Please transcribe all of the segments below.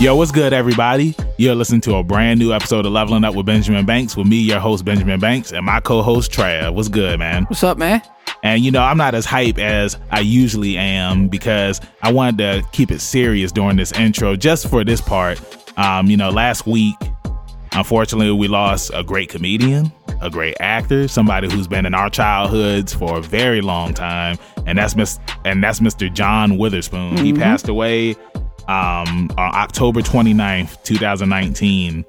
Yo, what's good, everybody? You're listening to a brand new episode of Leveling Up with Benjamin Banks with me, your host, Benjamin Banks, and my co host, Trav. What's good, man? What's up, man? And you know, I'm not as hype as I usually am because I wanted to keep it serious during this intro just for this part. Um, you know, last week, unfortunately, we lost a great comedian, a great actor, somebody who's been in our childhoods for a very long time, and that's Miss and that's Mr. John Witherspoon. He passed away um, on October 29th, 2019.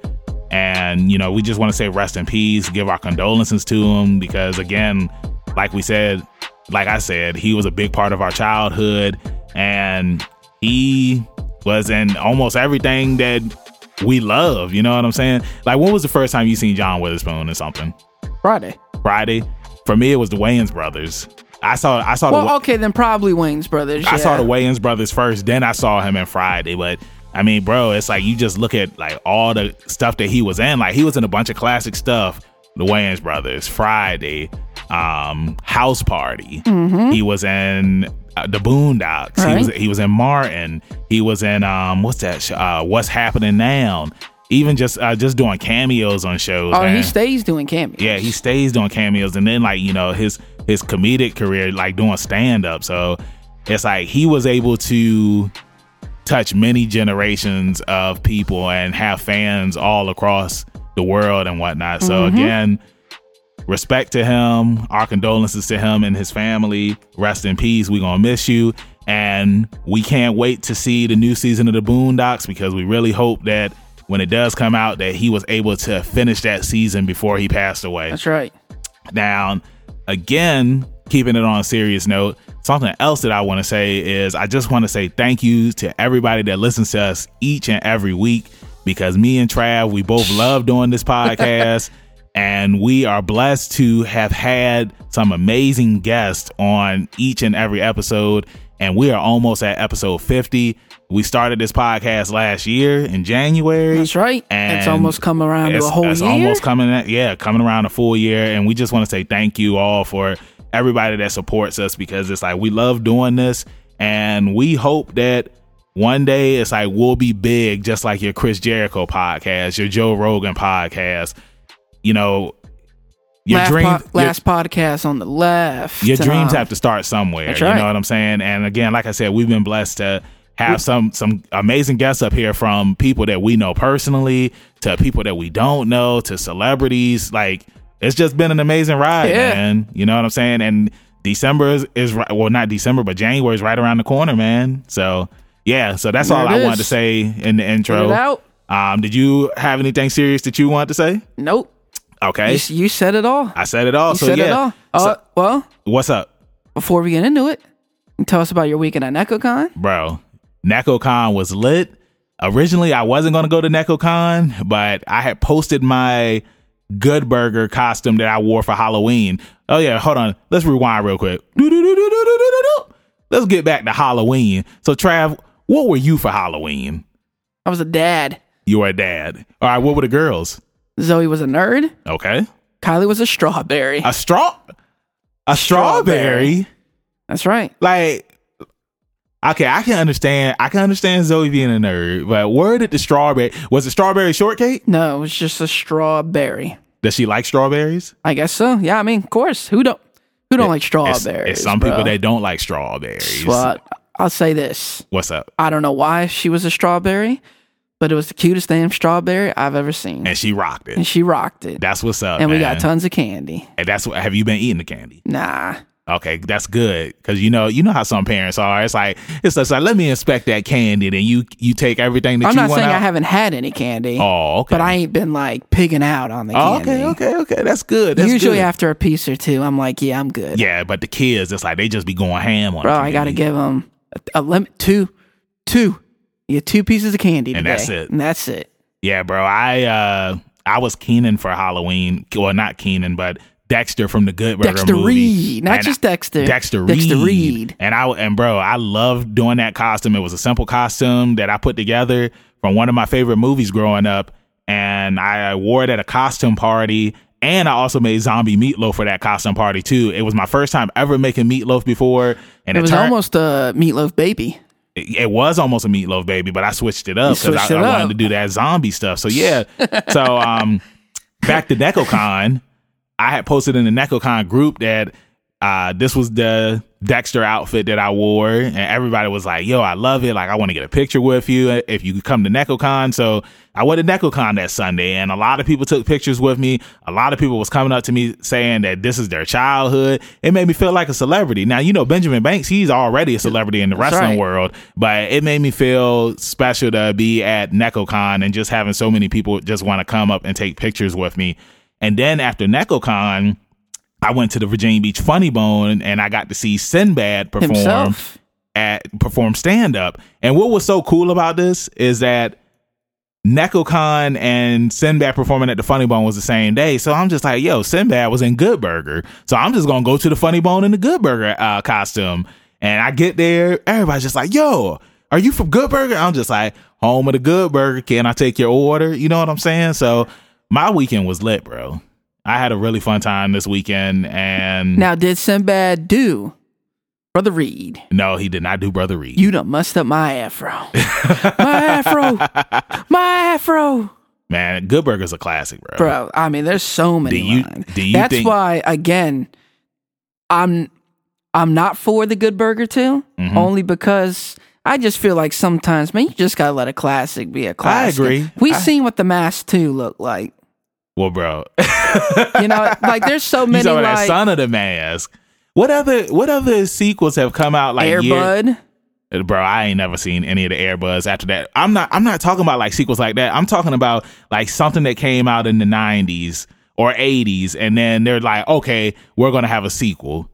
And, you know, we just want to say rest in peace, give our condolences to him because, again, like we said, like I said, he was a big part of our childhood and he was in almost everything that we love. You know what I'm saying? Like, when was the first time you seen John Witherspoon or something? Friday. Friday? For me, it was the Wayans brothers. I saw, I saw Well, the, okay, then probably Wayans brothers. I saw the Wayans brothers first, then I saw him in Friday. But I mean, bro, it's like you just look at like all the stuff that he was in. Like he was in a bunch of classic stuff. The Wayans brothers, Friday, um, House Party. He was in uh, the Boondocks. He was he was in Martin. He was in um, what's that? sh- Uh, what's happening now? Even just uh, just doing cameos on shows. Oh, man. he stays doing cameos. Yeah, he stays doing cameos, and then like you know his his comedic career, like doing stand up. So it's like he was able to touch many generations of people and have fans all across the world and whatnot. So mm-hmm. again, respect to him, our condolences to him and his family. Rest in peace. We're gonna miss you. And we can't wait to see the new season of the Boondocks because we really hope that when it does come out that he was able to finish that season before he passed away. That's right. Now, again, keeping it on a serious note, something else that I want to say is I just want to say thank you to everybody that listens to us each and every week because me and Trav, we both love doing this podcast. And we are blessed to have had some amazing guests on each and every episode. And we are almost at episode 50. We started this podcast last year in January. That's right. And it's almost come around to a whole it's year. almost coming at, yeah coming around a full year and we just want to say thank you all for everybody that supports us because it's like we love doing this and we hope that one day it's like we'll be big just like your chris jericho podcast your joe rogan podcast you know your last, dream po- your- last podcast on the left. your dreams um, have to start somewhere. That's You know what I'm saying? And again, like I said, we've been blessed to have some some amazing guests up here from people that we know personally to people that we don't know to celebrities. Like it's just been an amazing ride, Yeah. man. You know what I'm saying? And December is, is ri- well, not December, but January is right around the corner, man. So yeah, so that's There all I is. wanted to say in the intro. out. Um, did you have anything serious that you wanted to say? Nope. Okay, You, you said it all. I said it all. You so said yeah, it all. Uh, So- well, what's up? before we get into it, tell us about your weekend at NekoCon. bro, NekoCon was lit. Originally, I wasn't going to go to NekoCon, but I had posted my Good Burger costume that I wore for Halloween. Oh, yeah, hold on. Let's rewind real quick. Let's get back to Halloween. So, Trav, what were you for Halloween? I was a dad. You were a dad. All right, what were the girls? Zoe was a nerd. Okay. Kylie was a strawberry. A straw. A strawberry. That's right. Like, okay, I can understand. I can understand Zoe being a nerd, but where did the strawberry? Was it strawberry shortcake? No, it was just a strawberry. Does she like strawberries? I guess so. Yeah, I mean, of course. Who don't who don't like strawberries? it's some bro? people that don't like strawberries. But I'll say this: What's up? I don't know why she was a strawberry, but it was the cutest damn strawberry I've ever seen, And she rocked it. and she rocked it. That's what's up. and we got tons of candy. And that's what. Have you been eating the candy? Nah, Okay, that's good because you know you know how some parents are. It's like it's just like let me inspect that candy, then you you take everything that you I'm not want saying out. I haven't had any candy, Oh, okay. but I ain't been like pigging out on the Oh, candy. okay, okay, okay. That's good. That's Usually good. after a piece or two, I'm like, yeah, I'm good. Yeah, but the kids, it's like they just be going ham on. Bro, I got to give them a, a limit two, two. Get two pieces of candy, And today, that's it. And that's it. Yeah, bro. I uh I was Keenan for Halloween. Well, not Keenan, but Dexter from the Good Burger Dexter movie. Reed, not And just Dexter. Dexter Reed. Dexter Reed. And I and bro, I loved doing that costume. It was a simple costume that I put together from one of my favorite movies growing up, and I wore it at a costume party. And I also made zombie meatloaf for that costume party too. It was my first time ever making meatloaf before, and It was turned- almost a meatloaf baby. it, it was almost a meatloaf baby, but I switched it up because I, it I up. wanted to do that zombie stuff. So yeah, so um, back to NekoCon, I had posted in the NekoCon group that uh, this was the Dexter outfit that I wore, and everybody was like, "Yo, I love it! Like, I want to get a picture with you if you could come to NekoCon." So I went to NekoCon that Sunday, and a lot of people took pictures with me. A lot of people was coming up to me saying that this is their childhood. It made me feel like a celebrity. Now, you know, Benjamin Banks, he's already a celebrity in the That's wrestling right. world, but it made me feel special to be at NekoCon and just having so many people just want to come up and take pictures with me. And then after NekoCon, I went to the Virginia Beach Funny Bone and I got to see Sinbad perform Himself. at perform stand up. And what was so cool about this is that NekoCon and Sinbad performing at the Funny Bone was the same day. So I'm just like, yo, Sinbad was in Good Burger. So I'm just gonna go to the Funny Bone in the Good Burger uh, costume. And I get there, everybody's just like, yo, are you from Good Burger? I'm just like, home of the Good Burger. Can I take your order? You know what I'm saying? So my weekend was lit, bro. I had a really fun time this weekend, and Now, did Sinbad do Brother Reed? no, he did not do Brother Reed. You done messed up my afro. my afro. My afro. Man, Good Burger's a classic, bro. Bro, I mean, there's so many Do you- lines. do you That's think- why, again, I'm I'm not for the Good Burger too, Mhm. only because I just feel like sometimes, man, you just gotta let a classic be a classic. I agree. We've I- seen what the Mask Two look like. Well, bro, You know, like there's so you many that like Son of the Mask. What other what other sequels have come out like year- Airbud. Uh, bro i ain't never seen any of the airbuds after that i'm not i'm not talking about like sequels like that i'm talking about like something that came out in the 90s or 80s and then they're like okay we're gonna have a sequel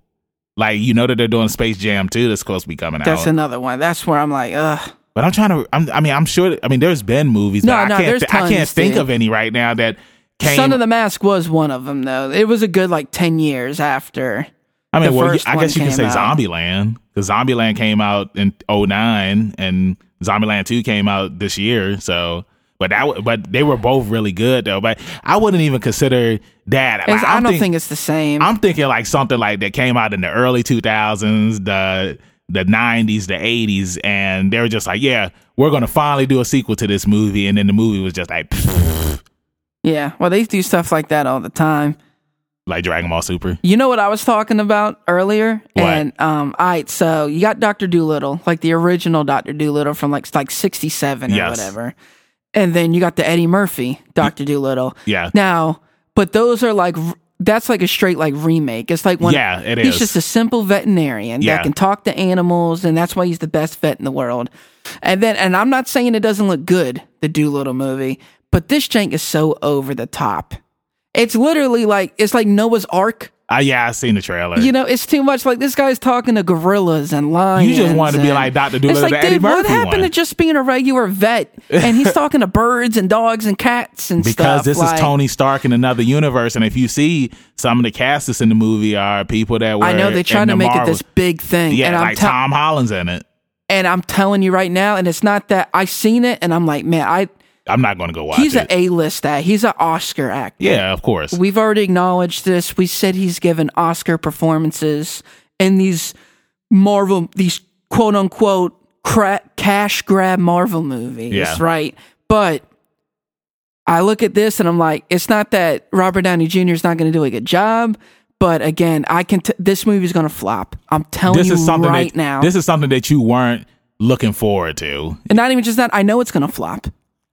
like you know that they're doing space jam 2 that's supposed to be coming That's out That's another one. That's where I'm like, ugh. but i'm trying to I'm, i mean i'm sure i mean there's been movies No, but i no, can't there's thi- i can't think of any right now that came Son of the Mask was one of them though. It was a good like ten years after. I mean, well, I guess you can say out. Zombieland because Zombieland came out in 09 and Zombieland 2 came out this year. So, but that, but they were both really good though. But I wouldn't even consider that. Like, I don't think- think it's the same. I'm thinking like something like that came out in the early 2000s, the the 90s, the 80s, and they were just like, yeah, we're gonna finally do a sequel to this movie, and then the movie was just like, yeah. Well, they do stuff like that all the time. like Dragon Ball Super. You know what I was talking about earlier? What? And um, all right, so you got Doctor Dolittle, like the original Doctor Dolittle from like like sixty seven or Yes. whatever, and then you got the Eddie Murphy Doctor Dolittle. Yeah, Now, but those are like that's like a straight like remake. It's like one. yeah, it he's is. just a simple veterinarian Yeah. that can talk to animals, and that's why he's the best vet in the world. And then, and I'm not saying it doesn't look good, the Dolittle movie, but this jank is so over the top. It's literally like it's like Noah's Ark. uh, yeah, I seen the trailer. You know, it's too much. Like this guy's talking to gorillas and lions. You just wanted to be like Dr. It's Dolittle, like, the Eddie dude, what happened one. to just being a regular vet? And he's talking to birds and dogs and cats and because stuff. Because this like- is Tony Stark in another universe, and if you see some of the cast that's in the movie are people that were I know they're trying in to make Marvel- it this big thing. yeah, and I'm like Tom Holland's in it. and I'm telling you right now, and it's not that I seen it, and I'm like, man, I I'm not going to go watch he's an A-list act. He's an Oscar actor. yeah, of course. We've already acknowledged this. We said he's given Oscar performances in these Marvel, these quote unquote cra- cash grab Marvel movies, Yeah. right? But I look at this and I'm like, it's not that Robert Downey Jr. is not going to do a good job, but again, I can. T- this movie's going to flop. I'm telling this you is something right that now. this is something that you weren't looking forward to. and not even just that. I know it's going to flop.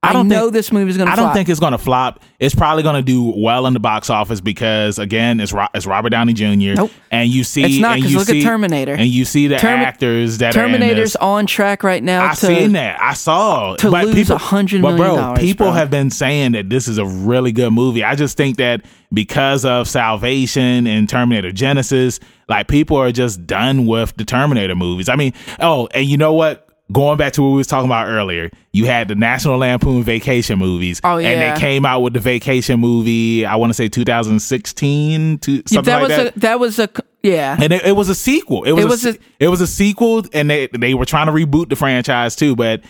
I, don't know think- this movie's going to flop. I flop. don't think it's going to flop. It's probably going to do well in the box office because again, it's Ro- it's Robert Downey Jr. Nope. and you see, It's not, and 'cause you look at see, Terminator. and you see the Termi- actors that are Terminator's on track right now. I to, seen that. I saw to but lose people, $100 bro, dollars, people bro. have been saying that this is a really good movie. I just think that because of Salvation and Terminator Genisys, like people are just done with the Terminator movies. I mean, oh, and you know what? Going back to what we was talking about earlier, you had the National Lampoon Vacation movies. Oh, and they came out with the Vacation movie. I want to say 2016, to, Yeah, something that like was that. a that was a yeah. and it, it was a sequel. It was, It a, was se- a- it was a sequel, and they they were trying to reboot the franchise too. But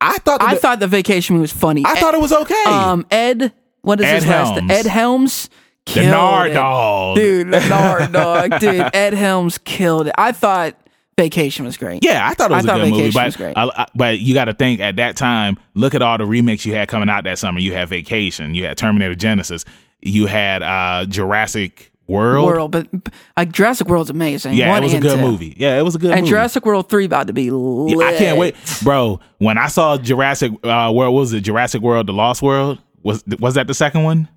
I thought I the- thought the vacation movie was funny. I thought it was okay. um Ed what is Ed his last Helms. Ed Helms the Nard it. dog, Dude, the Nard dog. Dude, Ed Helms killed it. I thought Vacation was great. Yeah, I thought it was I a good movie, but was great. I- I- but you got to think at that time. Look at all the remakes you had coming out that summer. You had Vacation, you had Terminator Genisys, you had uh, Jurassic World. World, but like Jurassic World's amazing. Yeah, One it was a good two. movie. Yeah, it was a good And movie. Jurassic World three about to be lit. Yeah, I can't wait, bro. When I saw Jurassic, uh, where was it? Jurassic World: The Lost World was was that the second one?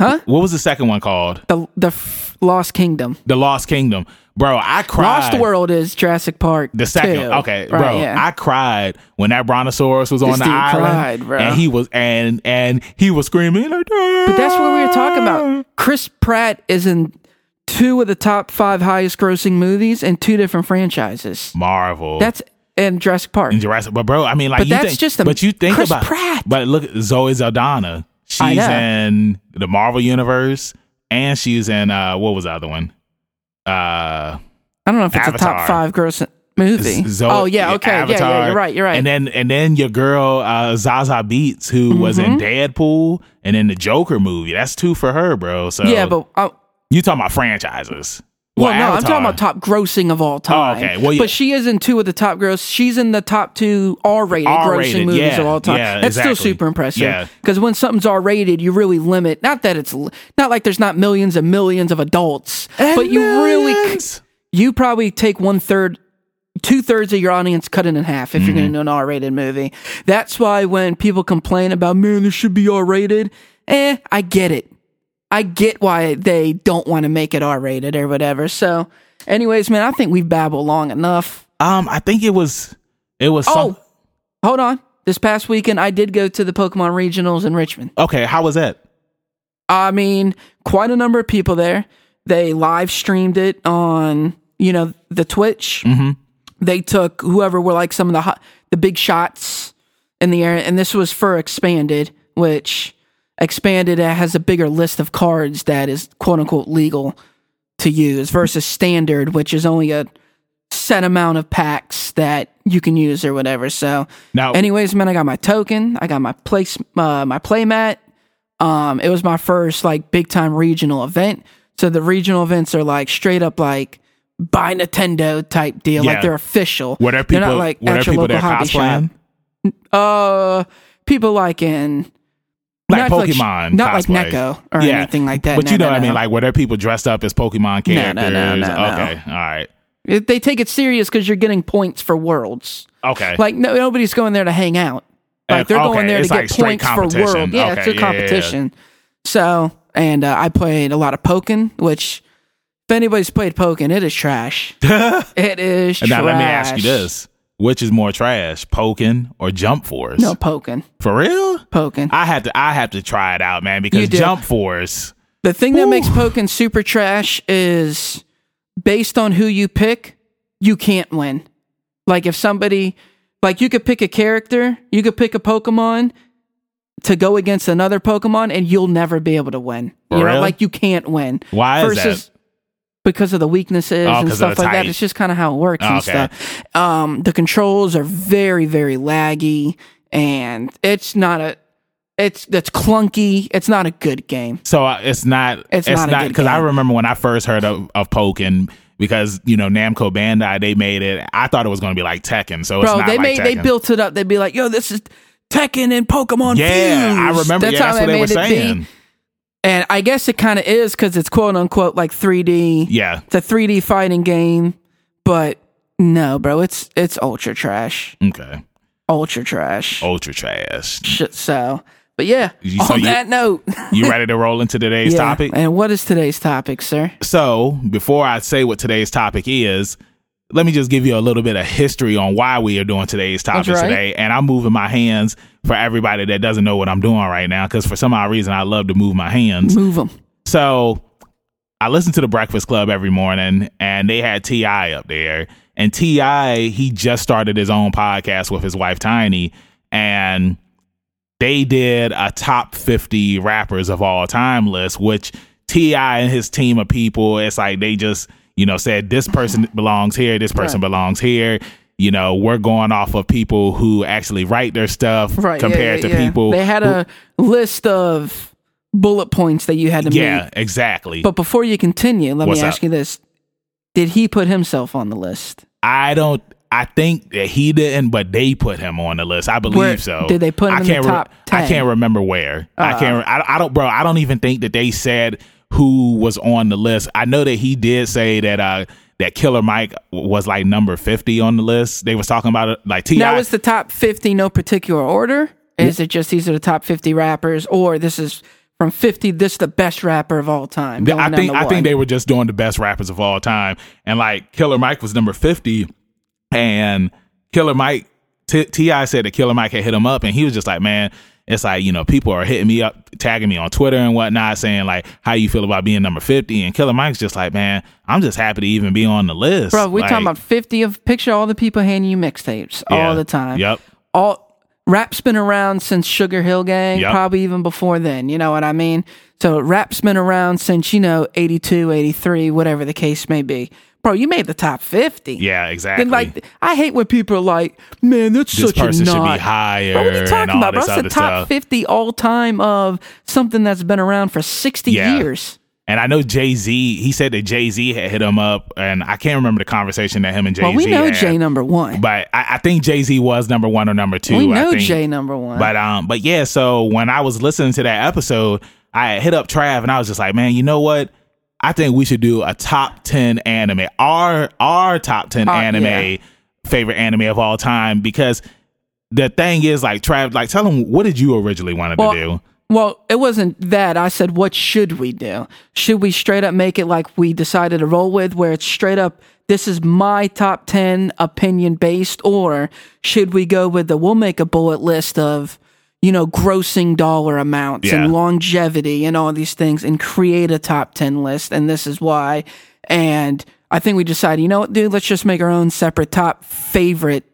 Huh? What was the second one called? The the f- Lost Kingdom. The Lost Kingdom, bro. I cried. Lost World is Jurassic Park. The second, 2. okay, Right, bro. yeah. I cried when that brontosaurus was on This the dude island, cried, bro. and he was and and he was screaming like. But that's what we were talking about. Chris Pratt is in two of the top five highest grossing movies in two different franchises. Marvel. That's in Jurassic Park. in Jurassic, but bro, I mean, like, But you that's think, just a- but you think Chris about, Pratt. but look, Zoe Saldana, she's in the Marvel universe, and she's in uh, what was the other one? Uh, I don't know if it's a top five gross movie. Zoe, oh yeah, okay, yeah, Avatar. yeah, you're right, you're right. And then and then your girl uh, Zazie Beetz, who was in Mm-hmm. Deadpool and in the Joker movie. That's two for her, bro. So yeah, but uh, you talking about franchises? Well, no, I'm talking about top grossing of all time. okay. Well, yeah. but she is in two of the top gross. She's in the top two R-rated, R-rated, grossing movies yeah, of all time. yeah, That's still super impressive. Yeah. because when something's R-rated, you really limit. Not that it's not like there's not millions and millions of adults, but you really you probably take one third two thirds of your audience cut it in half if you're Mm-hmm. going to do an r-rated movie that's why when people complain about man this should be r-rated eh i get it i get why they don't want to make it r-rated or whatever so anyways man i think we've babbled long enough Um, I think it was it was. oh Some, hold on this past weekend i did go to the pokemon regionals in richmond okay. How was that? I mean, quite a number of people there. They live streamed it on, you know, the Twitch. Mm-hmm. They took whoever were like some of the hot, the big shots in the air, and this was for expanded, which expanded has a bigger list of cards that is quote unquote legal to use versus standard, which is only a set amount of packs that you can use or whatever. So, Now, anyways, man, I got my token, I got my place, uh, my playmat. Um, it was my first like big time regional event. So the regional events are like straight up like buy Nintendo type deal, Yeah. like they're official. there They're people? not like were there at your people local hobby shop. Uh, people like in Like not Pokemon, not like. Neko or Yeah. anything like that. But No, you know no, what I mean? Like, were there people dressed up as Pokemon No, characters? no, no, no, no. okay, all right, It- they take it serious because you're getting points for worlds. okay. Like no, nobody's going there to hang out. Like they're Okay, going there to it's get like straight points for competition. world. Yeah, Okay, it's a yeah, yeah, yeah. competition. So, and uh, I played a lot of Pokken, which if anybody's played Pokken, it is trash. it is And trash. now let me ask you this: Which is more trash, Pokken or Jump Force? No Pokken, for real. Pokken. I have to. I have to try it out, man. Because Jump Force. The thing that makes Pokken super trash is based on who you pick, you can't win. Like if somebody, like you could pick a character, you could pick a Pokemon to go against another Pokemon, and you'll never be able to win. For you know, real? like you can't win. Why is that? Because of the weaknesses Oh, and stuff like that. It's just kind of how it works and Okay. stuff. Um, the controls are very, very laggy, and it's not a. It's that's clunky. It's not a good game. So uh, it's not. It's It's, not not a good because I remember when I first heard of, of Pokken because you know Namco Bandai they made it. I thought it was going to be like Tekken. So it's bro. not They like made they built it up. They'd be like, "Yo, this is Tekken and Pokemon Yeah, I remember. That's yeah, that's what they were saying. be. And I guess it kind of is because it's quote unquote like 3D. Yeah. It's a 3D fighting game, but no, bro, it's it's ultra trash, Okay. ultra trash. Ultra trash. Shit, so, but yeah. You- on you- that note, You ready to roll into today's yeah. topic? And what is today's topic, sir? So, before I say what today's topic is, let me just give you a little bit of history on why we are doing today's topic right. today. And I'm moving my hands for everybody that doesn't know what I'm doing right now, because for some odd reason, I love to move my hands. Move them. So, I listen to the Breakfast Club every morning, and they had T.I. up there. And T.I., he just started his own podcast with his wife Tiny, and they did a top 50 rappers of all time list, which T.I. and his team of people, it's like they just you know said this person belongs here, this person Right. belongs here. You know, we're going off of people who actually write their stuff Right. compared yeah, to yeah. people. They had who- a list of bullet points that you had to meet. yeah, exactly. But before you continue, let What's me ask up? you this: Did he put himself on the list? I don't. I think that he didn't, but they put him on the list. I believe Where- so. did they put him I in the can't top I can't remember where. I can't. Uh-uh. I, I don't, bro. I don't even think that they said who was on the list. I know that he did say that. uh that Killer Mike was like number fifty on the list. They was talking about it like Ti. Now, is the top 50 no particular order? Is it just these are the top 50 rappers, or this is from 50, this is the best rapper of all time? I think I think they were just doing the best rappers of all time, and like Killer Mike was number fifty, and Killer Mike T.I. said that Killer Mike had hit him up, and he was just like, man. It's like you know, people are hitting me up, tagging me on Twitter and whatnot, saying like, "How you feel about being number 50? And Killer Mike's just like, "Man, I'm just happy to even be on the list." Bro, we like, talking about 50 of picture all the people handing you mixtapes yeah, all the time. Yep. all rap's been around since Sugar Hill Gang, Yep. probably even before then. You know what I mean? So rap's been around since, you know, 82, 83, whatever the case may be. Bro, you made the top 50. Yeah, exactly. And like, I hate when people are like, man, that's this such a person should be higher. Bro, what are you talking about, bro? That's the top stuff. 50 all time of something that's been around for 60 Yeah. years. And I know Jay Z. He said that Jay Z had hit him up, and I can't remember the conversation that him and Jay Z. Well, we know had. Jay number one. but I, I think Jay Z was number one or number two. we I know think. Jay number one. But um, but yeah. So when I was listening to that episode, I hit up Trav, and I was just like, man, you know what? I think we should do a top ten anime, our our top ten Uh, anime yeah. favorite anime of all time, because the thing is, like Trav, like tell them what did you originally wanted Well, to do? Well, it wasn't that. I said, what should we do? Should we straight up make it like we decided to roll with, where it's straight up, this is my top 10 opinion based, or should we go with the, we'll make a bullet list of, you know, grossing dollar amounts Yeah. and longevity and all these things and create a top 10 list? And this is why. And I think we decided, you know what, dude, let's just make our own separate top favorite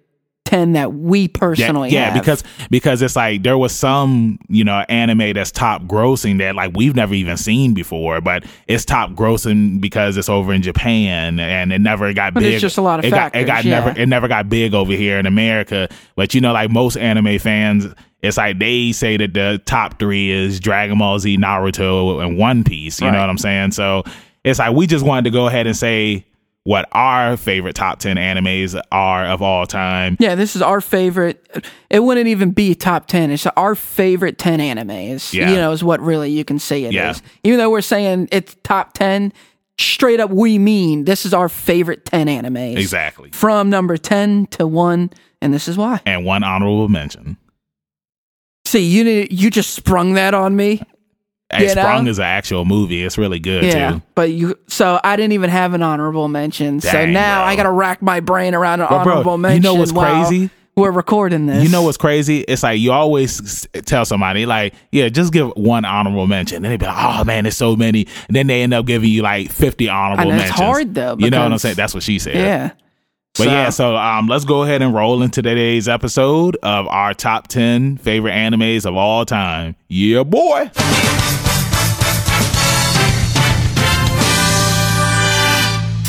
10 that we personally yeah, have. because because it's like there was some you know anime that's top grossing that like we've never even seen before, but it's top grossing because it's over in Japan and it never got But big. it's just a lot of it got, it got yeah. never it never got big over here in America. But you know, like most anime fans, it's like they say that the top three is Dragon Ball Z, Naruto, and One Piece. You know what I'm saying? So it's like we just wanted to go ahead and say what our favorite top ten animes are of all time. Yeah, this is our favorite. It wouldn't even be top 10. It's our favorite 10 animes. Yeah. You know, is what really you can say it is. Yeah. Even though we're saying it's top 10, straight up, we mean this is our favorite 10 animes. Exactly. From number 10 to 1. And this is why. And one honorable mention. See, you you just sprung that on me. Hey, You know? Sprung is an actual movie. It's really good Yeah. too. But you, so I didn't even have an honorable mention. so now bro. I got to rack my brain around an But, bro, honorable you mention. know what's crazy? We're recording this. You know what's crazy? It's like you always tell somebody like, "Yeah, just give one honorable mention," and they be like, "Oh man, there's so many." And then they end up giving you like 50 honorable And it's mentions. hard, though, You know what I'm saying? That's what she said. Yeah. But yeah, so um, let's go ahead and roll into today's episode of our top 10 favorite animes of all time. Yeah, boy.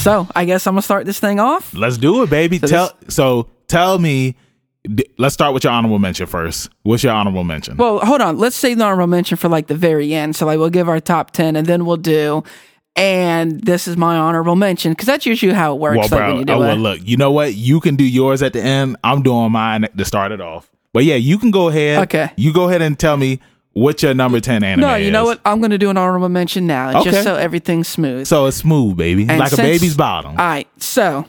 So I guess I'm gonna start this thing off. Let's do it, baby. So tell so tell me. d- Let's start with your honorable mention first. What's your honorable mention? Well, hold on. Let's save the honorable mention for like the very end. So like we'll give our top ten, and then we'll do. And this is my honorable mention because that's usually how it works. Well, like bro, when you do oh, well, look, you know what? You can do yours at the end. I'm doing mine to start it off. But yeah, you can go ahead. Okay. You go ahead and tell me what your number 10 anime is. No, you know what? I'm gonna do an honorable mention now, Okay. just so everything's smooth. So it's smooth, baby. And like a baby's bottom. All right. So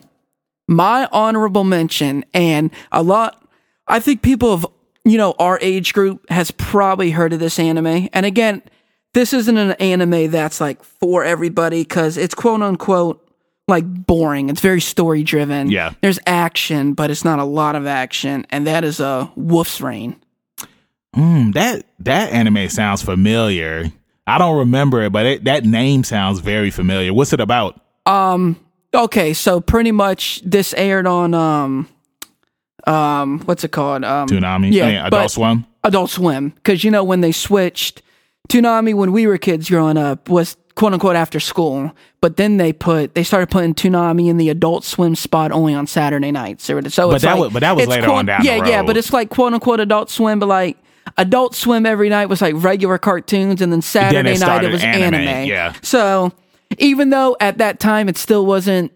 my honorable mention, and a lot, I think people of you know our age group has probably heard of this anime. And again, this isn't an anime that's like for everybody because it's quote unquote like boring. It's very story driven. Yeah. There's action, but it's not a lot of action, and that is a Wolf's Rain. Mm, that that anime sounds familiar. I don't remember it, but it, that name sounds very familiar. What's it about? Um. Okay, so pretty much this aired on um um what's it called? Um Toonami? Yeah, I mean, Adult Swim? Adult Swim because you know when they switched Toonami when we were kids growing up was quote unquote after school, but then they put they started putting Toonami in the Adult Swim spot only on Saturday nights. So it's But that like, was- but that was later quote- on down the Yeah, yeah, but it's like quote unquote Adult Swim, but like Adult Swim every night was like regular cartoons, and then Saturday night it was anime, anime. yeah. So even though at that time it still wasn't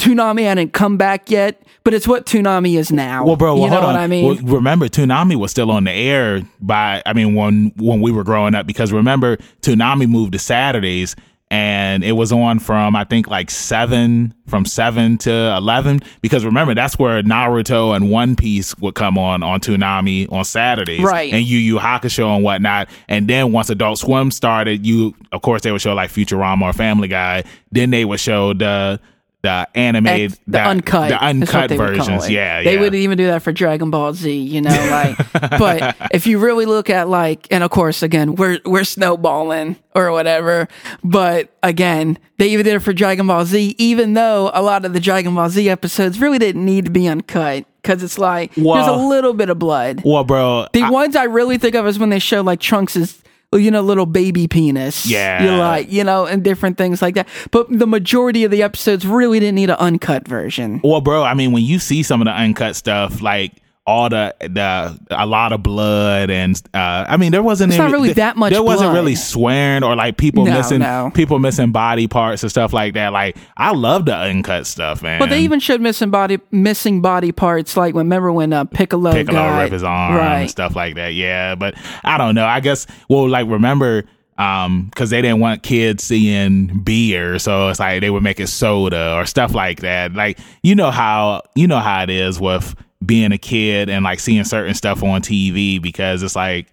Toonami hadn't come back yet, but it's what Toonami is now. Well, bro, well, you know hold what on. I mean? Well, remember, Toonami was still on the air by, I mean, when when we were growing up, because remember, Toonami moved to Saturdays, and it was on from I think like seven, from seven to eleven. Because remember, that's where Naruto and One Piece would come on on Toonami on Saturdays, Right. And Yu Yu Hakusho and whatnot. And then once Adult Swim started, you of course they would show like Futurama or Family Guy. Then they would show the the animated, Ex- the, uncut, the uncut versions. Yeah, they yeah. would even do that for Dragon Ball Z. You know, like. but if you really look at like, and of course, again, we're we're snowballing or whatever. But again, they even did it for Dragon Ball Z, even though a lot of the Dragon Ball Z episodes really didn't need to be uncut because it's like there's a little bit of blood. Well, bro, The I- ones I really think of is when they show like Trunks' you know, little baby penis. Yeah. You like, you know, and different things like that. But the majority of the episodes really didn't need an uncut version. Well, bro, I mean, when you see some of the uncut stuff, like all the the a lot of blood and uh I mean there wasn't It's not any- really that much there wasn't really swearing or like people No, missing no. people missing body parts and stuff like that like I love the uncut stuff man But they even showed missing body missing body parts, like remember when uh, Piccolo, Piccolo got, rip his arm right? and stuff like that. Yeah, but I don't know. I guess well, like remember, um, because they didn't want kids seeing beer, so it's like they would make it soda or stuff like that. Like you know how you know how it is with being a kid and like seeing certain stuff on TV because it's like.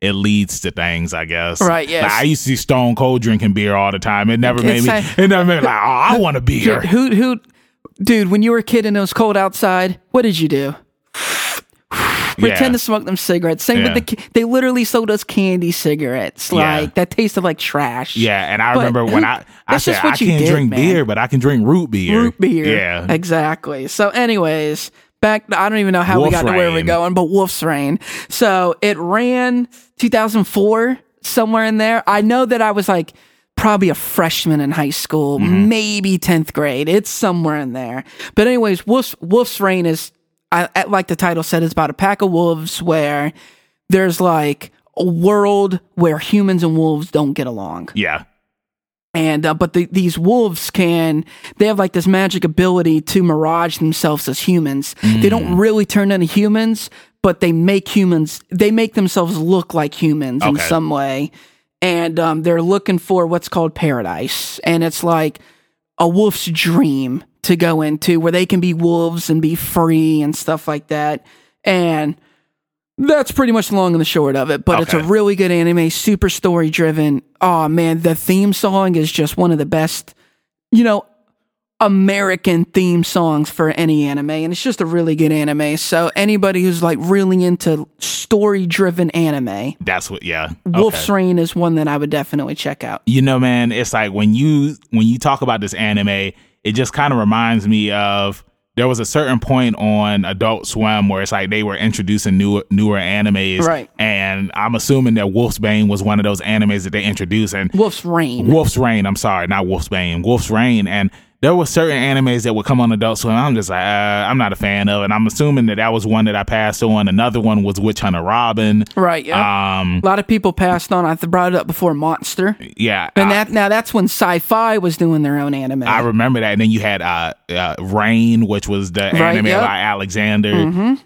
It leads to things, I guess. Right, yes. Like, I used to see Stone Cold drinking beer all the time. It never made me. like- it never made me like, oh, I want a beer. Who who, dude? When you were a kid and it was cold outside, what did you do? Pretend Yeah. to smoke them cigarettes. Same Yeah. with the. They literally sold us candy cigarettes, Yeah. like that tasted like trash. Yeah, and I But remember when I I said just what I can't did, drink man. beer, but I can drink root beer. root beer. Yeah, exactly. So, anyways, back. I don't even know how we Wolf's got to where we're going, but Wolf's Rain. So it ran 2004 somewhere in there. I know that I was like probably a freshman in high school, Mm-hmm. maybe 10th grade. It's somewhere in there. But anyways, Wolf's Wolf's Rain is. I, I- like the title said, it's about a pack of wolves where there's like a world where humans and wolves don't get along yeah. And uh, but the, these wolves can they have like this magic ability to mirage themselves as humans. They Mm. don't really turn into humans but they make humans they make themselves look like humans in some way. And um, they're looking for what's called paradise. And it's like a wolf's dream to go into where they can be wolves and be free and stuff like that. And that's pretty much the long and the short of it, but it's a really good anime, super story driven. Oh man, the theme song is just one of the best, you know, American theme songs for any anime, and it's just a really good anime. So anybody who's like really into story driven anime, That's what. Yeah. Wolf's Okay. Rain is one that I would definitely check out. You know, man, it's like when you when you talk about this anime, it just kind of reminds me of there was a certain point on Adult Swim where it's like they were introducing new newer animes, Right. And I'm assuming that Wolf's Bane was one of those animes that they introduced, and Wolf's Rain. Wolf's Rain. I'm sorry, not Wolf's Bane. Wolf's Rain, and there were certain animes that would come on Adult Swim. I'm just like, uh, I'm not a fan of, and I'm assuming that that was one that I passed on. Another one was Witch Hunter Robin. Right, yeah. Um, a lot of people passed on. I brought it up before Monster. yeah, And I, that now that's when sci-fi was doing their own anime. I remember that. And then you had uh, uh, Reign, which was the anime yep. Mm-hmm. by Alexander.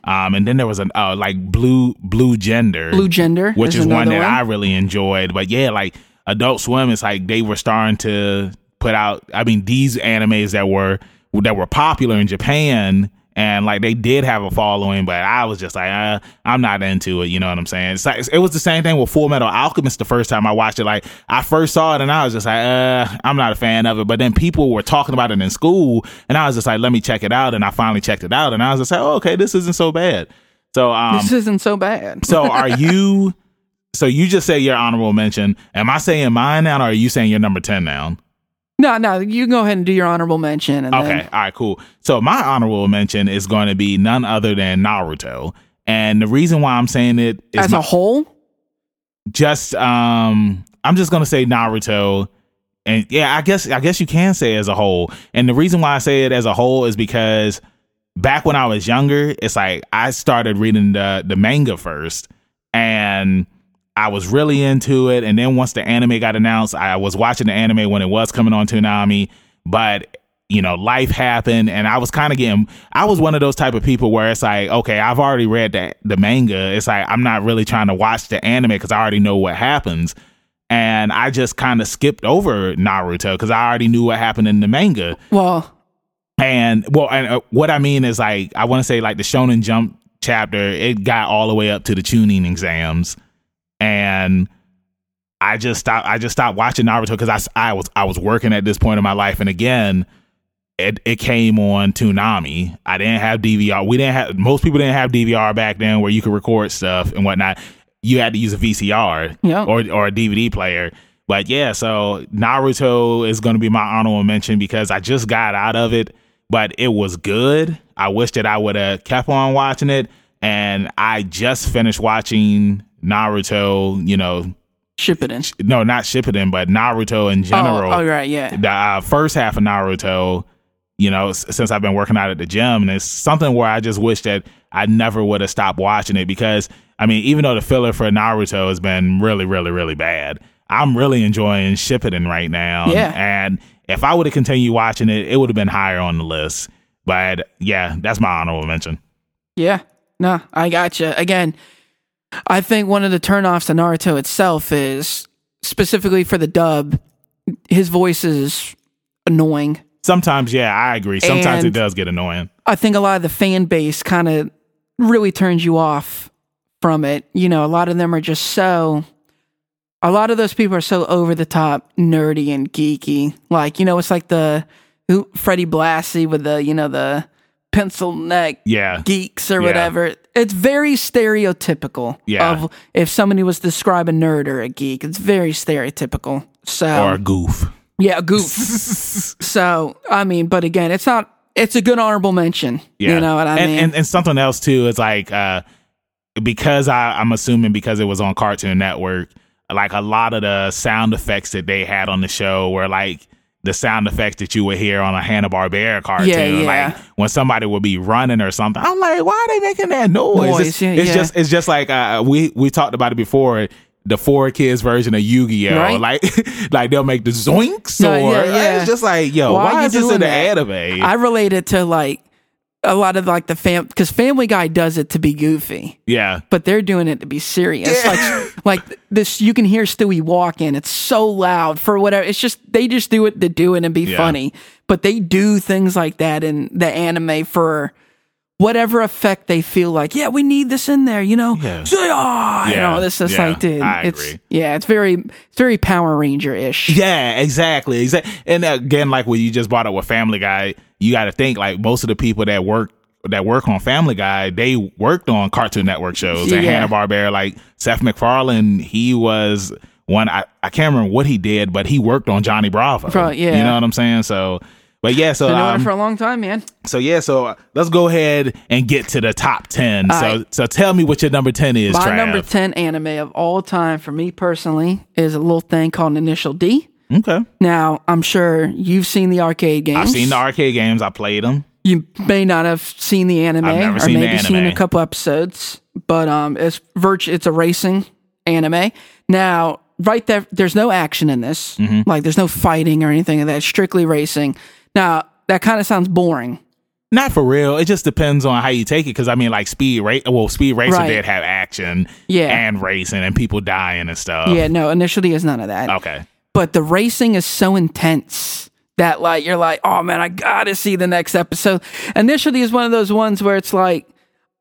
Um, and then there was an uh, like Blue Blue Gender, Blue Gender, which is is one that one. I really enjoyed. But yeah, like Adult Swim, it's like they were starting to put out. I mean, these animes that were that were popular in Japan. And like they did have a following, but I was just like, uh, I'm not into it. You know what I'm saying? It's like, it was the same thing with Full Metal Alchemist. The first time I watched it, like I first saw it, and I was just like, uh, I'm not a fan of it. But then people were talking about it in school, and I was just like, let me check it out. And I finally checked it out, and I was just like, oh, okay, this isn't so bad. So, um, this isn't so bad. so are you? So you just say your honorable mention. Am I saying mine now, or are you saying your number ten now? No, no, you go ahead and do your honorable mention. And Okay, Then, all right, cool. So my honorable mention is going to be none other than Naruto, and the reason why I'm saying it is as my- a whole, just um, I'm just gonna say Naruto. And yeah, I guess I guess you can say as a whole. And the reason why I say it as a whole is because back when I was younger, it's like I started reading the the manga first, and I was really into it. And then once the anime got announced, I was watching the anime when it was coming on Toonami. But you know, life happened and I was kind of getting I was one of those type of people where it's like, okay, I've already read the the manga. It's like I'm not really trying to watch the anime cuz I already know what happens. And I just kind of skipped over Naruto cuz I already knew what happened in the manga. Well, And well, and uh, what I mean is like I want to say like the Shonen Jump chapter, it got all the way up to the Chunin exams, and I just stopped. I just stopped watching Naruto because I, I was I was working at this point in my life, and again, it it came on Toonami. I didn't have DVR. We didn't have most people didn't have DVR back then where you could record stuff and whatnot. You had to use a VCR Yeah. or or a DVD player. But yeah, so Naruto is going to be my honorable mention because I just got out of it, but it was good. I wish that I would have kept on watching it, and I just finished watching Naruto. You know, Shippuden. no, not Shippuden, but Naruto in general. Oh, oh, right, yeah. The uh, first half of Naruto, you know, s- since I've been working out at the gym, and it's something where I just wish that I never would have stopped watching it because I mean, even though the filler for Naruto has been really, really, really bad, I'm really enjoying Shippuden right now. Yeah. and if I would have continued watching it, it would have been higher on the list. But yeah, that's my honorable mention. Yeah. No, I gotcha. Again, I think one of the turnoffs to Naruto itself is specifically for the dub, his voice is annoying. Sometimes, yeah, I agree. Sometimes And- it does get annoying. I think a lot of the fan base kind of really turns you off from it. You know, a lot of them are just so. A lot of those people are so over the top, nerdy and geeky. Like you know, it's like the who Freddie Blassie with the you know the pencil neck Yeah, geeks or Yeah. whatever. It's very stereotypical Yeah. of if somebody was to describe a nerd or a geek. It's very stereotypical. So or a goof. yeah, a goof. so I mean, but again, it's not. It's a good honorable mention. Yeah. You know what I and, mean? And, and something else too is like uh because I, I'm assuming because it was on Cartoon Network, like a lot of the sound effects that they had on the show were like the sound effects that you would hear on a Hanna Barbera cartoon. Yeah, yeah. Like when somebody would be running or something, I'm like, why are they making that noise? Noise, it's yeah, it's just it's just like uh, we we talked about it before. The four kids version of Yu-Gi-Oh, Right. like like they'll make the zoinks No, or yeah, yeah. it's just like yo, Why why, is this in the anime? I relate it to like a lot of like the fam because Family Guy does it to be goofy, yeah, but they're doing it to be serious. Like like this, you can hear Stewie walking. It's so loud for whatever. It's just they just do it to do it and be Yeah. funny. But they do things like that in the anime for whatever effect they feel like. Yeah, we need this in there. You know, Yeah. Say, ah, you know, this is yeah, like, dude, I it's yeah, it's very it's very Power Ranger ish. Yeah, exactly. Exactly. And again, like when you just brought up with Family Guy, you got to think like most of the people that work that work on Family Guy, they worked on Cartoon Network shows and Yeah. Hanna Barbera. Like Seth MacFarlane, he was one. I, I can't remember what he did, but he worked on Johnny Bravo. Bro, yeah. you know what I'm saying. So, but yeah, so Been doing um, it for a long time, man. so yeah, so uh, let's go ahead and get to the top ten. All so right. so tell me what your number ten is. My Trav. number 10 anime of all time for me personally is a little thing called Initial D. Okay, Now, I'm sure you've seen the arcade games. I've seen the arcade games. I played them. You may not have seen the anime or seen maybe seen a couple episodes, but um it's virtu- it's a racing anime. Now, right there there's no action in this. Mm-hmm. Like there's no fighting or anything of that. It's strictly racing. Now, that kind of sounds boring. Not for real. It just depends on how you take it. Because I mean, like speed race. Well, speed racer Right. did have action, Yeah. and racing and people dying and stuff. Yeah, no, Initial D is none of that. Okay. but the racing is so intense that like you're like, oh man, I gotta see the next episode. Initial D is one of those ones where it's like,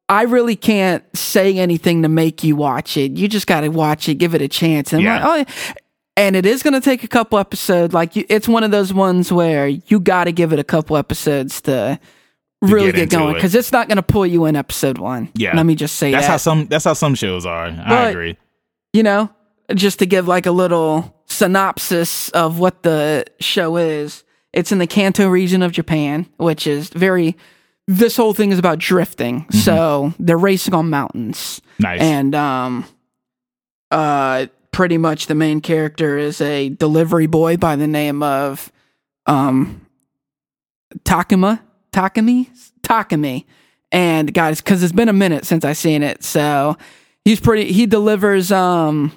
I really can't say anything to make you watch it. You just gotta watch it, give it a chance. And I'm Yeah. like, oh, and it is gonna take a couple episodes. Like you, it's one of those ones where you gotta give it a couple episodes to really get get, going it. because it's not gonna pull you in episode one. Yeah. let me just say That's that how some. That's how some shows are. I agree. you know, just to give like a little synopsis of what the show is. It's in the Kanto region of Japan, which is very. This whole thing is about drifting. So they're racing on mountains, Nice. and um, uh, pretty much the main character is a delivery boy by the name of um, Takuma Takami Takami, and guys, because it's been a minute since I seen it, so he's pretty. He delivers um,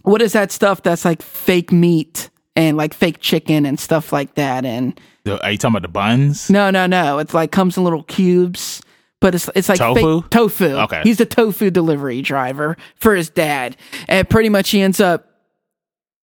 what is that stuff that's like fake meat and like fake chicken and stuff like that. And Are you talking about the buns? no, no, no, it's like comes in little cubes. But it's it's like Tofu? tofu. Okay. he's the tofu delivery driver for his dad, and pretty much he ends up.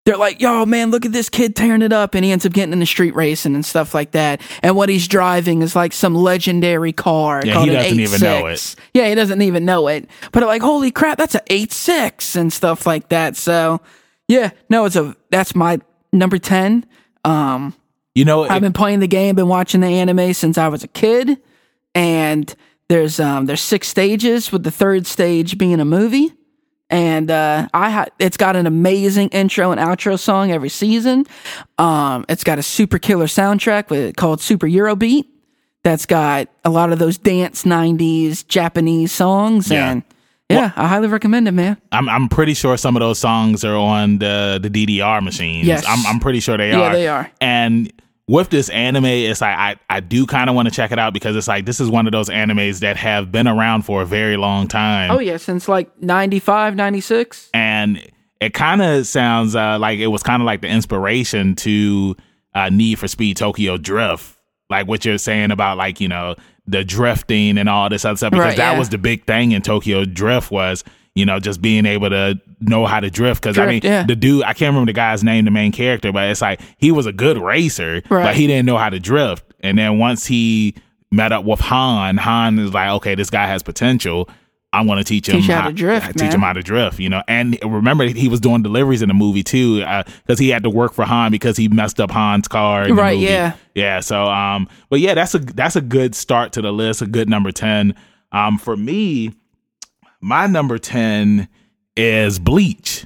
They're like, yo, man, look at this kid tearing it up. And he ends up getting into street racing and stuff like that. And what he's driving is like some legendary car. Yeah, he doesn't even know it. Yeah, he doesn't even know it. But they're like, holy crap, that's a 8.6 and stuff like that. So, yeah, no, it's a, that's my number 10. Um, You know, I've been playing the game, been watching the anime since I was a kid, and there's um there's six stages with the third stage being a movie, and uh, I ha- it's got an amazing intro and outro song every season. Um, it's got a super killer soundtrack with called Super Eurobeat. That's got a lot of those dance '90s Japanese songs, Yeah. and yeah, I highly recommend it, man. I'm I'm pretty sure some of those songs are on the the DDR machines. Yes. I'm I'm pretty sure they Yeah, are. they are. And with this anime, it's like I I do kind of want to check it out because it's like this is one of those animes that have been around for a very long time. Oh yeah, since like 95, 96. and it kind of sounds uh, like it was kind of like the inspiration to uh, Need for Speed Tokyo Drift, like what you're saying about like you know the drifting and all this other stuff because Right, that yeah. was the big thing in Tokyo Drift was you know just being able to know how to drift because I mean yeah. the dude I can't remember the guy's name the main character but it's like he was a good racer but he didn't know how to drift and then once he met up with Han Han is like okay this guy has potential. I'm going to teach him Teach you how to drift, teach man. him how to drift, you know. And remember, he was doing deliveries in the movie too, because he had to work for Han because he messed up Han's car. in the Right, movie. yeah. yeah. So, um, but yeah, that's a that's a good start to the list. A good number ten. Um, for me, my number ten is Bleach.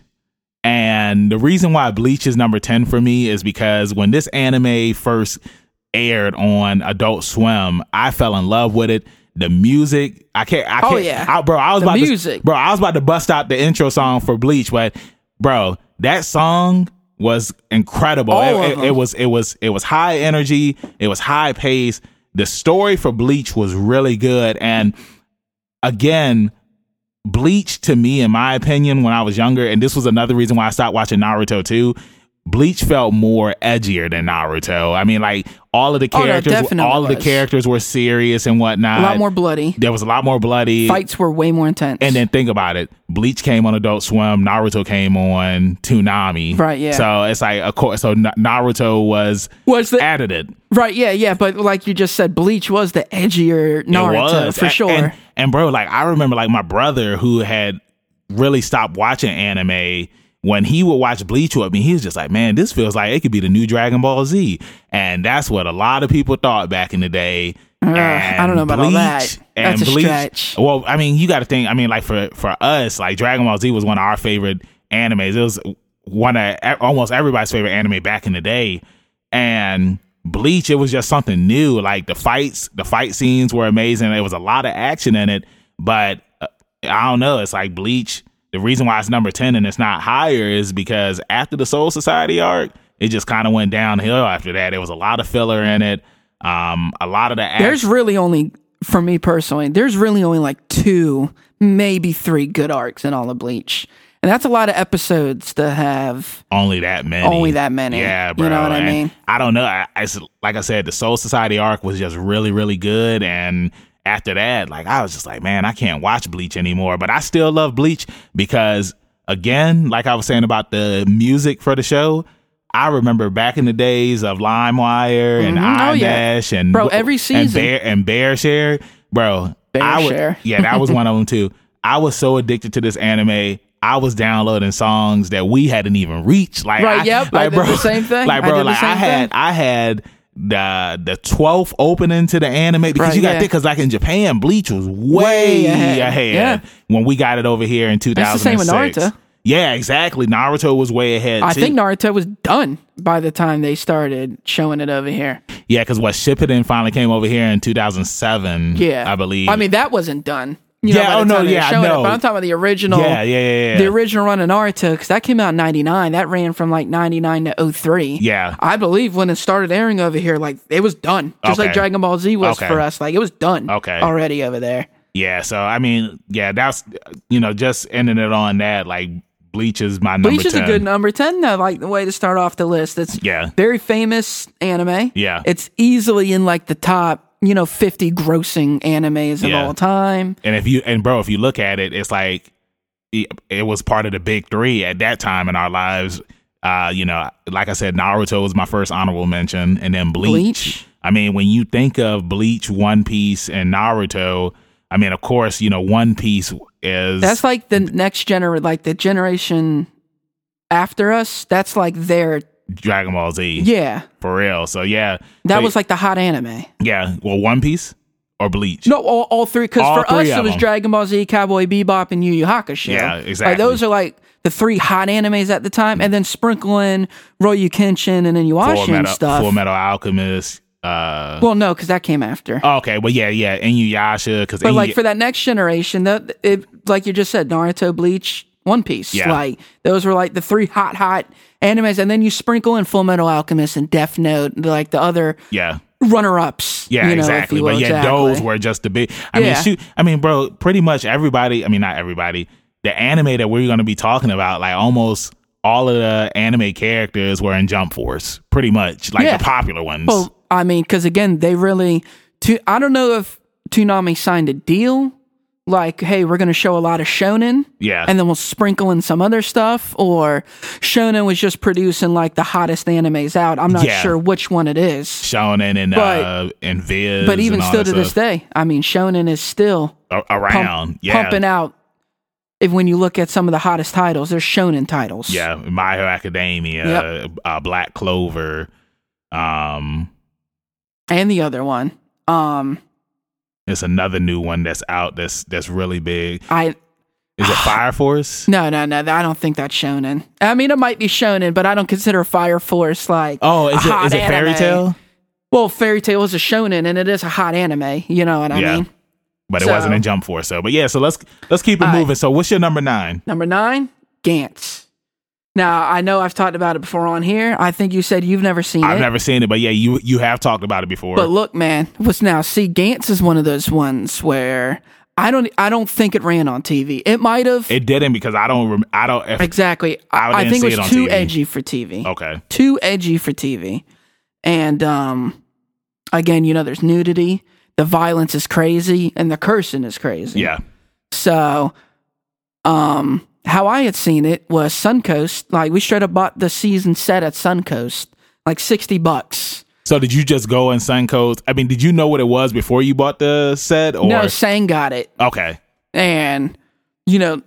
And the reason why Bleach is number 10 for me is because when this anime first aired on Adult Swim, I fell in love with it. The music, I can't, I Oh, can't, yeah. I- bro, I was The about music. to, bro, I was about to bust out the intro song for Bleach, but bro, that song was incredible. It, it- it was, it was, it was high energy. It was high pace. The story for Bleach was really good. And again, Bleach to me, in my opinion, when I was younger, and this was another reason why I stopped watching Naruto too. Bleach felt more edgier than Naruto. I mean, like all of the Oh, no, characters, definitely all of the characters were serious and whatnot. A lot more bloody. There was a lot more bloody. Fights were way more intense. And then think about it. Bleach came on Adult Swim. Naruto came on Toonami. Right, yeah. So it's like, of course, so Naruto was was the added it. right? Yeah, yeah. But like you just said, Bleach was the edgier Naruto it was for sure. And, and bro, like I remember, like my brother who had really stopped watching anime. When he would watch Bleach with me, he was just like, "Man, this feels like it could be the new Dragon Ball Z," and that's what a lot of people thought back in the day. Uh, I don't know about all that. and That's a Bleach- stretch. Well, I mean, you got to think. I mean, like for for us, like Dragon Ball Z was one of our favorite animes. It was one of almost everybody's favorite anime back in the day, and Bleach, it was just something new. Like the fights, the fight scenes were amazing. There was a lot of action in it, but uh, I don't know. It's like Bleach. The reason why it's number ten and it's not higher is because after the Soul Society arc, it just kind of went downhill. After that, there was a lot of filler in it. Um, a lot of the action. there's really only, for me personally, there's really only like two, maybe three good arcs in all of Bleach, and that's a lot of episodes to have. only that many. Only that many. Yeah, bro. You know what I mean? I don't know. I, I like I said, the Soul Society arc was just really, really good, and after that, like I was just like, man, I can't watch Bleach anymore. But I still love Bleach because, again, like I was saying about the music for the show. I remember back in the days of LimeWire and Mhm. Oh, yeah. and Bro, every and season. Bear and Bear Share, bro. I would, Bearshare. yeah, that was one of them too. I was so addicted to this anime. I was downloading songs that we hadn't even reached. Like, Right, I, yep, I like, bro, the same thing. Like, I bro, the like I had, thing. I had the the twelfth opening to the anime because Right, you got yeah. because like in Japan, Bleach was way, Way ahead, ahead. Yeah. when we got it over here in two That's the same with Naruto. Yeah, exactly. Naruto was way ahead. I too. think Naruto was done by the time they started showing it over here. yeah, because what Shippuden finally came over here in two thousand seven. Yeah, I believe. I mean, that wasn't done. You Yeah, know, by oh, no, yeah, it, know. but I'm talking about the original. yeah, yeah, yeah, yeah. The original run of Naruto, because that came out in 99. That ran from like 99 to 03. Yeah. I believe when it started airing over here, like it was done. Just Okay. like Dragon Ball Z was Okay. for us. Like it was done Okay. already over there. Yeah, so I mean, yeah, that's you know, just ending it on that. Like Bleach is my number. Bleach is 10. a good number ten. though. like the way to start off the list. It's Yeah. very famous anime. Yeah. it's easily in like the top, you know, fifty grossing animes of Yeah. all time. And if you and bro, if you look at it, it's like it, it was part of the big three at that time in our lives. Uh, you know, like I said, Naruto was my first honorable mention, and then Bleach. Bleach. I mean, when you think of Bleach, One Piece, and Naruto, I mean, of course, you know, One Piece is That's like the next generation, like the generation after us. That's like their Dragon Ball Z yeah. for real. So yeah, That So, was like the hot anime. yeah. Well, One Piece or Bleach. No, all, all three. Because for us, it was them. Dragon Ball Z, Cowboy Bebop, and Yu Yu Hakusho. Yeah, Like, exactly. those are like the three hot animes at the time, and then sprinkle in Rurouni Kenshin and then Yuashi and stuff. Full Metal Alchemist. Uh, well, no, because that came after. okay, well, yeah, yeah, Inuyasha because but like for that next generation, that it, like you just said, Naruto, Bleach, One Piece, Yeah. like those were like the three hot, hot animes, and then you sprinkle in Full Metal Alchemist and Death Note, like the other yeah. runner-ups. Yeah, you know, exactly. But yeah, exactly. those were just the big. I Yeah. mean, shoot. I mean, bro, pretty much everybody. I mean, not everybody. The anime that we're going to be talking about, like almost all of the anime characters were in Jump Force. Pretty much, like Yeah. the popular ones. Well, I mean, because again, they really. To, I don't know if Toonami signed a deal, like, hey, we're going to show a lot of shonen, yeah, and then we'll sprinkle in some other stuff, or shonen was just producing like the hottest animes out. I'm not Yeah. sure which one it is. Shonen and but- uh and Viz. But even still to this day, I mean, shonen is still a- pump- around. yeah, pumping out. If when you look at some of the hottest titles, there's shonen titles. yeah. My Hero Academia, Yep. uh, Black Clover. Um, and the other one. Um, it's another new one that's out. That's that's really big. I Is it Fire Force? no no no. I don't think that's shonen. I mean, it might be shonen, but I don't consider Fire Force like. Oh, is it is it Fairy. Tail? Well, Fairy Tail is a shonen, and it is a hot anime. You know what I Yeah. mean? but it So- wasn't in Jump Force. So, but yeah, so let's let's keep it All right. moving. So, what's your number nine? Number nine, Gantz. Now I know I've talked about it before on here. I think you said you've never seen it. I've never seen it, but yeah, you you have talked about it before. But look, man, what's now? See, Gantz is one of those ones where I don't, I don't think it ran on TV. It might have. it didn't because I don't. Rem- I don't. If, Exactly. I I, think it it was on too TV. edgy for TV. okay. Too edgy for TV. And um, again, you know, there's nudity. The violence is crazy, and the cursing is crazy. Yeah. So, um, how I had seen it was Suncoast. Like we straight up bought the season set at Suncoast, like sixty bucks. So did you just go in Suncoast? I mean, did you know what it was before you bought the set? Or No, Sang got it, okay, and you know,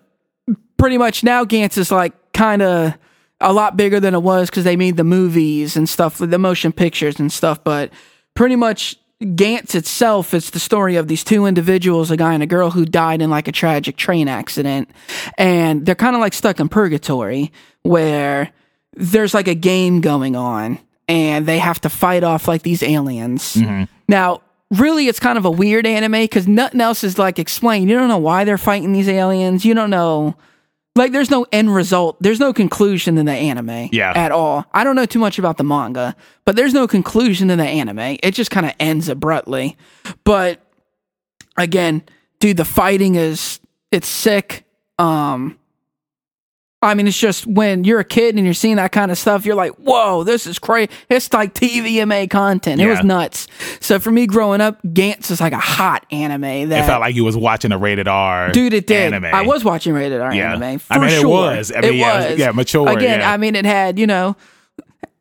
pretty much now Gantz is like kind of a lot bigger than it was because they made the movies and stuff, the motion pictures and stuff. But pretty much Gantz itself is the story of these two individuals, a guy and a girl who died in like a tragic train accident. And they're kind of like stuck in purgatory where there's like a game going on and they have to fight off like these aliens. Mm-hmm. Now, really, it's kind of a weird anime because nothing else is like explained. You don't know why they're fighting these aliens. You don't know. Like, there's no end result. There's no conclusion in the anime Yeah. at all. I don't know too much about the manga, but there's no conclusion in the anime. It just kind of ends abruptly. But again, dude, the fighting is it's sick. Um I mean, it's just when you're a kid and you're seeing that kind of stuff, you're like, whoa, this is crazy. It's like TVMA content. It was nuts. So for me growing up, Gantz is like a hot anime that it felt like you was watching a rated R. Dude, it did. Anime. I was watching rated R Yeah. anime. I For mean, it sure. was. I mean, yeah, it was- yeah, mature, Again, yeah. I mean, it had you know,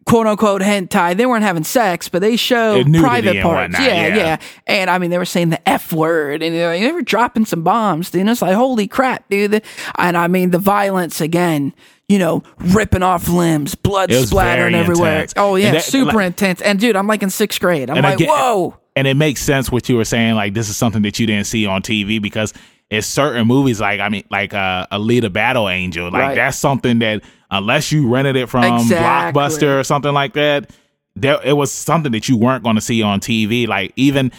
quote unquote hentai. They weren't having sex, but they showed private parts. whatnot, yeah, yeah. yeah, And I mean, they were saying the f word, and they were dropping some bombs. Dude, and it's like holy crap, dude. And I mean, the violence again. You know, ripping off limbs, blood splattering everywhere. intense. Oh yeah, that- super like- intense. And dude, I'm like in sixth grade. I'm like, whoa. and it makes sense what you were saying. Like this is something that you didn't see on TV because it's certain movies. Like I mean, like uh, Alita Battle Angel. Like Right. that's something that unless you rented it from Exactly. Blockbuster or something like that, there it was something that you weren't going to see on TV. Like even.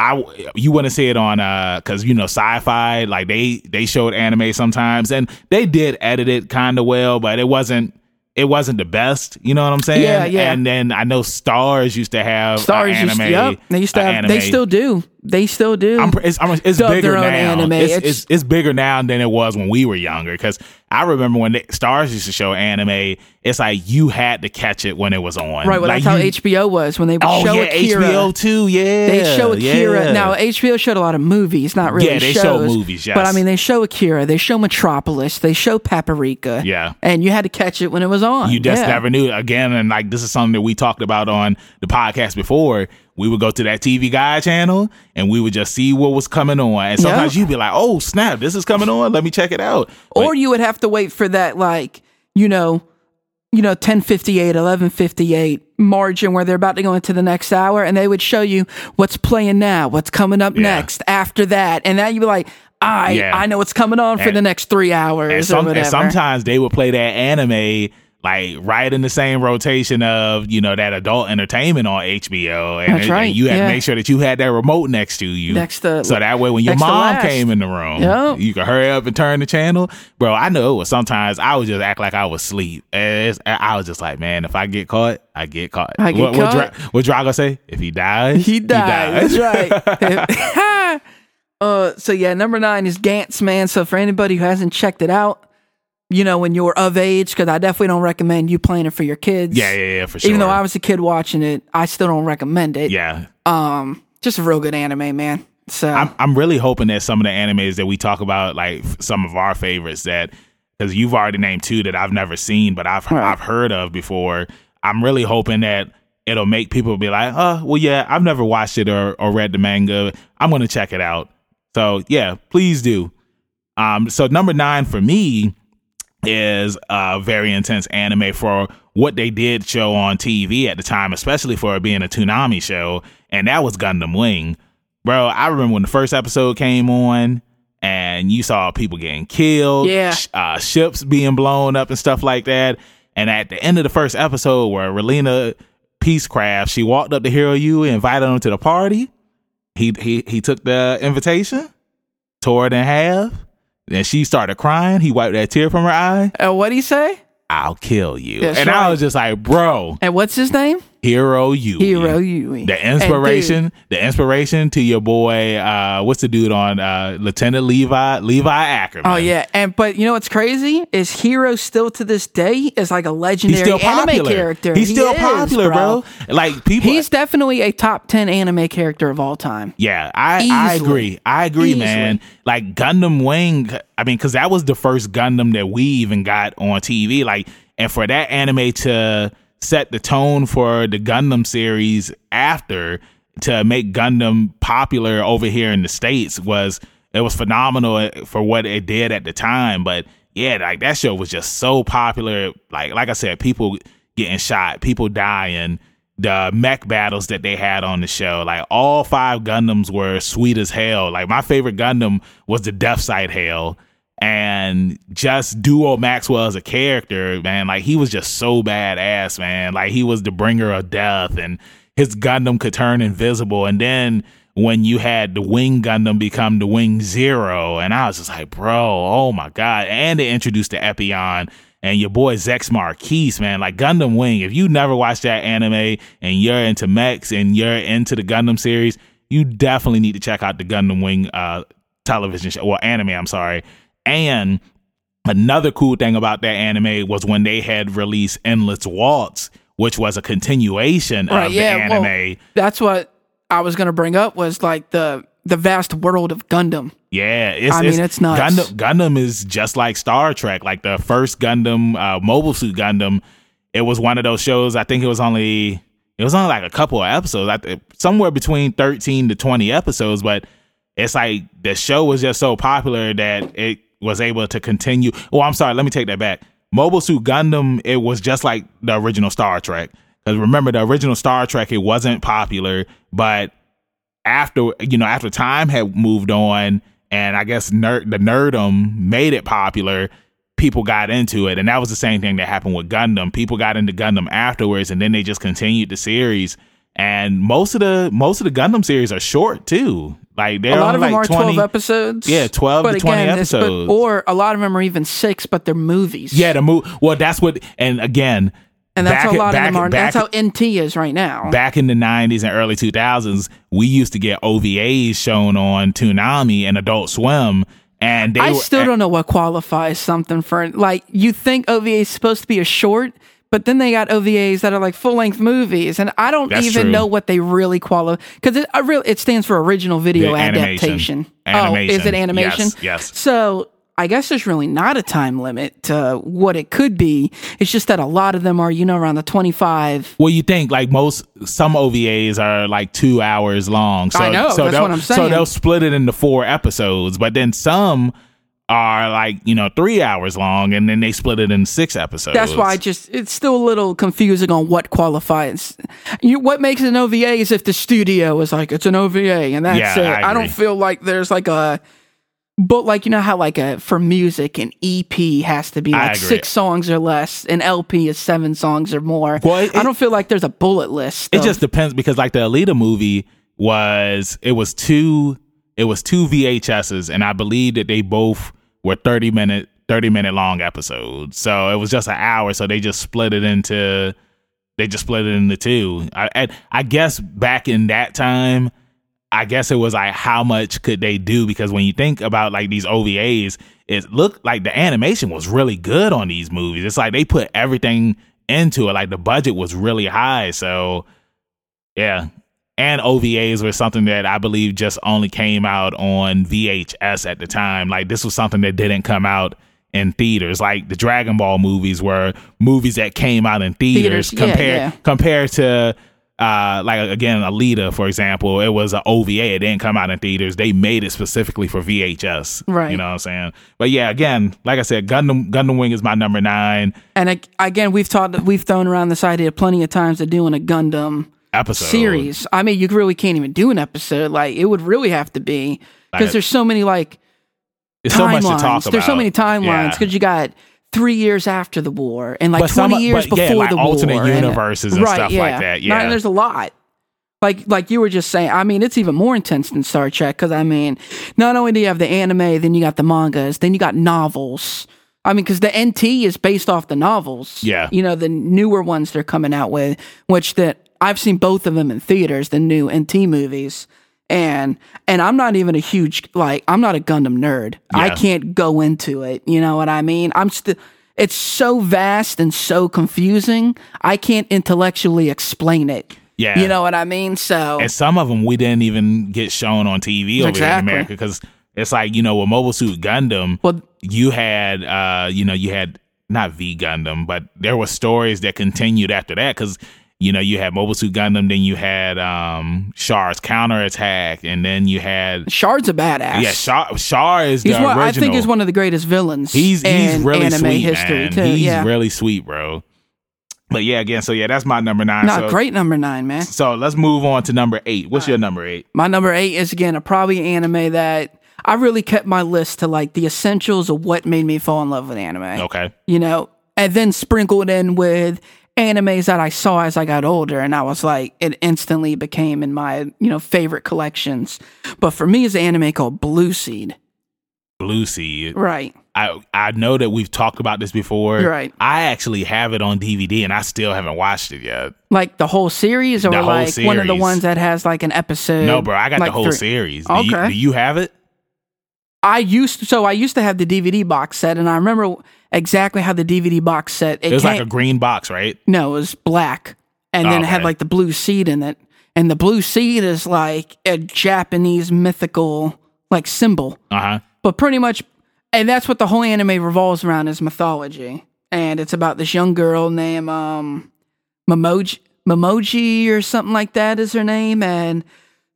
I you wouldn't see it on uh because you know sci-fi like they they showed anime sometimes and they did edit it kind of well but it wasn't it wasn't the best you know what I'm saying Yeah, yeah. and then I know Starz used to have Starz anime used to, yep, they used to have, they still do. They still do. I'm, it's, I'm, it's bigger now. anime. It's, It's- it's, it's bigger now than it was when we were younger. Because I remember when the Starz used to show anime, it's like you had to catch it when it was on. right. Well, like that's how HBO was when they would Oh show yeah, Akira. HBO too. Yeah, They show Akira. yeah. Now HBO showed a lot of movies, not really Yeah, they shows. show movies, yes. But I mean, they show Akira. They show Metropolis. They show Paprika. Yeah. and you had to catch it when it was on. You just Yeah. never knew. Again, and like this is something that we talked about on the podcast before. We would go to that TV Guide channel and we would just see what was coming on. And sometimes Yeah. you'd be like, "Oh snap, this is coming on. Let me check it out." But- or you would have to wait for that, like you know, you know, 1058, 1158 margin where they're about to go into the next hour, and they would show you what's playing now, what's coming up Yeah. next after that, and now you'd be like, I Yeah. I know what's coming on for the next three hours and, or some, whatever. and sometimes they would play that anime like right in the same rotation of you know that adult entertainment on HBO, and, and right, you had yeah. to make sure that you had that remote next to you, Next to- so that way when your mom came in the room, Yep. you could hurry up and turn the channel. Bro, I know it was sometimes I would just act like I was asleep. And it's- I was just like, man, if I get caught, I get caught. I get what, caught. What, Dra- what Drago say? If he dies, He died. dies. That's right. uh, so yeah, number nine is Gantz, man. So for anybody who hasn't checked it out, you know, when you're of age, because I definitely don't recommend you playing it for your kids. yeah, yeah, yeah, for sure. Even though I was a kid watching it, I still don't recommend it. yeah, Um, just a real good anime, man. So I'm I'm really hoping that some of the animes that we talk about, like some of our favorites, that because you've already named two that I've never seen, but I've Right. I've heard of before. I'm really hoping that it'll make people be like, oh, well, yeah, I've never watched it or or read the manga. I'm gonna check it out. So yeah, please do. Um, so number nine for me is a very intense anime for what they did show on TV at the time, especially for it being a Toonami show, and that was Gundam Wing. Bro, I remember when the first episode came on and you saw people getting killed, Yeah. uh, ships being blown up and stuff like that. And at the end of the first episode, where Relena Peacecraft, she walked up to Heero Yuy and invited him to the party. He he he took the invitation, tore it in half, and she started crying. He wiped that tear from her eye. uh, what do he say? I'll kill you. That's and I was just like, bro, And what's his name? Heero Yuy. Heero Yuy. The inspiration, the inspiration to your boy, uh, what's the dude on uh, Lieutenant Levi, Levi Ackerman. Oh yeah, and but you know what's crazy is Heero still to this day is like a legendary still anime popular. character. He's He still is, popular, bro. Like people, He's definitely a top ten anime character of all time. Yeah, I, I agree. I agree, Easily. man. Like Gundam Wing, I mean, because that was the first Gundam that we even got on TV. Like, and for that anime to set the tone for the Gundam series after to make Gundam popular over here in the states was it was phenomenal for what it did at the time. But yeah, like that show was just so popular. Like, like I said, people getting shot, people dying the mech battles that they had on the show. Like all five Gundams were sweet as hell. Like my favorite Gundam was the Deathscythe Hell. And just Duo Maxwell as a character, man, like he was just so badass, man. Like he was the bringer of death and his Gundam could turn invisible. And then when you had the Wing Gundam become the Wing Zero, and I was just like, bro, oh my God. And they introduced the Epyon and your boy Zechs Merquise, man, like Gundam Wing. If you never watched that anime and you're into mechs and you're into the Gundam series, you definitely need to check out the Gundam Wing uh, television show, well, anime, I'm sorry. And another cool thing about that anime was when they had released Endless Waltz, which was a continuation Right, of yeah, the well, anime. That's what I was gonna bring up was like the the vast world of Gundam. Yeah, it's, I mean, it's nuts. Gundam, Gundam is just like Star Trek. Like the first Gundam, uh, Mobile Suit Gundam, it was one of those shows. I think it was only it was only like a couple of episodes, I th- somewhere between thirteen to twenty episodes. But it's like the show was just so popular that it was able to continue. Well, I'm sorry, let me take that back. Mobile Suit Gundam, it was just like the original Star Trek. Because remember, the original Star Trek, it wasn't popular, but after you know after time had moved on and i guess nerd the nerdum made it popular people got into it and that was the same thing that happened with gundam people got into gundam afterwards and then they just continued the series and most of the most of the gundam series are short too like they're a lot of them like are 20 twelve episodes. Yeah, 12 but to 20 it's- but- episodes. or a lot of them are even six, but they're movies. yeah the move well that's what and again And that's Back a lot back- of them are. back- that's how NT is right now. back in the 90s and early 2000s, we used to get OVAs shown on Toonami and Adult Swim, and they I were, still don't know what qualifies something for like you think OVA is supposed to be a short, but then they got OVAs that are like full length movies, and I don't That's even true. know what they really qualify because it I real it stands for original video The adaptation. animation. Oh, is it animation? Yes, yes. So I guess there's really not a time limit to what it could be. It's just that a lot of them are you know around the 25. Well, you think like most some OVAs are like two hours long. So, I know, So that's what I'm saying. So they'll split it into four episodes, but then some are like you know three hours long, and then they split it in six episodes. That's why I just it's still a little confusing on what qualifies. You, what makes an OVA is if the studio is like it's an OVA and that's Yeah, it. I I, don't feel like there's like a but like you know how like a for music an EP has to be like six songs or less, an LP is seven songs or more. Well, it- I don't feel like there's a bullet list. It of- just depends because like the Alita movie was it was two it was two VHSs and I believe that they both were 30 minute 30 minute long episodes. So it was just an hour so they just split it into they just split it into two. I I, I guess back in that time I guess it was like how much could they do because when you think about like these OVAs it looked like the animation was really good on these movies. It's like they put everything into it like the budget was really high so yeah. And OVAs were something that I believe just only came out on VHS at the time. Like this was something that didn't come out in theaters. Like the Dragon Ball movies were movies that came out in theaters, Theaters, compared yeah. compared to uh like again Alita for example it was an OVA it didn't come out in theaters they made it specifically for VHS Right. you know what I'm saying but yeah again like I said Gundam Gundam Wing is my number 9 and again we've talked we've thrown around this idea plenty of times of doing a Gundam episode series. I mean, you really can't even do an episode. Like it would really have to be because there's so many like there's so much timelines. to talk about There's so many timelines Yeah. because you got three years after the war and like But some- 20 years but yeah, before like the alternate war. and- universes and stuff like that, No, yeah. there's a lot. Like like you were just saying. I mean, it's even more intense than Star Trek because I mean, not only do you have the anime, then you got the mangas, then you got novels. I mean, because the NT is based off the novels. Yeah. you know the newer ones they're coming out with, which that I've seen both of them in theaters, the new NT movies. And and I'm not even a huge like I'm not a Gundam nerd. I can't go into it. You know what I mean? I'm still it's so vast and so confusing. I can't intellectually explain it. Yeah. You know what I mean? So and some of them we didn't even get shown on TV over here in America because it's like you know with Mobile Suit Gundam, Well- you had uh you know you had not V Gundam, but there were stories that continued after that because you know you had Mobile Suit Gundam, then you had um Char's counterattack, and then you had Char's a badass. yeah Char, Char is the one, original. I think he's one of the greatest villains. He's he's in really anime sweet, history man. too. He's yeah, really sweet, bro. But yeah, again, so yeah, that's my number nine. not so, great number nine, man. So let's move on to number eight. What's your number eight? My number eight is again a probably anime that I really kept my list to like the essentials of what made me fall in love with anime. Okay. You know, and then sprinkled in with animes that I saw as I got older, and I was like, it instantly became in my you know favorite collections. But for me, is an anime called Blue Seed. Blue Seed, Right. I I know that we've talked about this before. Right. I actually have it on DVD and I still haven't watched it yet. Like the whole series, or whole like one of the ones that has like an episode. No, bro, I got like the whole three- series. Do, you, Okay. do you have it? I used to, so I used to have the DVD box set, and I remember exactly how the DVD box set. It was like a green box, right? no, it was black, and then it had like the blue seed in it, and the blue seed is like a Japanese mythical like symbol, Uh huh. but pretty much, and that's what the whole anime revolves around is mythology, and it's about this young girl named um Momiji Momiji or something like that is her name, and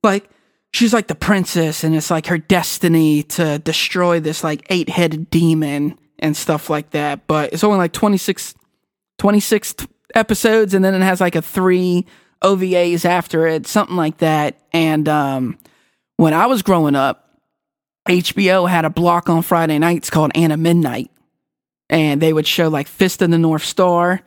like she's like the princess and it's like her destiny to destroy this like eight-headed demon and stuff like that but it's only like 26 26 t- episodes and then it has like a three ovas after it something like that and um when i was growing up hbo had a block on friday nights called anna midnight and they would show like fist of the north star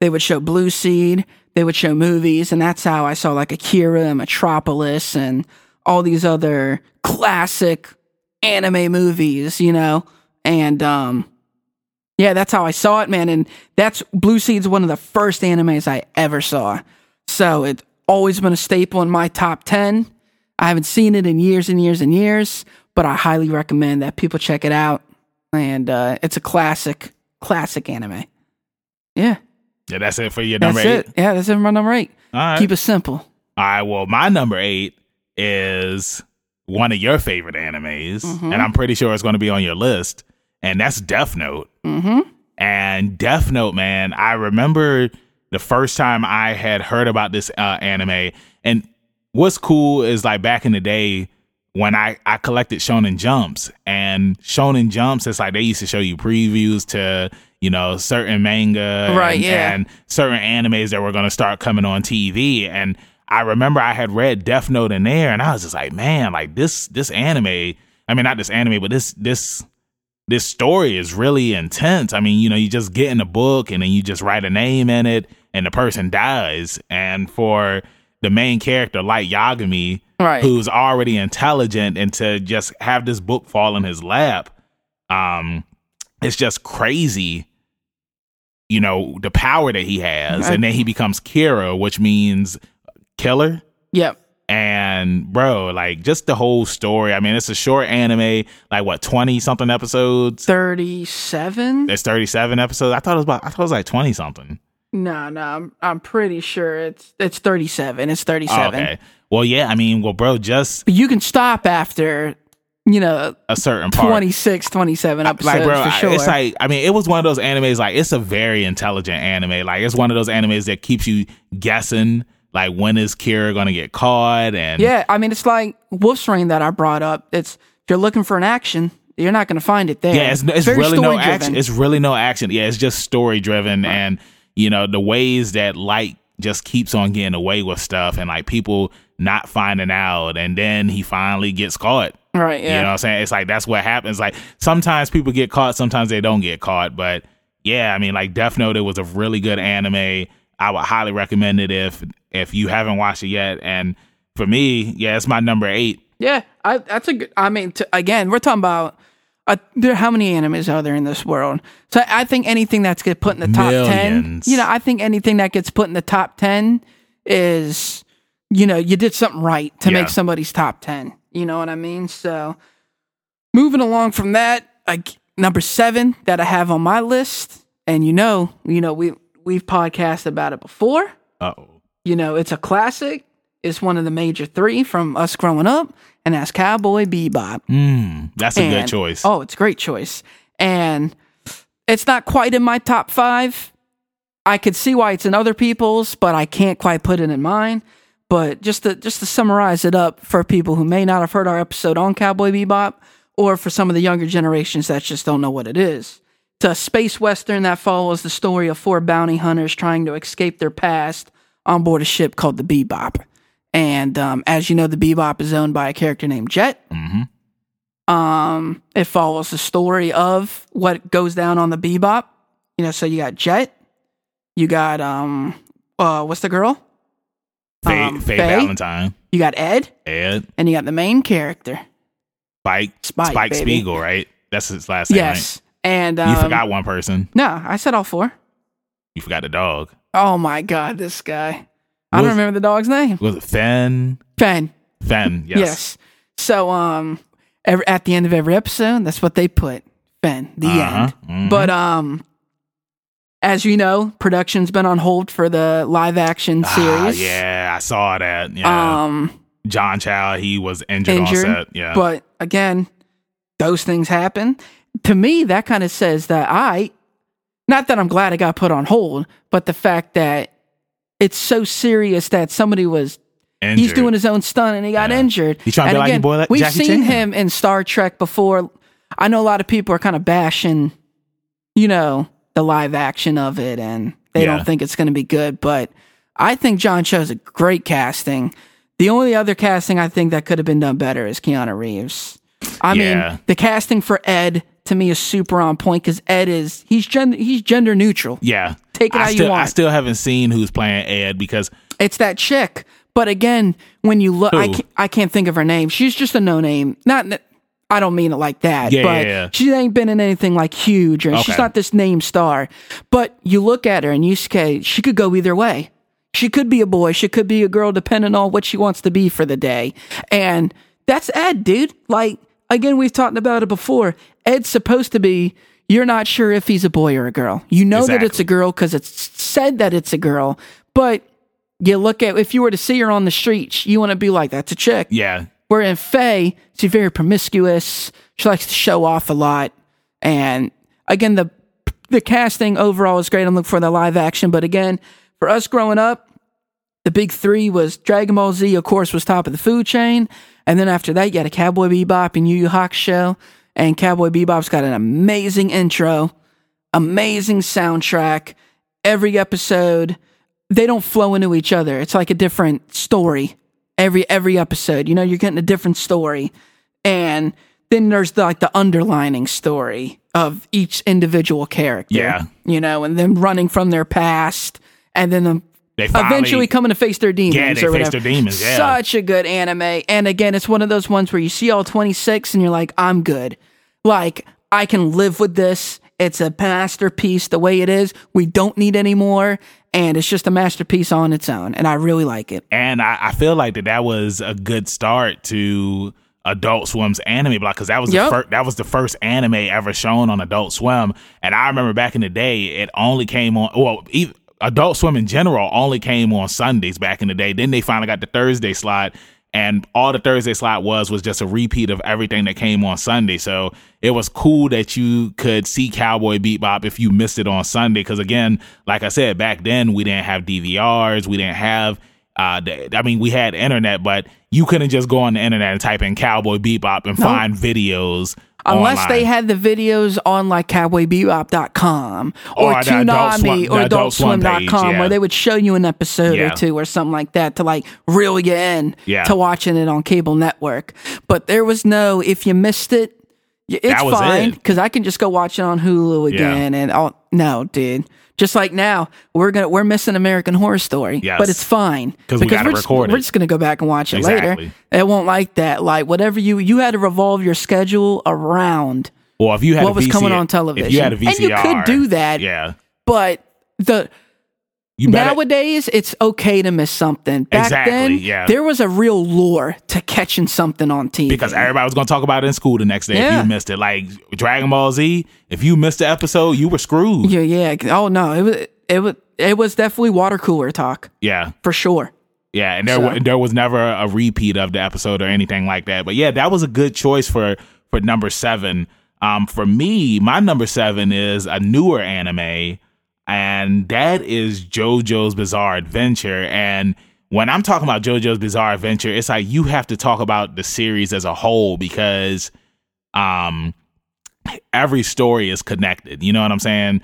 they would show blue seed they would show movies and that's how i saw like akira and metropolis and all these other classic anime movies you know and um Yeah, that's how I saw it, man. And that's Blue Seed's one of the first animes I ever saw. So it's always been a staple in my top 10. I haven't seen it in years and years and years, but I highly recommend that people check it out. And uh, it's a classic, classic anime. Yeah. Yeah, that's it for your number That's eight. it. Yeah, that's it for my number eight. All right. Keep it simple. All right. Well, my number eight is one of your favorite animes, Mm-hmm. and I'm pretty sure it's going to be on your list, and that's Death Note. Mm-hmm. And Death Note, man, I remember the first time I had heard about this uh, anime. And what's cool is like back in the day when I, I collected Shonen Jumps, and Shonen Jumps, it's like they used to show you previews to, you know, certain manga Right, and, yeah. and certain animes that were going to start coming on TV. And I remember I had read Death Note in there, and I was just like, man, like this this anime. I mean, not this anime, but this this this story is really intense. I mean, you know, you just get in a book and then you just write a name in it and the person dies. And for the main character, like Yagami, Right. who's already intelligent, and to just have this book fall in his lap, um, it's just crazy. You know, the power that he has. Right. And then he becomes Kira, which means killer. Yep. And bro, like just the whole story. I mean, it's a short anime, like what, 20 something episodes? 37? It's 37 episodes. I thought it was about I thought it was like 20 something. No, no, I'm, I'm pretty sure it's it's 37. It's 37. okay. Well, yeah, I mean, well, bro, just But you can stop after, you know, a certain part. 26, 27 episodes like bro, for I- sure. it's like I mean, it was one of those animes. Like it's a very intelligent anime. Like it's one of those animes that keeps you guessing. Like when is Kira gonna get caught? And yeah, I mean, it's like Wolf's Rain that I brought up. It's if you're looking for an action, you're not to find it there. Yeah, it's, it's very really no action. It's really no action. Yeah, it's just story driven, and you know the ways that Light just keeps on getting away with stuff, and like people not finding out, and then he finally gets caught. right. Yeah. You know what I'm saying? It's like that's what happens. Like sometimes people get caught, sometimes they don't get caught. But yeah, I mean, like Death Note, it was a really good anime. I would highly recommend it if if you haven't watched it yet. And for me, yeah, it's my number eight. Yeah, I, that's a good. I mean, to, again, we're talking about uh, there. How many animes are there in this world? So I think anything that's get put in the top ten, you know, I think anything that gets put in the top ten is, you know, you did something right to Yeah. make somebody's top ten. You know what I mean? So moving along from that, like number seven that I have on my list, and you know, you know, we we've podcasted about it before. Uh oh. You know, it's a classic. It's one of the major three from us growing up, and that's Cowboy Bebop. Mm, that's a good And- choice. Oh, it's a great choice. And it's not quite in my top five. I could see why it's in other people's, but I can't quite put it in mine. But just to just to summarize it up for people who may not have heard our episode on Cowboy Bebop, or for some of the younger generations that just don't know what it is. It's a space western that follows the story of four bounty hunters trying to escape their past on board a ship called the Bebop. And um, as you know, the Bebop is owned by a character named Jet. hmm Um, it follows the story of what goes down on the Bebop. You know, so you got Jet, you got um, uh, what's the girl? Faye, Um, Faye, Faye? Valentine, You got Ed, Ed, and you got the main character, Spike, Spike, Spike. Spiegel, right? That's his last name. yes. And um, You forgot one person. No, I said all four. You forgot the dog. Oh my god, this guy! I Was- don't remember the dog's name. Was it Fen? Fen. Fen. Yes. Yes. So um, every, at the end of every episode, that's what they put. Fen. The Uh-huh. end. Mhm. But um, as you know, production's been on hold for the live action Ah, series. yeah, I saw that. Yeah. Um, John Cho, he was injured, injured. on set. Yeah. But again, those things happen. To me, that kind of says that I, not that I'm glad it got put on hold, but the fact that it's so serious that somebody was injured. he's doing his own stunt and he got Yeah. injured. He's trying to and be like your again, like we've Jackie seen Chan. him in Star Trek before. I know a lot of people are kind of bashing, you know, the live action of it, and they Yeah. don't think it's going to be good. But I think John Cho's a great casting. The only other casting I think that could have been done better is Keanu Reeves. I Yeah. mean, the casting for Ed to me is super on point because Ed is he's gender he's gender neutral. yeah. Take it I how you still, I still haven't seen who's playing Ed because It's that chick. But again, when you look, I can't, I can't think of her name. She's just a no name. Not, I don't mean it like that. Yeah, but yeah, yeah. she ain't been in anything like huge, or she's not this name star. But you look at her and you say she could go either way. She could be a boy, she could be a girl, depending on what she wants to be for the day. And that's Ed, dude. Like again, we've talked about it before. Ed's supposed to be. You're not sure if he's a boy or a girl. You know that it's a girl because it's said that it's a girl, but you look at if you were to see her on the streets, you want to be like, that's a chick. Yeah. Where in Faye, she's very promiscuous. She likes to show off a lot. And again, the the casting overall is great. I'm looking for the live action. But again, for us growing up, the big three was Dragon Ball Z, of course, was top of the food chain. And then after that, you had a Cowboy Bebop and Yu Yu Hakusho. And Cowboy Bebop's got an amazing intro, amazing soundtrack. Every episode, they don't flow into each other. It's like a different story every every episode. You know, you're getting a different story, and then there's the, like the underlining story of each individual character. Yeah. you know, and them running from their past, and then them They finally- eventually coming to face their demons. Yeah, they face their demons, yeah. such a good anime. And again, it's one of those ones where you see all 26 and you're like, I'm good. Like I can live with this. It's a masterpiece the way it is. We don't need any more. And it's just a masterpiece on its own. And I really like it. And I, I feel like that that was a good start to Adult Swim's anime block because that was Yep. the first that was the first anime ever shown on Adult Swim. And I remember back in the day, it only came on well, even, Adult Swim in general only came on Sundays back in the day. Then they finally got the Thursday slot. And all the Thursday slot was was just a repeat of everything that came on Sunday. So it was cool that you could see Cowboy Bebop if you missed it on Sunday. Because again, like I said, back then we didn't have DVRs, we didn't have uh, the- I mean, we had internet, but you couldn't just go on the internet and type in Cowboy Bebop and find videos. Unless online. they had the videos on like cowboybebop.com oh, or, Or Adult Toonami or the Adult Swim AdultSwim.com yeah. where they would show you an episode Yeah. or two or something like that to like reel you in Yeah. to watching it on cable network. But there was no, if you missed it, it's fine it. because I can just go watch it on Hulu again and I'll, no, dude. Just like now, we're gonna we're missing American Horror Story, Yes. but it's fine 'Cause we gotta we're just, it. we're just gonna go back and watch it Exactly. later. It won't like that. Like whatever you you had to revolve your schedule around Or if you had what was coming on television. if you had a VCR, and you could do that, Yeah, but the you better. nowadays it's okay to miss something. Back Exactly, then, yeah. there was a real lure to catching something on TV because everybody was gonna talk about it in school the next day if you missed it. Like Dragon Ball Z, if you missed the episode, you were screwed. yeah, yeah. Oh no, it was it was it was definitely water cooler talk Yeah. for sure. Yeah, and there So- wa- there was never a repeat of the episode or anything like that. But yeah, that was a good choice for for number seven. Um, for me, my number seven is a newer anime, and that is JoJo's Bizarre Adventure. And when I'm talking about JoJo's Bizarre Adventure, it's like you have to talk about the series as a whole because um every story is connected. You know what I'm saying?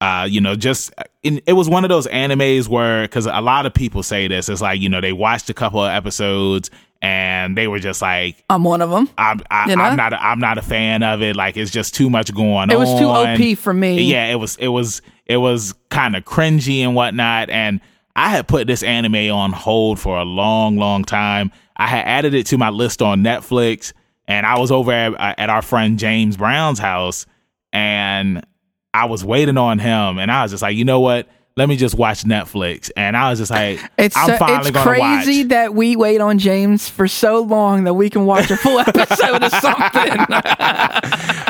uh, you know, just in, it was one of those animes where, because a lot of people say this, it's like you know they watched a couple of episodes and they were just like, I'm one of them. I'm I, You know? I'm not a, I'm not a fan of it. Like it's just too much going on. It was too OP for me. Yeah, it was it was it was kind of cringy and whatnot. And I had put this anime on hold for a long, long time. I had added it to my list on Netflix, and I was over at, uh, at our friend James Brown's house, and I was waiting on him, and I was just like, you know what? Let me just watch Netflix, and I was just like, It's I'm so- finally it's crazy watch. that we wait on James for so long that we can watch a full episode of something.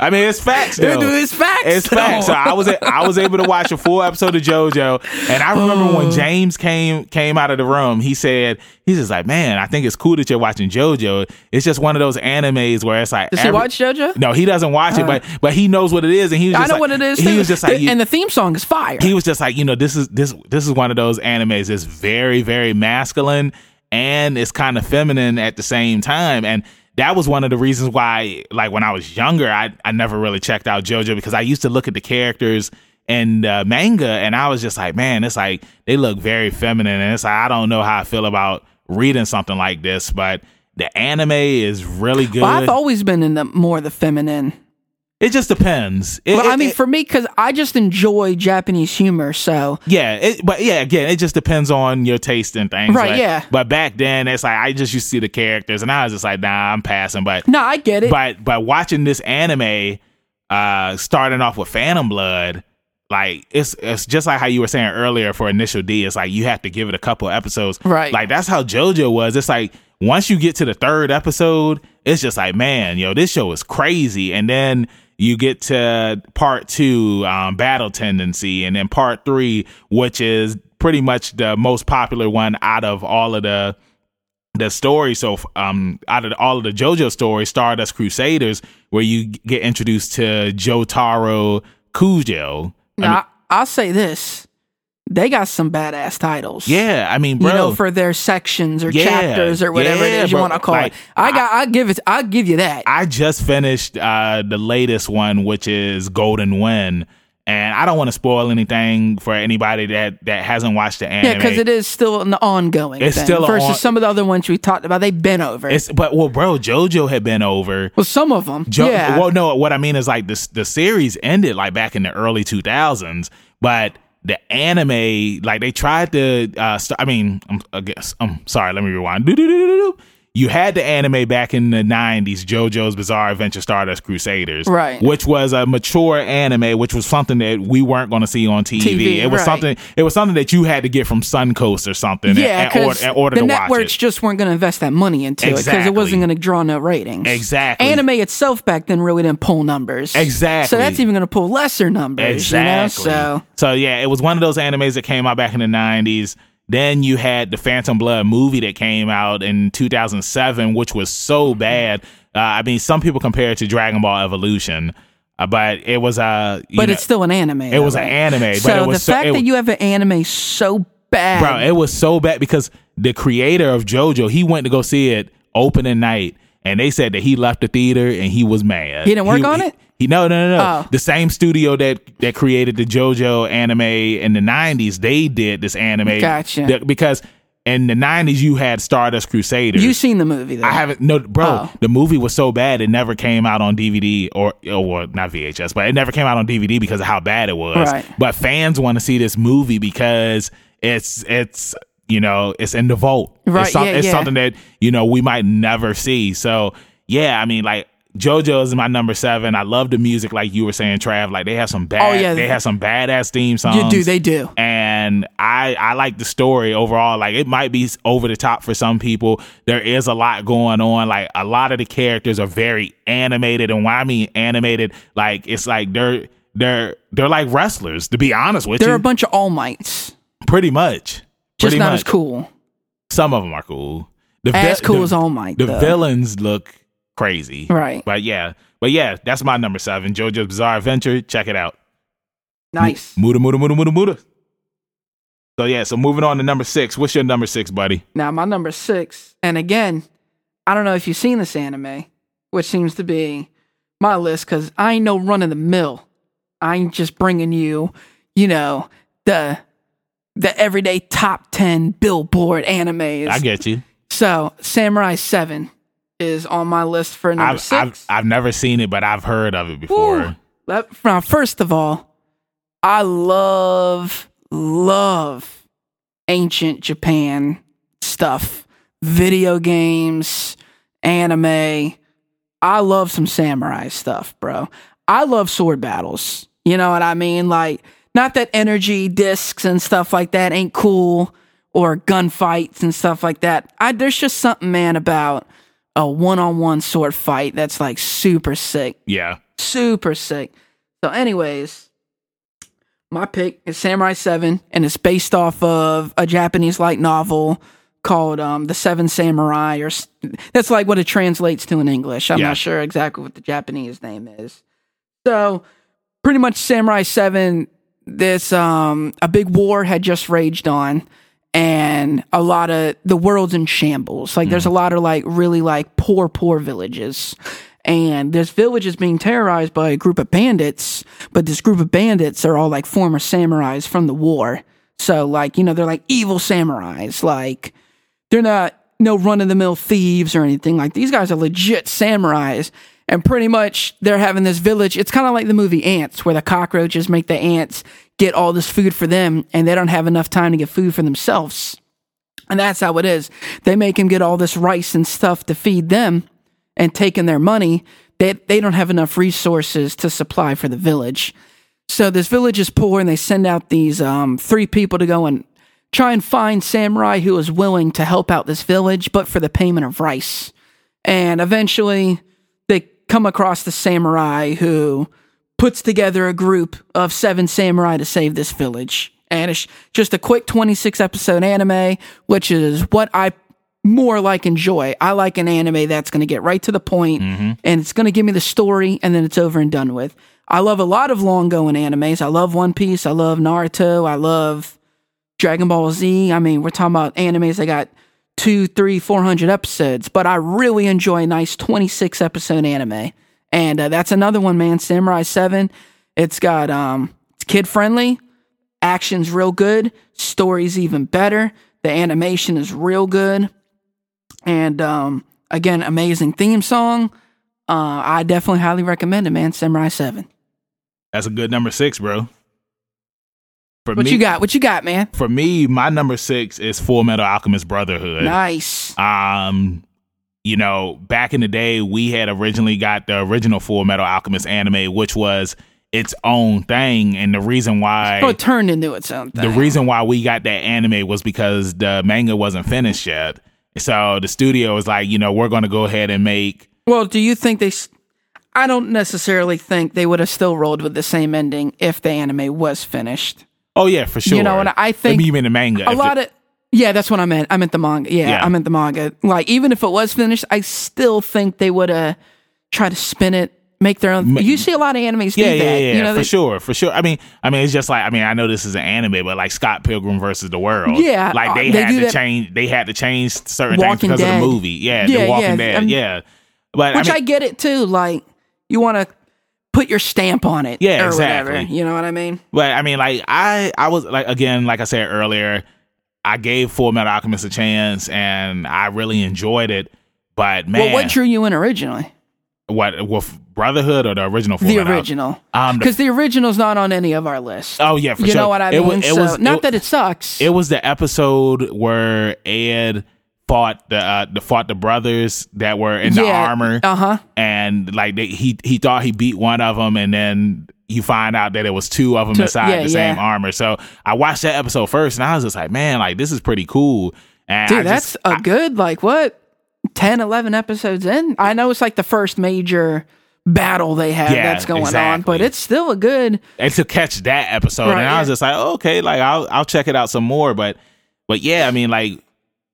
I mean, it's facts though. Dude, it's facts. It's facts. So I was I was able to watch a full episode of JoJo, and I remember Oh. when James came came out of the room, he said he's just like, man, I think it's cool that you're watching JoJo. It's just one of those animes where it's like, Does he watch JoJo? No, he doesn't watch it, uh. but but he knows what it is, and he was I know like- what it is. He too. was just like, and the theme song is fire. he was just like, you know, this is this this is one of those animes. That's very very masculine and it's kind of feminine at the same time. And that was one of the reasons why like when I was younger I I never really checked out JoJo because I used to look at the characters and the manga and I was just like, man, it's like they look very feminine. And it's like I don't know how I feel about reading something like this, but the anime is really good. well, I've always been in the more the feminine It just depends. It, Well, I mean, it- for me, because I just enjoy Japanese humor. So yeah, it, but yeah, again, it just depends on your taste and things. Right, But- yeah. But back then, it's like I just used to see the characters, and I was just like, nah, I'm passing. But no, I get it. but by watching this anime, uh, starting off with Phantom Blood, like it's it's just like how you were saying earlier for Initial D. It's like you have to give it a couple episodes, Right. Like that's how JoJo was. It's like once you get to the third episode, it's just like man, yo, this show is crazy, and then. You get to part two, um, battle tendency, and then part three, which is pretty much the most popular one out of all of the the story so um out of all of the JoJo stories, Stardust Crusaders, where you get introduced to Jotaro Kujo. I mean, I'll say this: they got some badass titles. yeah, I mean, you bro, know, for their sections or Yeah, chapters or whatever yeah, it is you want to call Like, it. I got, I give it, I give you that. I just finished uh the latest one, which is Golden Wind. And I don't want to spoil anything for anybody that that hasn't watched the anime. yeah, because it is still an ongoing. It's thing still versus on- some of the other ones we talked about. They've been over. It's but well, bro, JoJo had been over. well, some of them. Jo- yeah. Well, no, what I mean is like this the series ended like back in the early 2000s, but the anime like they tried to uh st- I mean, I'm, I guess I'm sorry, let me rewind. You had the anime back in the 90s, JoJo's Bizarre Adventure Stardust Crusaders, Right. Which was a mature anime, which was something that we weren't going to see on TV. TV, it was right. something. It was something that you had to get from Suncoast or something, yeah, in, in order, the to watch networks just weren't going to invest that money into it because it wasn't going to draw no ratings. Exactly. Anime itself back then really didn't pull numbers. Exactly. So that's even going to pull lesser numbers. Exactly. You know? So So yeah, it was one of those animes that came out back in the nineties. Then you had the Phantom Blood movie that came out in 2007, which was so bad. Uh, I mean, some people compare it to Dragon Ball Evolution, uh, but it was a. you but know, it's still an anime. it was an anime. But So it was the so, fact that you have an anime so bad, bro, it was so bad because the creator of JoJo, he went to go see it opening night, and they said that he left the theater and he was mad. He didn't work on it? He no no no no. Oh. The same studio that that created the JoJo anime in the '90s, they did this anime. Gotcha. The- because in the '90s you had Stardust Crusaders. you seen the movie though? I haven't no bro. Oh. The movie was so bad it never came out on DVD or or well, not VHS, but it never came out on DVD because of how bad it was. Right. But fans want to see this movie because it's it's you know it's in the vault. Right, It's, some- yeah, it's yeah. something that you know we might never see. So yeah, I mean like. JoJo is my number seven. I love the music, like you were saying, Trav. Like they have some bad, Oh, yeah. they have some badass theme songs you do, they do. and I I like the story overall. Like it might be over the top for some people. There is a lot going on. Like a lot of the characters are very animated, and when I mean animated, like it's like they're they're they're like wrestlers. To be honest with you. They're a bunch of All Mights, pretty much. just Pretty not much. as cool. Some of them are cool. The As vi- cool the- as All Might. The though. villains look crazy, Right. But yeah, but yeah, that's my number seven. JoJo's Bizarre Adventure. Check it out. Nice. Muda muda muda muda muda. So yeah, so moving on to number six. What's your number six, buddy? Now my number six, and again, I don't know if you've seen this anime, which seems to be my list because I ain't no run of the mill. I ain't just bringing you, you know, the the everyday top ten Billboard animes. I get you. so Samurai Seven is on my list for number I've, 6 I've I've never seen it, but I've heard of it before. Ooh. That- Now, first of all, I love, love ancient Japan stuff, video games, anime. I love some samurai stuff, bro. I love sword battles. You know what I mean? Like, not that energy discs and stuff like that ain't cool or gunfights and stuff like that. I, there's just something, man, about a one on one sword fight that's like super sick Yeah, super sick. So, anyways, my pick is Samurai Seven, and it's based off of a Japanese light novel called um, The Seven Samurai, or that's like what it translates to in English. I'm Yeah. not sure exactly what the Japanese name is. So, pretty much Samurai Seven. This um, a big war had just raged on, and a lot of the world's in shambles. Like there's a mm. lot of like really like poor, poor villages. And this village is being terrorized by a group of bandits, but this group of bandits are all like former samurais from the war. So like, you know, they're like evil samurais. Like they're not no run of the mill thieves or anything. Like these guys are legit samurais. and pretty much they're having this village. It's kind of like the movie Ants, where the cockroaches make the ants get all this food for them, and they don't have enough time to get food for themselves. And that's how it is. They make them get all this rice and stuff to feed them, and taking their money, they they don't have enough resources to supply for the village. So this village is poor, and they send out these um, three people to go and try and find samurai who is willing to help out this village, but for the payment of rice. And eventually, they come across the samurai who puts together a group of seven samurai to save this village. And it's just a quick 26 episode anime, which is what I more like enjoy. I like an anime that's going to get right to the point mm-hmm. and it's going to give me the story and then it's over and done with. I love a lot of long going animes. I love One Piece. I love Naruto. I love Dragon Ball Z. I mean, we're talking about animes that got two, three, four hundred episodes, but I really enjoy a nice 26 episode anime. And uh, that's another one, man. Samurai 7. It's got, um, it's kid friendly. Action's real good. Story's even better. The animation is real good. And, um, again, amazing theme song. Uh, I definitely highly recommend it, man. Samurai 7. That's a good number six, bro. For What me, you got? What you got, man? For me, my number six is Full Metal Alchemist Brotherhood. Nice. Um, you know, back in the day, we had originally got the original Full Metal Alchemist anime, which was its own thing, and the reason why Oh, it turned into its own thing. the reason why we got that anime was because the manga wasn't finished yet. So the studio was like, you know, we're going to go ahead and make. Well, do you think they? I don't necessarily think they would have still rolled with the same ending if the anime was finished. Oh yeah, for sure. You know, and I think you mean the manga. A lot of yeah, that's what I meant. I meant the manga. Yeah, Yeah. I meant the manga. Like even if it was finished, I still think they would have tried to spin it, make their own. You see a lot of animes do yeah, that. yeah, yeah, you know, for they- sure, for sure. I mean, I mean, it's just like I mean, I know this is an anime, but like Scott Pilgrim versus the World, Yeah, like they, uh, they had to change. They had to change certain things because of the movie. Yeah, Yeah, the Walking yeah, Dead. um, yeah, but which I I, get it too. Like you want to put your stamp on it, Yeah, or exactly. whatever. You know what I mean? but I mean, like I, I was like again, like I said earlier, I gave Full Metal Alchemist a chance, and I really enjoyed it. But man, Well, what drew you in originally? what with Brotherhood or the original? Full The Metal? original, Um, the- because the original's not on any of our lists. oh yeah, for you sure. know what I It mean? was- it so, was- not it- that it sucks. It was the episode where Ed fought the uh, the fought the brothers that were in the armor, Uh huh. and like they, he he thought he beat one of them, and then you find out that it was two of them Two- inside yeah, the same yeah. armor. So I watched that episode first, and I was just like, man, like this is pretty cool. And Dude, I that's just, a good, like, what, 10, 11 episodes in? I know it's like the first major battle they have Yeah, that's going on, but it's still a good. and to catch that episode, Right, and I was just like, oh, okay, like I'll I'll check it out some more. But but yeah, I mean, like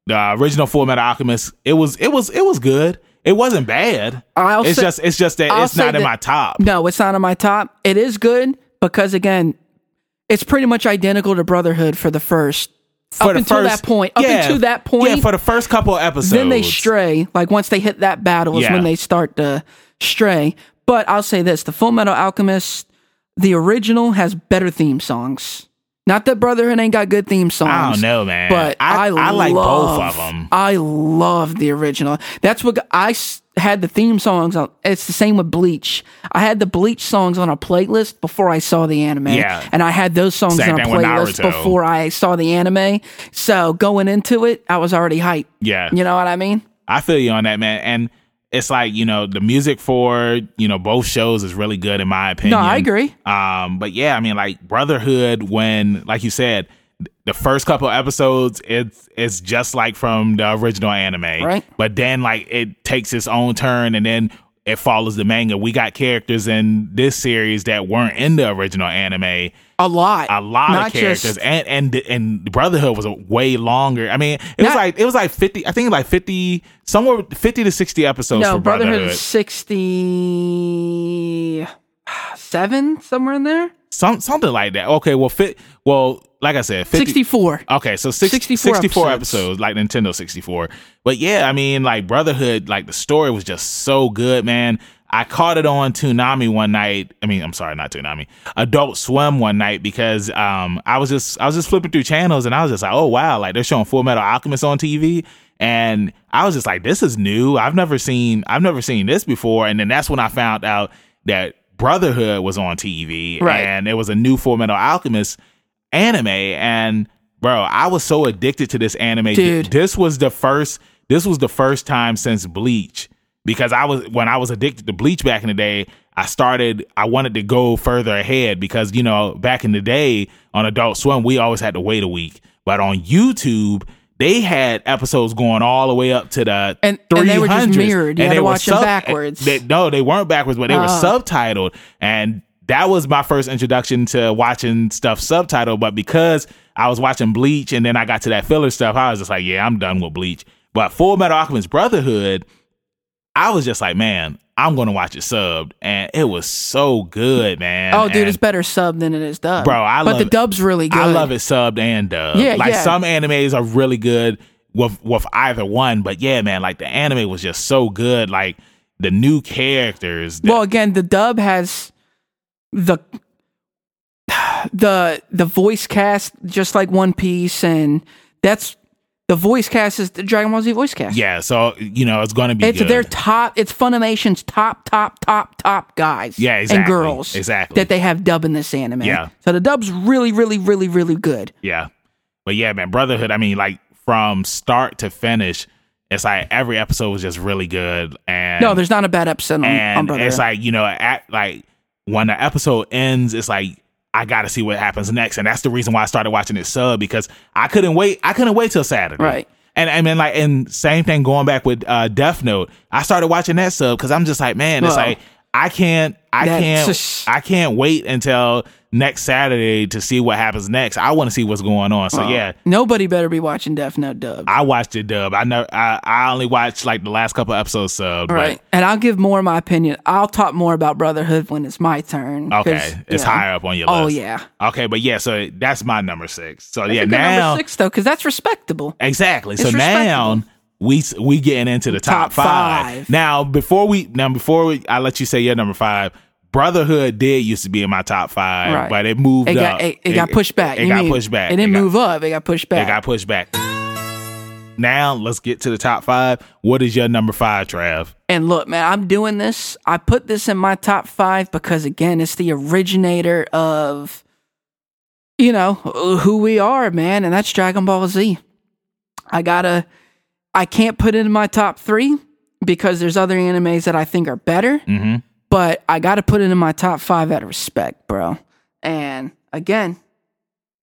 the original Full Metal Alchemist, it was it was it was good. It wasn't bad. I'll it's say- just it's just that I'll it's not in that- my top. No, it's not in my top. It is good because, again, it's pretty much identical to Brotherhood for the first. For up until first- that point. Up yeah, until that point. Yeah, for the first couple of episodes. then they stray. Like once they hit that battle is Yeah. when they start to stray. But I'll say this: the Full Metal Alchemist, the original has better theme songs. Not that Brotherhood ain't got good theme songs. I don't know, man. But I, I, I like love, both of them. I love the original. That's what I had the theme songs on. It's the same with Bleach. I had the Bleach songs on a playlist before I saw the anime. Yeah. And I had those songs Same on a playlist before I saw the anime. So going into it, I was already hyped. Yeah, You know what I mean? I feel you on that, man. And it's like you know the music for you know both shows is really good in my opinion. No, I agree. Um, but yeah, I mean, like Brotherhood, when like you said, the first couple episodes, it's it's just like from the original anime, Right. But then like it takes its own turn, and then it follows the manga. We got characters in this series that weren't in the original anime. A lot. A lot Not of characters, just- and and and Brotherhood was a way longer. I mean, it was like it was like fifty. I think like fifty, somewhere fifty to sixty episodes no, for Brotherhood Brotherhood. is 67, somewhere in there? Some something like that. Okay, well, fit. Well, like I said, 50, 64. Okay, so six, 64 64, episodes. episodes. like Nintendo 64. But yeah, I mean, like Brotherhood, like the story was just so good, man. I caught it on Toonami one night. I mean, I'm sorry, not Toonami, Adult Swim one night because um, I was just I was just flipping through channels and I was just like, oh wow, like they're showing Full Metal Alchemist on TV, and I was just like, this is new. I've never seen I've never seen this before. And then that's when I found out that Brotherhood was on TV, Right. and it was a new Full Metal Alchemist anime, and bro, I was so addicted to this anime. Dude. This was the first. This was the first time since Bleach because I was when I was addicted to Bleach back in the day. I started. I wanted to go further ahead because you know back in the day on Adult Swim we always had to wait a week, but on YouTube. They had episodes going all the way up to the And- and they were just mirrored. You and had they to were watch them backwards. They, no, they weren't backwards, but they were Oh. subtitled, and that was my first introduction to watching stuff subtitled. But because I was watching Bleach, and then I got to that filler stuff, I was just like, yeah, I'm done with Bleach. But Full Metal Alchemist Brotherhood, I was just like, man, I'm gonna watch it subbed, and it was so good, man. Oh, dude, And- it's better sub than it is dub. Bro, I but love the it. dub's really good. I love it subbed and dubbed. Yeah, like yeah. some animes are really good with with either one, but yeah, man, like the anime was just so good. Like the new characters. the- Well, again, the dub has the the the voice cast just like One Piece, and that's the voice cast is the Dragon Ball Z voice cast. yeah, so you know it's gonna be It's good. their top. It's Funimation's top, top, top, top guys. Yeah, and girls. exactly. That they have dubbing this anime. Yeah. So the dub's really, really, really, really good. yeah, but yeah, man, Brotherhood. I mean, like from start to finish, it's like every episode was just really good. And No, there's not a bad episode on, on and Brotherhood. it's like you know at like when the episode ends it's like i gotta see what happens next. And that's the reason why i started watching it sub because i couldn't wait i couldn't wait till saturday. Right. and i mean like and same thing going back with uh death note. I started watching that sub because i'm just like man it's like i can't i that's can't just- i can't wait until next saturday to see what happens next i want to see what's going on so uh, yeah Nobody better be watching Death Note dub. I watched it dub. I know I, I only watched like the last couple episodes sub. Right. And I'll give more of my opinion. I'll talk more about Brotherhood when it's my turn. Okay, it's higher up on your oh, list. Oh, yeah. Okay, but yeah, so that's my number six. So That's yeah, now number six, though, because that's respectable. exactly. So It's now respectable. We we getting into the top, Top five. five. Now before we now before we, I let you say your number five. Brotherhood did used to be in my top five, Right. but it moved It up. got, it, it got pushed back. It, got mean- pushed back. It didn't got- move up. It got pushed back. It got pushed back. Now let's get to the top five. What is your number five, Trav? And look, man, I'm doing this. I put this in my top five because, again, it's the originator of, you know, who we are, man, and that's Dragon Ball Z. I gotta, I can't put it in my top three because there's other animes that I think are better, Mm-hmm. but I gotta put it in my top five out of respect, bro. And again,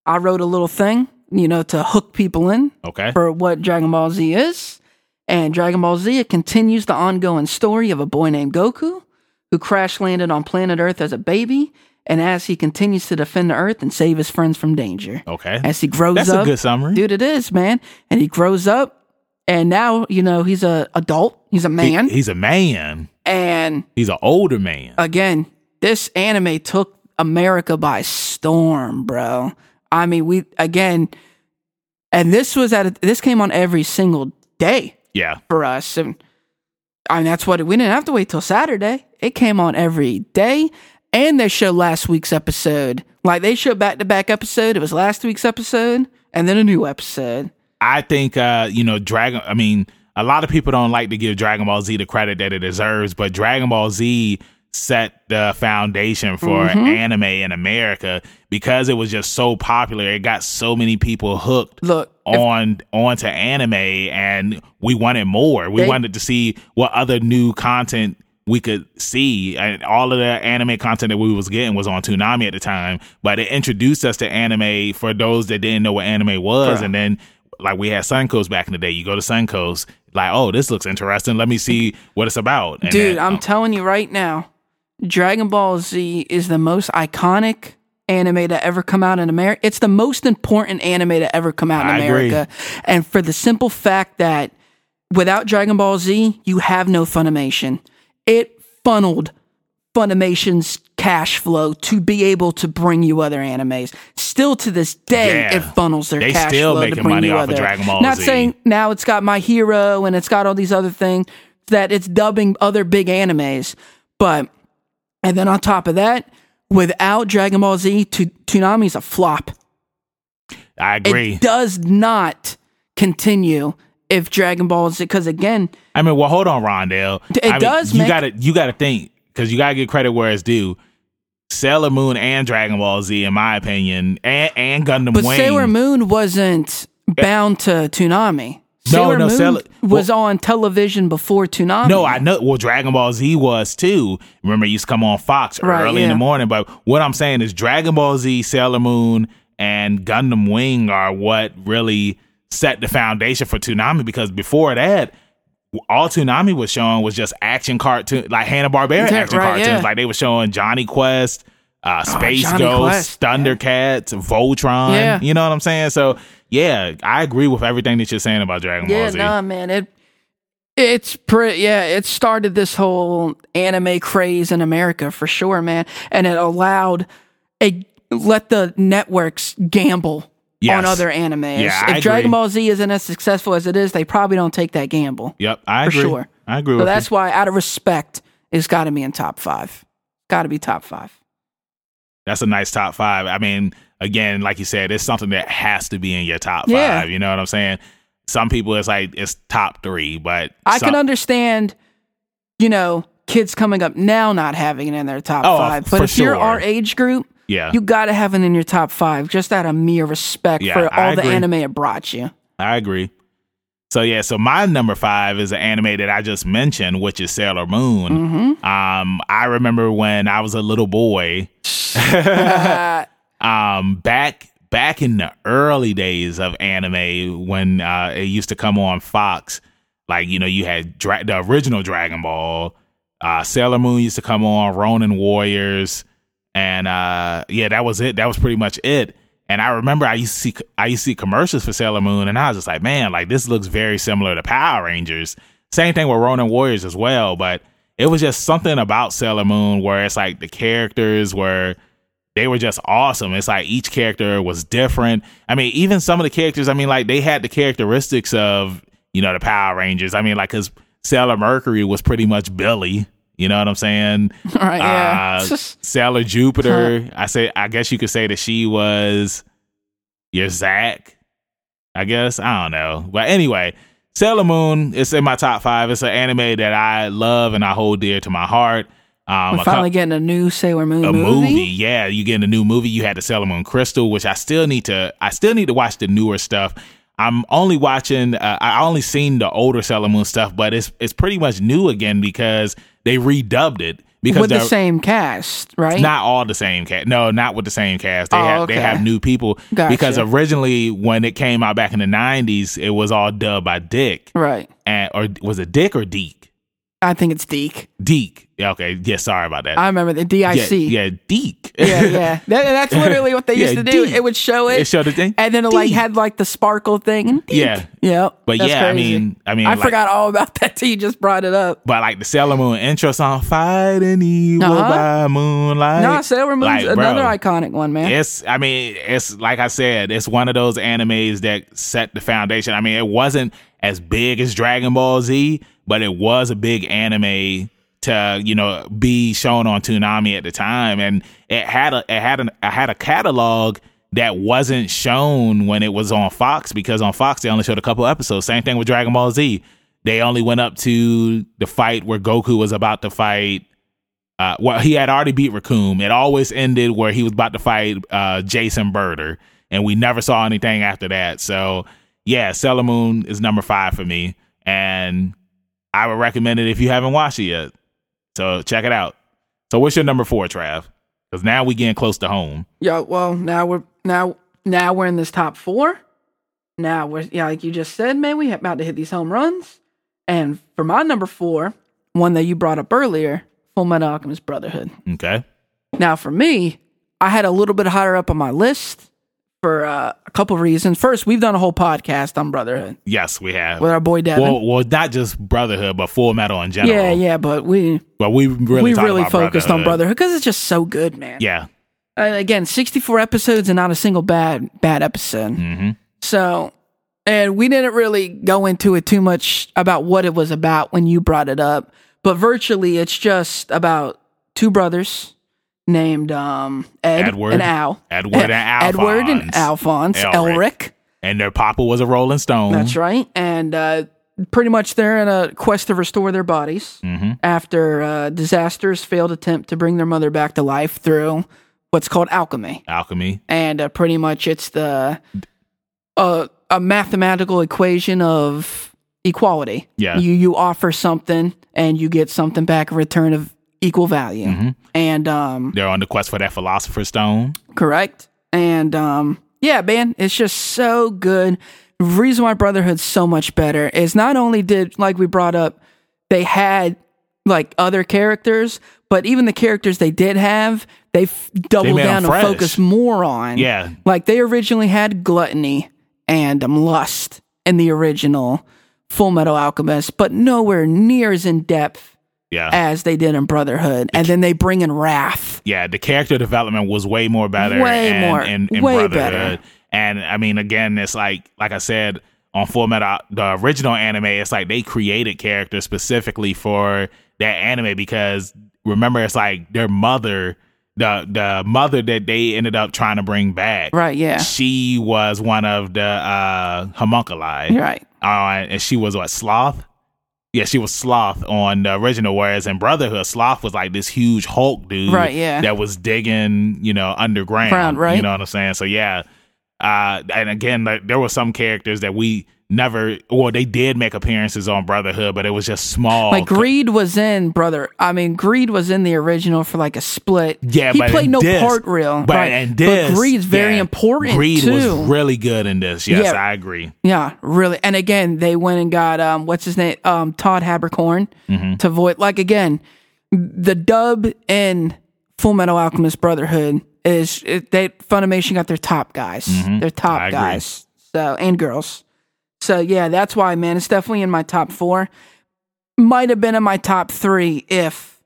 I wrote a little thing, you know, to hook people in Okay. for what Dragon Ball Z is. And Dragon Ball Z it continues the ongoing story of a boy named Goku who crash landed on planet Earth as a baby. And as he continues to defend the Earth and save his friends from danger, Okay. as he grows That's up, a good summary. dude, it is man. And he grows up, and now you know he's a adult, he's a He- man, he's a man. and He's an older man. again, this anime took America by storm, bro. I mean, we again, and this was at a, this came on every single day yeah. for us, and I mean that's what we didn't have to wait till Saturday. It came on every day, and they showed last week's episode. Like they showed back to back episode. It was last week's episode, and then a new episode. I think uh, you know, Dragon I mean, a lot of people don't like to give Dragon Ball Z the credit that it deserves, but Dragon Ball Z set the foundation for Mm-hmm. anime in America because it was just so popular. It got so many people hooked Look, if- on onto anime and we wanted more. We They- wanted to see what other new content we could see and all of the anime content that we was getting was on Toonami at the time but it introduced us to anime for those that didn't know what anime was and then like we had Suncoast back in the day you go to Suncoast like oh this looks interesting let me see what it's about And Dude, then, I'm um, telling you right now, Dragon Ball Z is the most iconic anime to ever come out in America. It's the most important anime to ever come out in I agree. America. And for the simple fact that without Dragon Ball Z, you have no Funimation. It funneled Funimation's cash flow to be able to bring you other animes. Still to this day, Yeah. it funnels their They cash still flow to bring money you off of other. Dragon Ball Not Z. saying now it's got My Hero and it's got all these other things that it's dubbing other big animes. But and then on top of that, without Dragon Ball Z, Z, T- Toonami's a flop. I agree. It does not continue if Dragon Ball Z because again, I mean, well, hold on, Rondell. It I mean, does You gotta you gotta think because you gotta get credit where it's due. Sailor Moon and Dragon Ball Z, in my opinion, and, and Gundam but Wing. Sailor Moon wasn't bound to Toonami. Sailor no, Moon Sailor- was on television before Toonami. No, I know. Well, Dragon Ball Z was too. Remember, it used to come on Fox Right, early in the morning. But what I'm saying is, Dragon Ball Z, Sailor Moon, and Gundam Wing are what really set the foundation for Toonami. Because before that, all Toonami was showing was just action cartoon, like Hanna Barbera Yeah, action right, cartoons. yeah. Like they were showing Jonny Quest, uh, Space Johnny Ghost, Quest, Thundercats, Voltron. Yeah. You know what I'm saying? So yeah, I agree with everything that you're saying about Dragon Yeah, Ball Z. nah, man. It it's pretty. Yeah, it started this whole anime craze in America for sure, man, and it allowed a let the networks gamble Yes. on other anime. Yeah, if I Dragon agree. Ball Z isn't as successful as it is, they probably don't take that gamble. Yep, I For agree. sure. I agree So that's you. why, out of respect, it's got to be in top five. Got to be top five. That's a nice top five. I mean, again, like you said, it's something that has to be in your top Yeah. five. You know what I'm saying? Some people, it's like it's top three, but I some- can understand, you know, kids coming up now not having it in their top Oh, five. But if you're our age group, Yeah, you got to have it in your top five, just out of mere respect Yeah, for I all the agree. anime it brought you. I agree. So yeah, so my number five is an anime that I just mentioned, which is Sailor Moon. Mm-hmm. Um, I remember when I was a little boy, um, back back in the early days of anime when uh, it used to come on Fox. Like you know, you had dra- the original Dragon Ball, uh, Sailor Moon used to come on, Ronin Warriors, and uh, yeah, that was it. That was pretty much it. And I remember I used to see I used to see commercials for Sailor Moon, and I was just like, man, like this looks very similar to Power Rangers. Same thing with Ronin Warriors as well, but it was just something about Sailor Moon where it's like the characters were they were just awesome. It's like each character was different. I mean, even some of the characters, I mean, like they had the characteristics of, you know, the Power Rangers. I mean, like, cause Sailor Mercury was pretty much Billy. You know what I'm saying? all right, yeah. Uh, Sailor Jupiter. I say, I guess you could say that she was your Zack. I guess I don't know, but anyway, Sailor Moon is in my top five. It's an anime that I love and I hold dear to my heart. Um, We're finally getting a new Sailor Moon movie. a movie. movie. Yeah, you getting a new movie. You had the Sailor Moon Crystal, which I still need to. I still need to watch the newer stuff. I'm only watching. Uh, I only seen the older Sailor Moon stuff, but it's it's pretty much new again because they redubbed it because with the same cast, right? not all the same cast. No, not with the same cast. They Oh, have okay. they have new people Gotcha. because originally when it came out back in the '90s, it was all dubbed by Dick right. and or was it Dick or Deke? I think it's Deke. Deke. Yeah, Okay. Yeah. Sorry about that. I remember the DIC. yeah, Deke. yeah, yeah. That, that's literally what they used to do. Deke. It would show it, It showed the thing. and then it like had like the sparkle thing. And Deke. Yeah. Yep. But That's yeah, I mean, I mean, I like, forgot all about that till you just brought it up. But like the Sailor Moon intro song, "Fighting Evil Uh-huh. by Moonlight." no, Sailor Moon's like, bro, another iconic one, man. It's, I mean, it's like I said, it's one of those animes that set the foundation. I mean, it wasn't as big as Dragon Ball Z, but it was a big anime to you know be shown on Toonami at the time, and it had a it had an it had a catalog that wasn't shown when it was on Fox because on Fox they only showed a couple episodes. Same thing with Dragon Ball Z. They only went up to the fight where Goku was about to fight uh, well, he had already beat Recoome. It always ended where he was about to fight uh, Jason Birder, and we never saw anything after that. So, yeah, Sailor Moon is number five for me, and I would recommend it if you haven't watched it yet. So check it out. So, what's your number four, Trav? Because now we getting close to home. Yeah, well, now we're now now we're in this top four. Now we're yeah, like you just said, man, we about to hit these home runs. And for my number four, one that you brought up earlier, Full Metal Alchemist Brotherhood. Okay. Now for me, I had a little bit higher up on my list for uh, a couple of reasons. First, we've done a whole podcast on Brotherhood Yes, we have. with our boy Devin. well, well, not just Brotherhood, but Full Metal in general. yeah, yeah, but we But we really we really focused on Brotherhood because it's just so good, man. Yeah. Uh, again, 64 episodes and not a single bad bad episode. hmm So, and we didn't really go into it too much about what it was about when you brought it up. but virtually it's just about two brothers named um, Ed Edward. and Al. Edward and Edward and Alphonse. Alphonse. Elric. Elric. And their papa was a Rolling Stone. That's right. And uh, pretty much they're in a quest to restore their bodies Mm-hmm. after uh, disastrous failed attempt to bring their mother back to life through what's called alchemy. Alchemy. And uh, pretty much it's the uh, a mathematical equation of equality. Yeah. You you offer something and you get something back in return of equal value. Mm-hmm. And um They're on the quest for that Philosopher's Stone. correct. And um yeah, man, it's just so good. The reason why Brotherhood's so much better is not only did like we brought up, they had like other characters, but even the characters they did have, they f- doubled 'em down and focused more on. Yeah. Like they originally had gluttony and um, lust in the original Full Metal Alchemist, but nowhere near as in depth Yeah. as they did in Brotherhood. And then they bring in Wrath. yeah, the character development was way more better. Way in, more. in, in Way Brotherhood. better. And I mean, again, it's like like I said on format the original anime. It's like they created characters specifically for that anime because remember, it's like their mother, the the mother that they ended up trying to bring back. Right, yeah. She was one of the uh homunculi. Right. Uh, and she was what sloth. Yeah, she was Sloth on the original, whereas in Brotherhood, Sloth was like this huge Hulk dude, Right, yeah. that was digging, you know, underground, Ground, right. You know what I'm saying? So yeah, uh, and again, like, there were some characters that we never, well, they did make appearances on Brotherhood, but it was just small. Like Greed was in Brother. I mean, Greed was in the original for like a split. Yeah, he played no this- part real. but right. and this, but Greed's very yeah, important Greed too. was really good in this. Yes, Yeah. I agree. Yeah, really. And again, they went and got um, what's his name, um, Todd Haberkorn Mm-hmm. to voice. Like again, the dub in Full Metal Alchemist Brotherhood is it, they Funimation got their top guys, their Mm-hmm. I top guys. So and girls. So yeah, that's why, man. It's definitely in my top four. Might have been in my top three if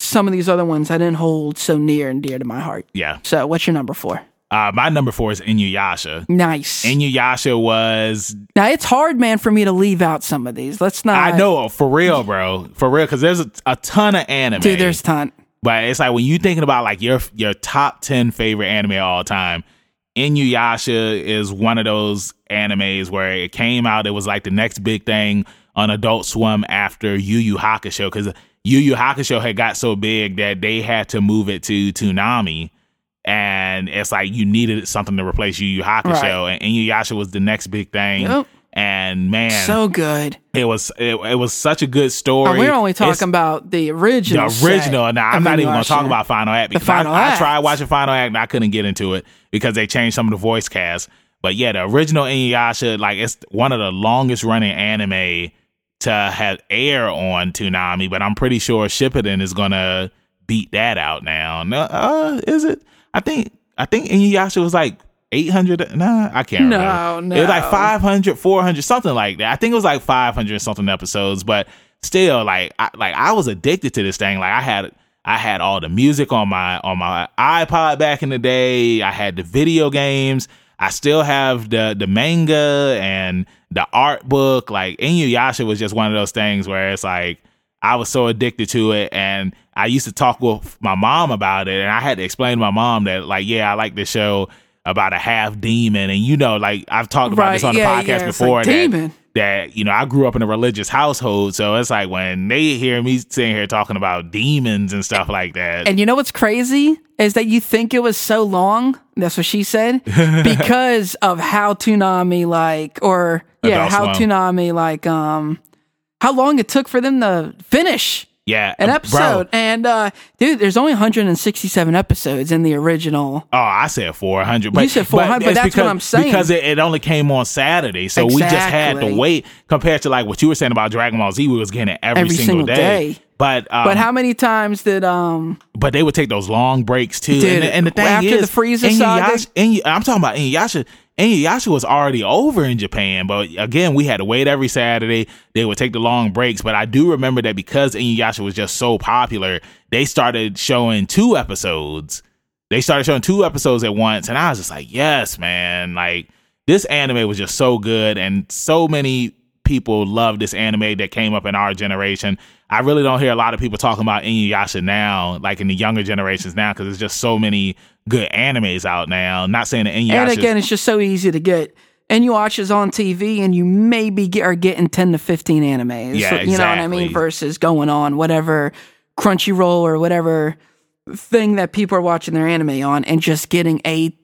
some of these other ones I didn't hold so near and dear to my heart. Yeah. So what's your number four? Uh, my number four is Inuyasha. Nice. Inuyasha was now it's hard, man, for me to leave out some of these. Let's not. I know for real, bro, for real, because there's a, a ton of anime. Dude, there's ton. but it's like when you're thinking about like your your top ten favorite anime of all time, Inuyasha is one of those animes where it came out. It was like the next big thing on Adult Swim after Yu Yu Hakusho, because Yu Yu Hakusho had got so big that they had to move it to Toonami. And it's like you needed something to replace Yu Yu Hakusho, and Inuyasha was the next big thing. Yep. And man, So good. it was it, it was such a good story. Oh, we're only talking It's- about the original. the original. Now I'm not even going to talk about Final Act because Final I, I tried watching Final Act and I couldn't get into it because they changed some of the voice cast. But yeah, the original Inuyasha, like it's one of the longest running anime to have air on Toonami. But I'm pretty sure Shippuden is gonna beat that out now. No, uh, is it? I think I think Inuyasha was like. 800 nah i can't No, remember. It was like no. 500 400 something like that. I think it was like 500 something episodes but still like I, like I was addicted to this thing. Like I had I had all the music on my on my iPod back in the day. I had the video games. I still have the the manga and the art book. Like Inuyasha was just one of those things where it's like I was so addicted to it and I used to talk with my mom about it and I had to explain to my mom that like yeah I like this show about a half demon and you know like I've talked about Right, this on the podcast yeah, before like, that demon. that you know I grew up in a religious household, so it's like when they hear me sitting here talking about demons and stuff like that. And you know what's crazy is that you think it was so long. That's what she said because of how Toonami like, or yeah, Adult how Swim. Toonami like, um, how long it took for them to finish yeah, an uh, episode. Bro, And uh, dude, there's only 167 episodes in the original. oh, I said four hundred. But You said 400, but it's that's what I'm saying. because it, it only came on Saturday, so we just had to wait. Compared to like what you were saying about Dragon Ball Z, we was getting it every, Every single, single day. day. But um, But how many times did um? but they would take those long breaks too. Dude, and, the, and the thing after is, the Frieza saga- Inuyasha, I'm talking about Inuyasha. Inuyasha was already over in Japan, but again, we had to wait every Saturday. They would take the long breaks, but I do remember that because Inuyasha was just so popular, they started showing two episodes. They started showing two episodes at once, and I was just like, "Yes, man!" Like this anime was just so good, and so many people love this anime that came up in our generation. I really don't hear a lot of people talking about Inuyasha now, like in the younger generations now, because there's just so many good animes out now. Not saying that Inuyasha. And again, it's just so easy to get. And you watch is on TV, and you maybe get, are getting ten to fifteen animes. Yeah, exactly. you know what I mean. Versus going on whatever Crunchyroll or whatever thing that people are watching their anime on, and just getting a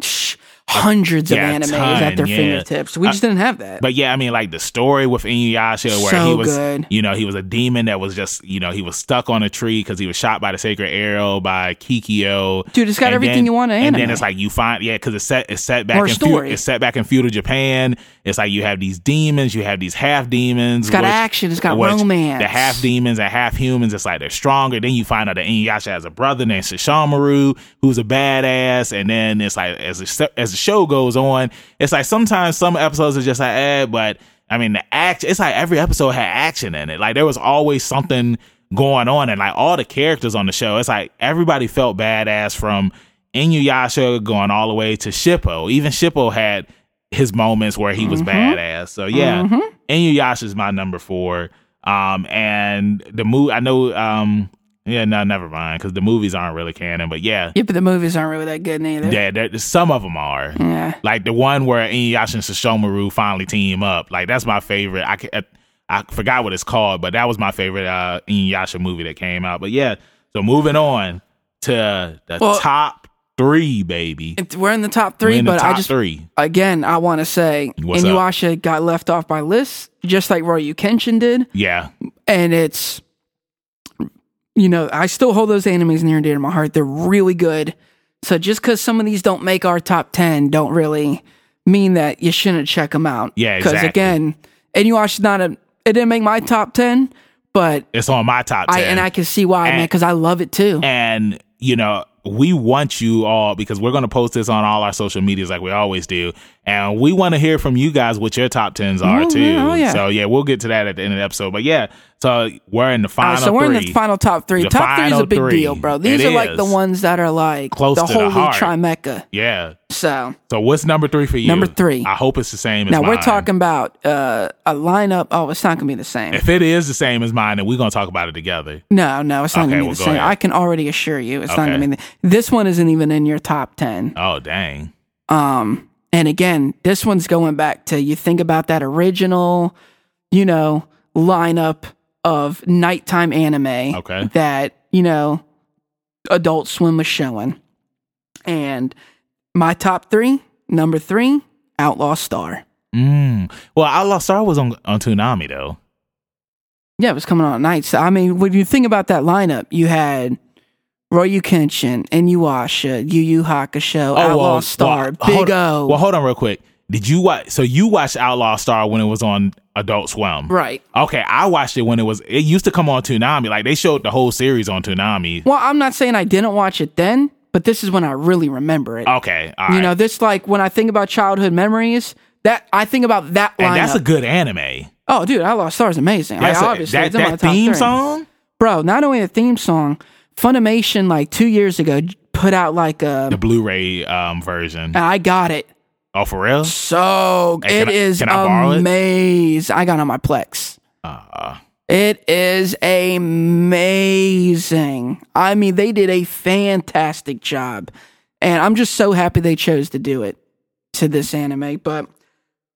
sh- hundreds Yeah, of animes ton, at their yeah. fingertips. We just didn't have that. But yeah, I mean, like the story with Inuyasha, where So he was, good. you know, he was a demon that was just, you know, he was stuck on a tree because he was shot by the sacred arrow by Kikyo. Dude, it's got And everything then- you want in an And then it's like you find, yeah, because it's set, it's set back Or in story. feudal, it's set back in feudal Japan. It's like you have these demons, you have these half demons. It's got action, it's got romance. The half demons and half humans, it's like they're stronger. Then you find out that Inuyasha has a brother named Sesshomaru, who's a badass. And then it's like as a, as the show goes on, it's like sometimes some episodes are just like, eh, but I mean the act. It's like every episode had action in it. Like there was always something going on, and like all the characters on the show, it's like everybody felt badass from Inuyasha going all the way to Shippo. Even Shippo had his moments where he was badass. So yeah, Inuyasha is my number four. Um, and the movie, I know, um, yeah, no, never mind, because the movies aren't really canon. But yeah, yeah, but the movies aren't really that good neither. yeah, some of them are. Yeah. Like the one where Inuyasha and Sesshomaru finally team up. Like that's my favorite. I ca- I forgot what it's called, but that was my favorite uh, Inuyasha movie that came out. But yeah, so moving on to the Well- top three, baby. We're in the top We're three, in the but top I just three. again I want to say What's up? Inuyasha got left off my list, just like Rurouni Kenshin did, Yeah, and it's you know I still hold those animes near and dear to my heart. They're really good. So just because some of these don't make our top ten, don't really mean that you shouldn't check them out. Yeah, exactly. Because exactly. again, Inuyasha's not a. It didn't make my top ten, but it's on my top ten. I and I can see why, man, because I love it too. and you know we want you all because we're going to post this on all our social medias like we always do and we want to hear from you guys what your top 10s are Oh, too yeah, oh, yeah. so yeah we'll get to that at the end of the episode but yeah so we're in the final right, so we're in the final top three. The top three is a big three. deal, bro. These It are like the ones that are like Close the the holy heart. trimecca. yeah So so what's number three for you Number three. i hope it's the same as now we're talking about uh, a lineup. Oh, it's not gonna be the same. if it is the same as mine then we're going to talk about it together no, no, it's not Okay, gonna be well, the same. ahead. I can already assure you, it's not gonna be. The, this one isn't even in your top ten. oh dang Um, and again, this one's going back to you think about that original, you know, lineup of nighttime anime Okay. that, you know, Adult Swim was showing. And my top three, number three, Outlaw Star. mm. well outlaw star was on on Toonami though Yeah, it was coming on at night. So, I mean, when you think about that lineup, you had Rurouni Kenshin, Inuyasha, Yu Yu Hakusho, Outlaw Oh, well, Star, well, Big hold, O. Well, hold on real quick. Did you watch? So you watched Outlaw Star when it was on Adult Swim, right. Okay, I watched it when it was. It used to come on Toonami. Like they showed the whole series on Toonami. Well, I'm not saying I didn't watch it then, but this is when I really remember it. Okay, you right. know, this like when I think about childhood memories, that I think about that lineup. and that's a good anime. oh, dude, Outlaw Star is amazing. That's I, a- obviously, that that theme song. bro. Not only the theme song, Funimation like two years ago put out like a. The Blu-ray um, version. I got it. Oh, for real? So Hey, it I- is can I borrow it? amazing. I got on my Plex. Uh, It is amazing. I mean, they did a fantastic job. And I'm just so happy they chose to do it to this anime. But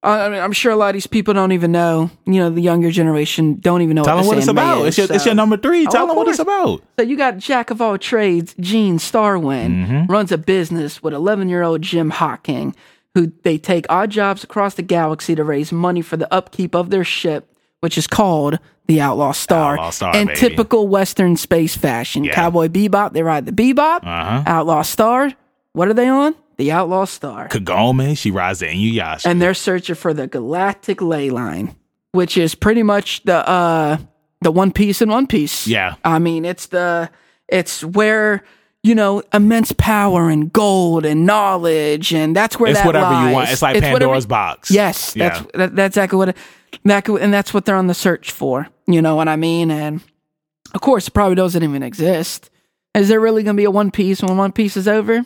I mean, I'm sure a lot of these people don't even know, you know, the younger generation don't even know tell them what what this it's about. is, It's your, it's so- your number three. Oh, Tell them what it's about. So you got Jack of all trades, Gene Starwin, Mm-hmm. runs a business with 11 year old Jim Hawking, who they take odd jobs across the galaxy to raise money for the upkeep of their ship, which is called the Outlaw Star. Outlaw Star, in baby. typical Western space fashion. Yeah. Cowboy Bebop, they ride the Bebop. Uh huh. Outlaw Star, what are they on? The Outlaw Star. Kagome, she rides the Inuyasha. And they're searching for the Galactic Ley Line, which is pretty much the uh the One Piece in One Piece. Yeah. I mean, it's the it's where you know immense power and gold and knowledge, and that's where it's that whatever lies. you want. It's like whatever- Pandora's box. Yes, Yeah. that's that, that's exactly what it, that and that's what they're on the search for. You know what I mean? And of course, it probably doesn't even exist. Is there really going to be a One Piece when One Piece is over?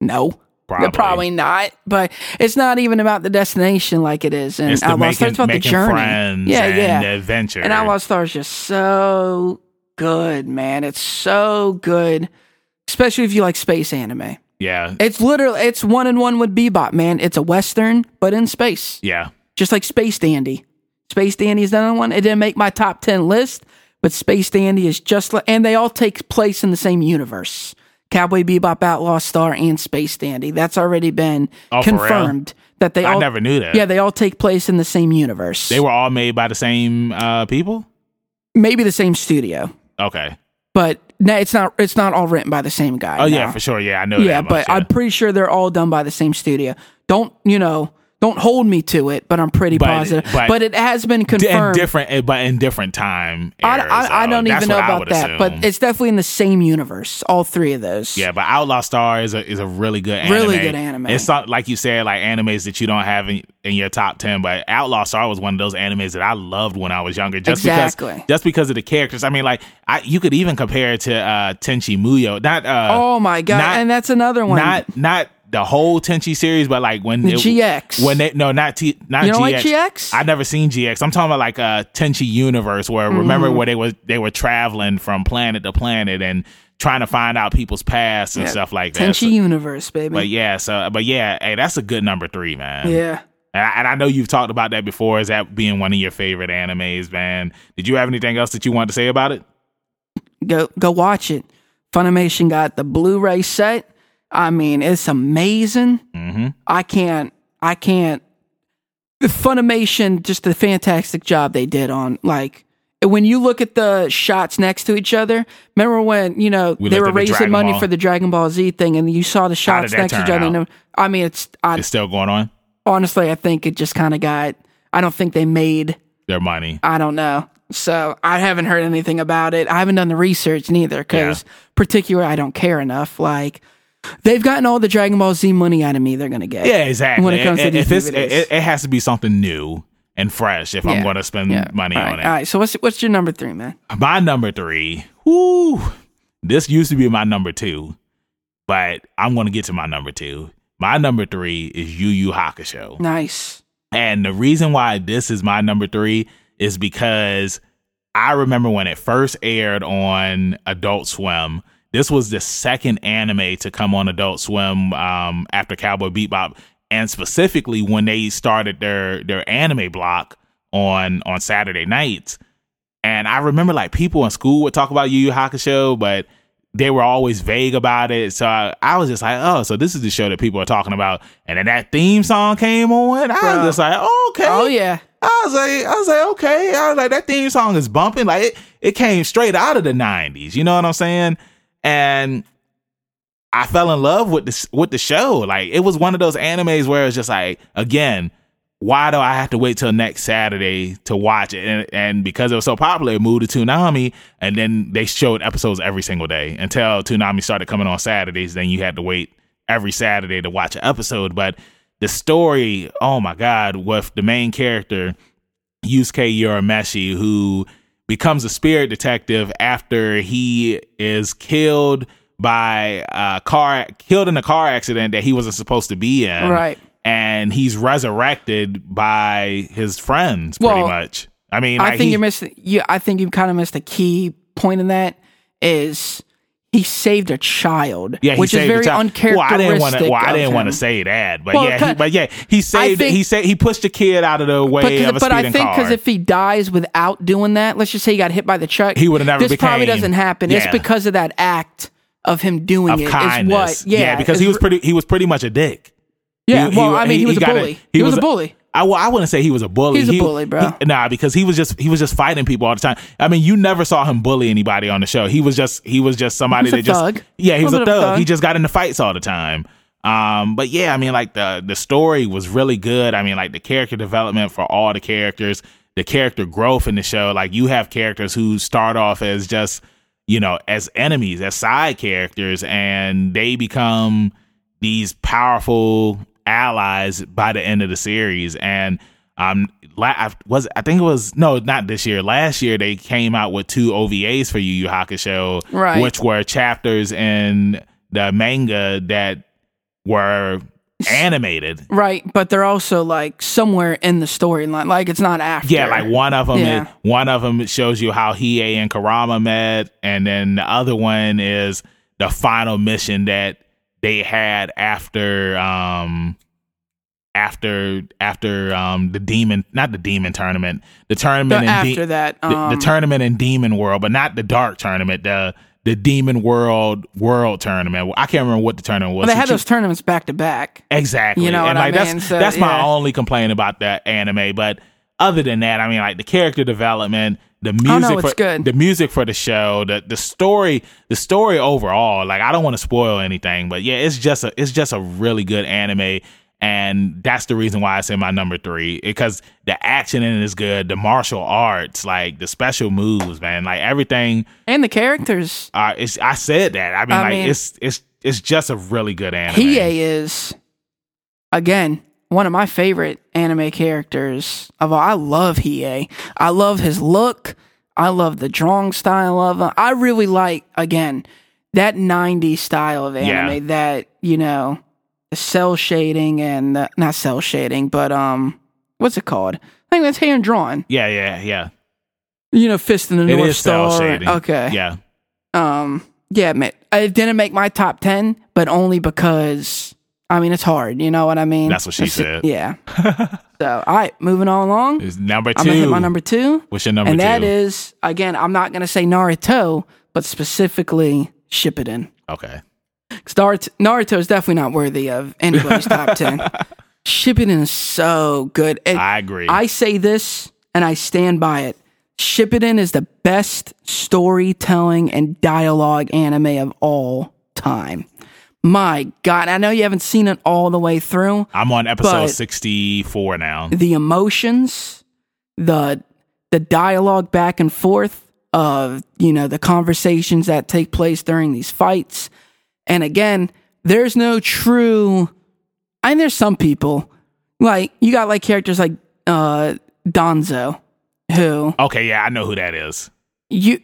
No, Probably. Probably not, but it's not even about the destination like it is. And It's the Outlaw making. It's about the journey. yeah, and yeah. the adventure. And Outlaw Star is just so good, man. It's so good, especially if you like space anime. yeah, It's literally it's one and one with Bebop, man. It's a western, but in space, yeah. just like Space Dandy. Space Dandy is another one. It didn't make my top ten list, but Space Dandy is just like, and they all take place in the same universe. Cowboy Bebop, Outlaw Star, and Space Dandy. That's already been Oh, confirmed that they I all. never knew that. Yeah, they all take place in the same universe. They were all made by the same uh, people. maybe the same studio, Okay. But no, it's not. It's not all written by the same guy. Oh yeah, for sure. Yeah, I know. yeah, that but yeah. I'm pretty sure they're all done by the same studio. Don't you know? Don't hold me to it, but I'm pretty But- positive. but- But, it has been D- in confirmed. different, eh, but in different time. I, eras, I, I don't even know about that, but it's definitely in the same universe. All three of those. Yeah, but Outlaw Star is a is a really good anime. Really good anime. It's not like you said, like animes that you don't have in, in your top ten. But Outlaw Star was one of those animes that I loved when I was younger, just Exactly. because just because of the characters. I mean, like I you could even compare it to uh, Tenchi Muyo, not uh, Oh my god! not- and that's another one. not not the whole Tenchi series, but like when The it- GX. when they no not T not You don't GX. like GX? I never seen GX. I'm talking about like a Tenchi universe where Mm-hmm. remember where they was they were traveling from planet to planet and trying to find out people's past and Yeah. stuff like that. Tenchi So- Universe, baby. but yeah, so but yeah, hey, that's a good number three, man. yeah. And I, and I know you've talked about that before, as that being one of your favorite animes, man. Did you have anything else that you want to say about it? Go go watch it. Funimation got the Blu-ray set. I mean, it's amazing. Mm-hmm. I can't. I can't. The Funimation, just a fantastic job they did on like when you look at the shots next to each other. Remember when you know We they were the raising Dragon money Ball. for the Dragon Ball Z thing, and you saw the shots next to each other. and I mean, it's I, It's still going on. honestly, I think it just kind of got. I don't think they made. Their money. I don't know. So I haven't heard anything about it. I haven't done the research neither because, particularly, I don't care enough. Like they've gotten all the Dragon Ball Z money out of me. They're gonna get. Yeah, exactly. When it comes to these DVDs. it, it has to be something new and fresh if I'm going to spend Yeah. money all on right, it. All right. So what's what's your number three, man? My number three. Whoo. This used to be my number two, but I'm going to get to my number two. My number three is Yu Yu Hakusho. Nice. And the reason why this is my number three is because I remember when it first aired on Adult Swim. This was the second anime to come on Adult Swim um, after Cowboy Bebop, and specifically when they started their their anime block on on Saturday nights. And I remember like people in school would talk about Yu Yu Hakusho, but they were always vague about it. So I, I was just like, oh, so this is the show that people are talking about. And then that theme song came on. I Bro. was just like, oh, okay. Oh yeah. I was like, I was like, okay. I was like, that theme song is bumping. Like it, it came straight out of the '90s. You know what I'm saying? And I fell in love with this with the show. Like it was one of those animes where it's just like, again, why do I have to wait till next Saturday to watch it? And, and because it was so popular, it moved to Toonami, and then they showed episodes every single day until Toonami started coming on Saturdays. Then you had to wait every Saturday to watch an episode. But the story, oh my God, with the main character, Yusuke Urameshi, who becomes a spirit detective after he is killed by a car killed in a car accident that he wasn't supposed to be in. Right. And he's resurrected by his friends Well, pretty much. I mean, I like, think he- you're missing. You, I think you kind of missed a key point in that. Is he saved a child? yeah, he which is very uncharacteristic. Well, I didn't want to. Well, I didn't want to say that, but Well, yeah, he, but yeah, he saved. think- he said he pushed the kid out of the way of a but I think because if he dies without doing that, let's just say he got hit by the truck, He would've never This probably doesn't happen. It's because of that act of him doing of it. Is kindness, what? Yeah, because is he was pretty. He was pretty much a dick. Yeah, He- well, he- I mean, he, was a bully. he, was, a bully. I, well, I wouldn't say he was a bully. He's a He- bully, bro. he- nah, because he was just he was just fighting people all the time. I mean, you never saw him bully anybody on the show. He was just he was just somebody He was a that just yeah, he was a Little thug. a thug. He just got into fights all the time. Um, but yeah, I mean, like the the story was really good. I mean, like the character development for all the characters, the character growth in the show. Like you have characters who start off as just you know as enemies, as side characters, and they become these powerful allies by the end of the series. And um, la- I was I think it was no, not this year. Last year they came out with two OVAs for Yu Yu Hakusho, Right. which were chapters in the manga that were animated. Right, but they're also like somewhere in the storyline. Like it's not after. Yeah, like one of them, Yeah. is, one of them shows you how Hiei and Kurama met, and then the other one is the final mission that they had after um after after um the demon not the demon tournament the The- tournament in after De- that, the, um, the tournament in demon world but not the dark tournament the the demon world world tournament i can't remember what the tournament was well, they had But you- those tournaments back to back. Exactly. You know and what I like that's? So, that's my only complaint about that anime. But other than that, I mean like the character development, the music Oh, no, for good. the music for the show, the the story, the story overall, like I don't want to spoil anything, but yeah, it's just a it's just a really good anime. And that's the reason why it's in my number three because the action in it is good, the martial arts, like the special moves, man, like everything. And the characters. Uh, it's I said that. I mean, I like mean- it's it's it's just a really good anime. Hiei is again one of my favorite anime characters of all. I love Hiei. I love his look. I love the drawing style of him. I really like again that 90s style of anime Yeah. that, you know, the cell shading and the, not cell shading, but um what's it called? I think that's hand drawn. Yeah, yeah, yeah. You know, fist in the It North Star. Okay. Yeah. Um, yeah, it didn't make my top ten, but only because I mean it's hard. You know what I mean? That's what she It's- said. Yeah. so, all right, moving on along. It's number 2 I'm gonna hit my number two, What's your number and two? that is again. I'm not gonna say Naruto, but specifically Shippuden. okay. Naruto, Naruto is definitely not worthy of anybody's top ten. Shippuden is so good. And I agree. I say this and I stand by it. Shippuden is the best storytelling and dialogue anime of all time. My God, I know you haven't seen it all the way through. I'm on episode 64 now. The emotions, the the dialogue back and forth of, you know, the conversations that take place during these fights. And again, there's no true I mean there's some people like you got like characters like uh Danzo who Okay, yeah, I know who that is. you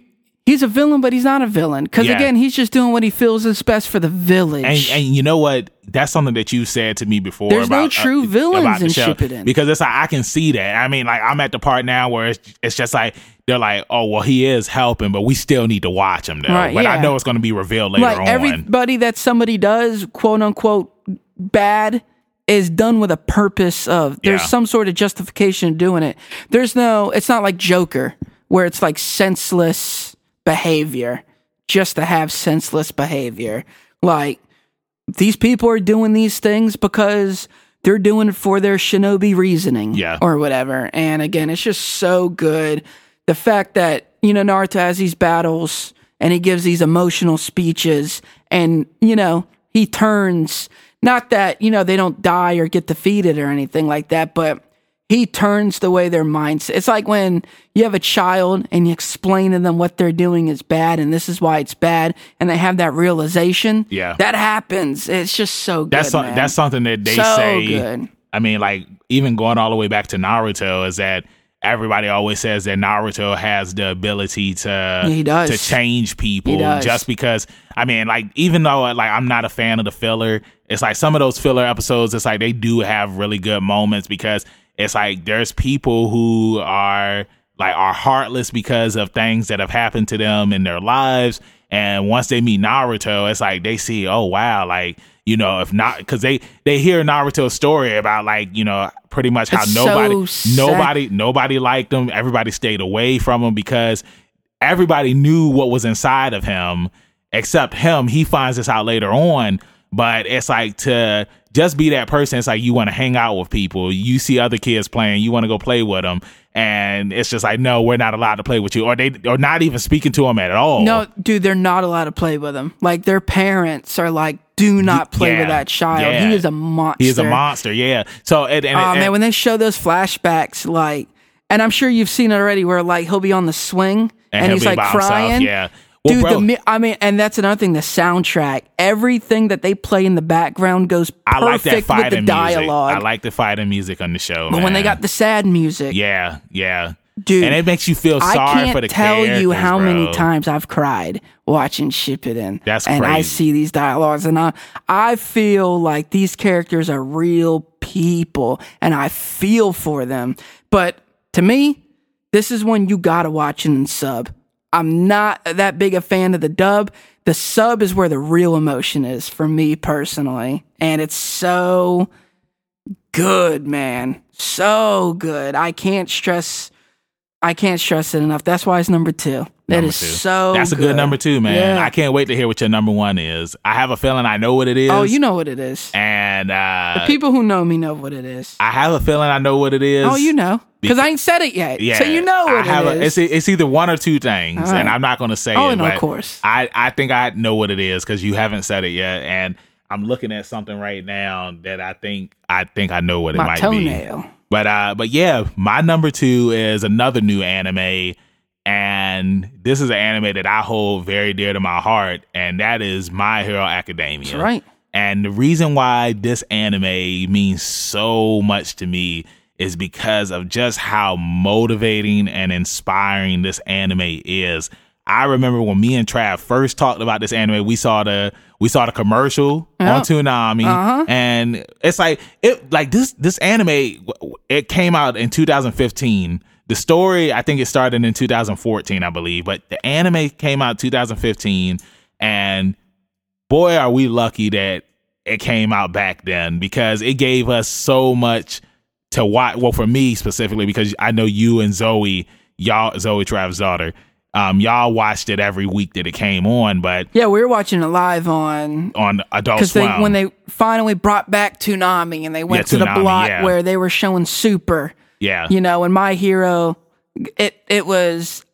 he's a villain but he's not a villain because Yeah. again he's just doing what he feels is best for the village And, and you know what? That's something that you said to me before. There's no true uh, villains about in. Shippuden. because it's like I can see that. I mean, like I'm at the part now where it's, it's just like they're like, oh well, he is helping, but we still need to watch him though. Right, but I know it's going to be revealed later like on. everybody that somebody does quote unquote bad is done with a purpose of there's Yeah. some sort of justification doing it there's no it's not like joker where it's like senseless behavior just to have senseless behavior. Like these people are doing these things because they're doing it for their shinobi reasoning Yeah. or whatever. And again it's just so good. The fact that you know naruto has these battles and he gives these emotional speeches and you know he turns not that you know they don't die or get defeated or anything like that but he turns the way their minds. it's like when you have a child and you explain to them what they're doing is bad and this is why it's bad and they have that realization Yeah. that happens it's just so good that's that's something that they So say. good. I mean, like even going all the way back to Naruto is that everybody always says that Naruto has the ability to he does. to change people just because I mean, like even though like I'm not a fan of the filler, it's like some of those filler episodes, it's like they do have really good moments because it's like there's people who are like are heartless because of things that have happened to them in their lives. And once they meet Naruto, it's like they see, oh wow, like you know, if not because they they hear Naruto's story about like you know pretty much how It's nobody so nobody nobody liked him, everybody stayed away from him because everybody knew what was inside of him except him. He finds this out later on, but it's like to just be that person. It's like you want to hang out with people. You see other kids playing, you want to go play with them, and it's just like no, we're not allowed to play with you, or they or not even speaking to them at all. No, dude, they're not allowed to play with them. Like their parents are like, do not play yeah, with that child. yeah. He is a monster. he is a monster. Yeah. So and, and, Oh and- man, when they show those flashbacks, like, and I'm sure you've seen it already, where like he'll be on the swing and, he'll he's like by himself, crying. Yeah. Dude, bro, the mi- I mean, and that's another thing. The soundtrack, everything that they play in the background goes I like that perfect with the dialogue. music. I like the fighting music on the show. but when they got the sad music, Yeah, yeah. Dude, and it makes you feel sorry for the characters. I can't for the tell you how many times I've cried watching Shippuden. That's and I see these dialogues, and I I feel like these characters are real people, and I feel for them. But to me, this is when you gotta watch it in sub. I'm not that big a fan of the dub. The sub is where the real emotion is for me personally, and it's so good, man. So good. I can't stress I can't stress it enough. That's why it's number two. That Number is two. so That's a good number two, man. Yeah. I can't wait to hear what your number one is. I have a feeling I know what it is. Oh, you know what it is. and uh, the People who know me know what it is. I have a feeling I know what it is. Oh, you know. Because I ain't said it yet. Yeah, so you know what I have it A, is. it's it's either one or two things, right. and I'm not going to say Oh, it. no, of course. I I think I know what it is because you haven't said it yet, and I'm looking at something right now that I think I think I know what it My might toenail. be. But uh, but yeah, my number two is another new anime, and this is an anime that I hold very dear to my heart, and that is My Hero Academia. That's right. And the reason why this anime means so much to me is because of just how motivating and inspiring this anime is. I remember when me and Trav first talked about this anime, we saw the we saw the commercial Yeah. on Toonami, Uh-huh. and it's like it like this this anime it came out in 2015. The story I think it started in 2014, I believe, but the anime came out 2015, and boy, are we lucky that it came out back then because it gave us so much to watch. Well, for me specifically, because I know you and Zoe, y'all, Zoe Travis' daughter, um, y'all watched it every week that it came on, but Yeah, we were watching it live on on Adult because they when they finally brought back Toonami and they went Yeah, to the block yeah. where they were showing Super. yeah, You know, and My Hero, it it was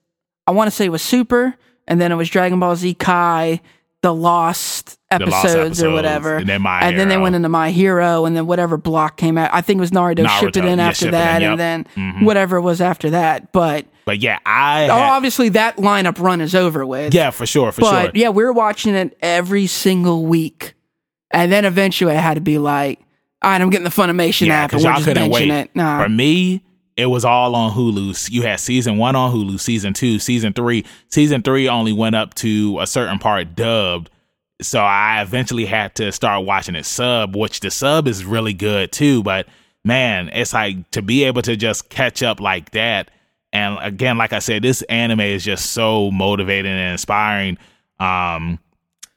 I want to say it was Super, and then it was Dragon Ball Z Kai, the Lost Episodes, or whatever, and then My and then they went into My Hero, and then whatever block came out. I think it was Naruto, Naruto, Shippuden yeah, after that, yep. and then Mhm. whatever was after that. But but yeah, I oh, had- obviously that lineup run is over with. yeah for sure, for but sure. yeah, we were watching it every single week, and then eventually I had to be like, all right, I'm getting the Funimation Yeah, app, and because we're y'all just benching wait. it. Nah. For me, it was all on Hulu. You had season one on Hulu, season two, season three. Season three only went up to a certain part dubbed. So I eventually had to start watching it sub, which the sub is really good too. But man, it's like to be able to just catch up like that. And again, like I said, this anime is just so motivating and inspiring. Um,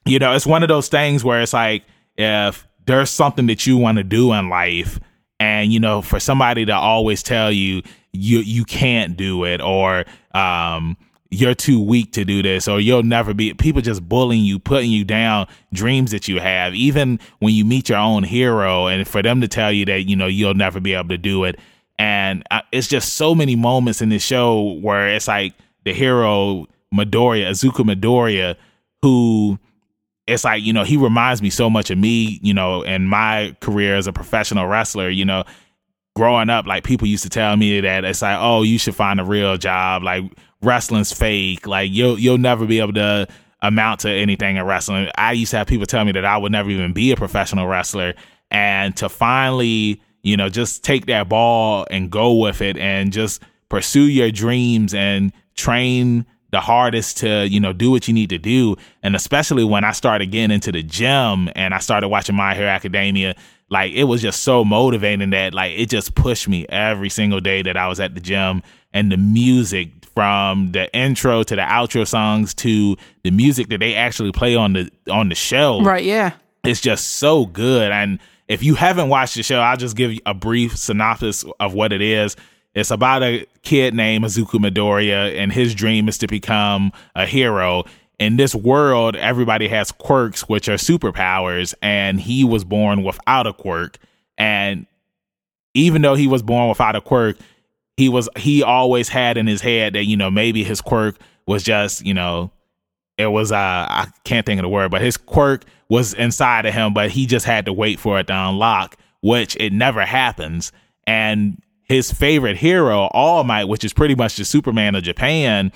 you know, it's one of those things where it's like if there's something that you want to do in life, and you know, for somebody to always tell you you you can't do it, or um, you're too weak to do this, or you'll never be. People just bullying you, putting you down, dreams that you have. Even when you meet your own hero, and for them to tell you that you know you'll never be able to do it, and uh, it's just so many moments in this show where it's like the hero Midoriya, Izuku Midoriya, who it's like you know he reminds me so much of me you know in my career as a professional wrestler you know growing up like people used to tell me that it's like oh you should find a real job like wrestling's fake. Like you'll you'll never be able to amount to anything in wrestling. I used to have people tell me that i would never even be a professional wrestler. And to finally you know just take that ball and go with it and just pursue your dreams and train the hardest to you know do what you need to do. And especially when i started getting into the gym and i started watching My Hero Academia like it was just so motivating that like it just pushed me every single day that i was at the gym. And the music from the intro to the outro songs to the music that they actually play on the on the show right? Yeah. it's just so good. And if you haven't watched the show, I'll just give you a brief synopsis of what it is. It's about a kid named Izuku Midoriya, and his dream is to become a hero. In this world, everybody has quirks, which are superpowers, and he was born without a quirk. And even though he was born without a quirk, he was he always had in his head that you know maybe his quirk was just you know it was uh I can't think of the word, but his quirk was inside of him, but he just had to wait for it to unlock, which it never happens. And his favorite hero, All Might, which is pretty much the Superman of Japan,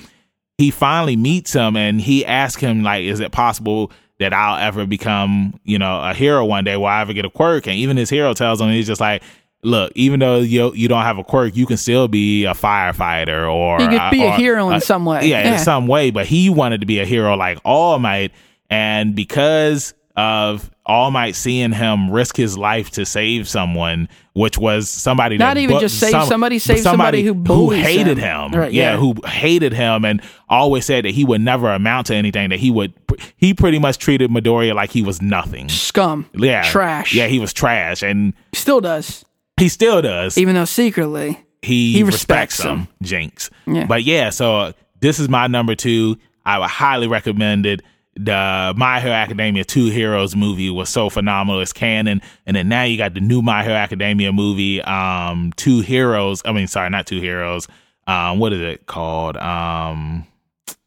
he finally meets him and he asks him, like, is it possible that I'll ever become, you know, a hero one day? Will I ever get a quirk? And even his hero tells him, he's just like, look, even though you you don't have a quirk, you can still be a firefighter or You could be a or hero in some way. Yeah, Yeah. in some way. But he wanted to be a hero like All Might, and because of All Might seeing him risk his life to save someone, which was somebody Not even bu- just save some- somebody, save somebody who bullies hated him. him. Right, yeah, yeah. who hated him and always said that he would never amount to anything. That he would. He pretty much treated Midoriya like he was nothing. Scum. Yeah, Trash. Yeah, he was trash, and Still does. He still does Even though secretly. he, He respects, respects him, Jinx. Yeah. But yeah, so this is my number two. I would highly recommend it. The My Hero Academia Two Heroes movie was so phenomenal. It's canon, and then now you got the new My Hero Academia movie, um, Two Heroes. I mean, sorry, not Two Heroes. Um, what is it called? Um,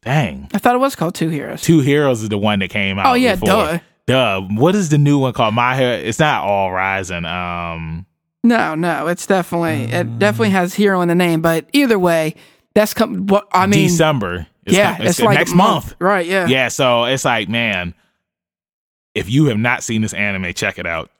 dang, I thought it was called Two Heroes. Two Heroes is the one that came out. Oh, yeah, before. duh. Duh. What is the new one called? My Hero. It's not All Rising. Um. No, no, it's definitely it definitely has hero in the name, but either way, that's come. What I mean, December. It's yeah, com- it's, like next a month, right? Yeah, Yeah, so it's like, man, if you have not seen this anime, check it out.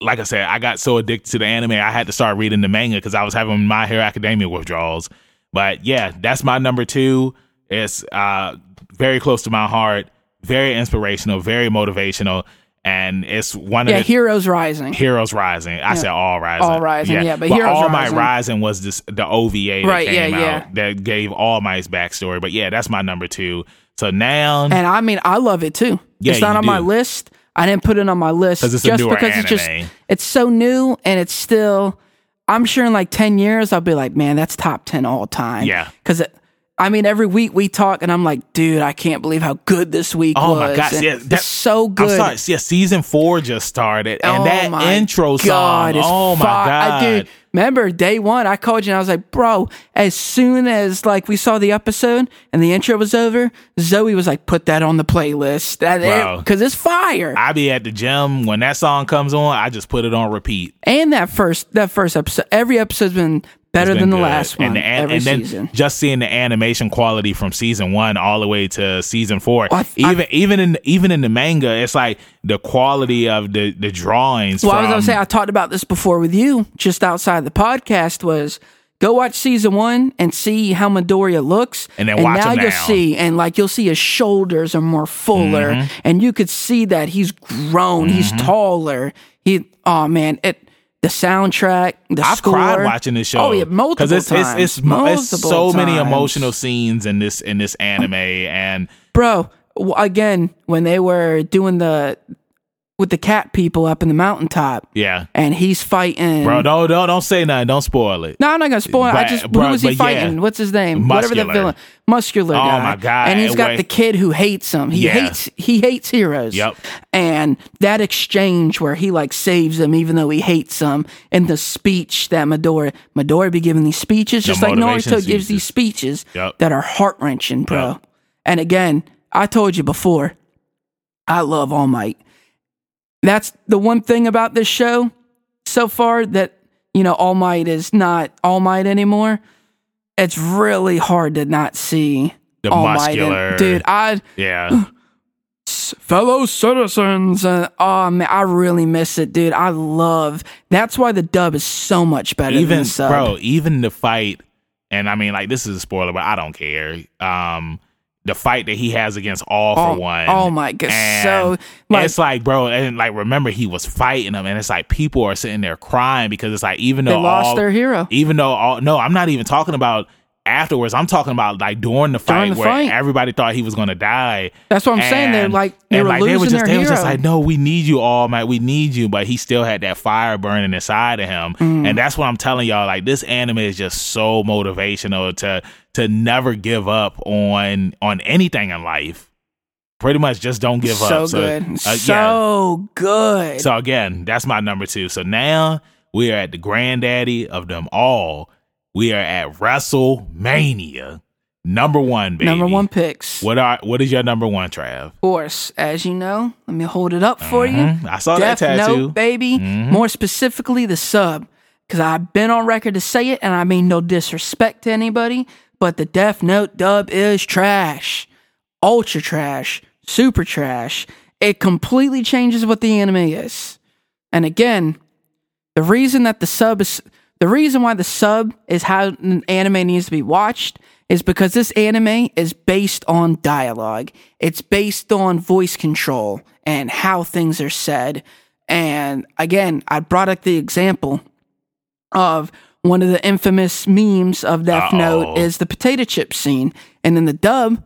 Like I said, I got so addicted to the anime, I had to start reading the manga because I was having My Hero Academia withdrawals. But yeah, that's my number two. It's uh, very close to my heart, very inspirational, very motivational, and it's one of yeah. the Heroes Rising. Heroes Rising. I said All Rising. All Rising, yeah, but but Heroes All Rising- Rising was this the OVA Right, yeah, came out yeah. that gave All Might's backstory. But yeah, that's my number two. So now, And I mean, I love it too. Yeah, it's not on my list. I didn't put it on my list 'Cause it's a just because it's just it's so new and it's still. I'm sure in like ten years I'll be like, man, that's top ten all time. Yeah. because I mean, every week we talk and I'm like, dude, I can't believe how good this week oh was. oh was. my gosh, And yeah, it's so good. I'm sorry, yeah, season four just started, and Oh that intro God, song. Oh my fi- I- god, dude, remember day one? I called you and I was like, bro. As soon as like we saw the episode and the intro was over, Zoe was like, put that on the playlist. That because it's fire. I be at the gym when that song comes on. I just put it on repeat. and that first that first episode, every episode's been better than the good. last one. and, the, an- every and then season. just seeing the animation quality from season one all the way to season four. Well, I- even even in even in the manga, it's like the quality of the the drawings. Well, I was from, gonna say I talked about this before with you, just outside the podcast. Was go watch season one and see how Midoriya looks, And then watch now him you'll now. see, and like you'll see his shoulders are more fuller, Mm-hmm. and you could see that he's grown, he's taller. He, oh man, it. The soundtrack, the I've score. cried watching this show. Oh yeah, multiple it's, times. It's, it's, it's multiple so many emotional scenes in this in this oh. anime, and bro again when they were doing the with the cat people up in the mountaintop yeah, and he's fighting bro, don't don't don't say nothing. Don't spoil it. no i'm not gonna spoil it i just bro, who was he fighting yeah. what's his name whatever the Muscular. villain muscular Oh guy my God, and he's got wait. the kid who hates him he Yeah. hates he hates heroes Yep. and that exchange where he like saves him even though he hates him and the speech that Midori Midori be giving these speeches just like Naruto gives these speeches. speeches Yep. that are heart wrenching, bro. Yep. And again, I told you before, I love All Might. That's the one thing about this show so far that you know All Might is not All Might anymore. It's really hard to not see The All Might, in- dude. I Yeah, fellow citizens. Uh, oh man, I really miss it, dude. I love. That's why the dub is so much better even bro, even the fight, and I mean, like this is a spoiler, but I don't care. Um, the fight that he has against All Oh, for One. oh my God, so, like- it's like, bro, and like remember he was fighting him, and it's like people are sitting there crying because it's like even though They lost all, their hero. even though all no, I'm not even talking about afterwards. I'm talking about like during the fight During the where fight. everybody thought he was gonna die. That's what I'm saying. They're like they and, were like, losing they were just, their they hero. were just like, no, we need you all, man. We need you. But he still had that fire burning inside of him. Mm. And that's what I'm telling y'all. Like this anime is just so motivational to to never give up on on anything in life. Pretty much just don't give up. so up. good, uh, yeah. so good. So again, that's my number two. So now we are at the granddaddy of them all. We are at WrestleMania. Number one, baby. Number one picks. What are what is your number one, Trav? Of course, as you know, let me hold it up for you. Mhm. I saw Death that tattoo. Note, baby. Mhm. More specifically, the sub. Because I've been on record to say it, and I mean no disrespect to anybody, but the Death Note dub is trash. Ultra trash. Super trash. It completely changes what the anime is. And again, The reason that the sub is the reason why the sub is how an anime needs to be watched is because this anime is based on dialogue. It's based on voice control and how things are said. And again, I brought up the example of one of the infamous memes of Death Uh-oh. Note is the potato chip scene. And in the dub,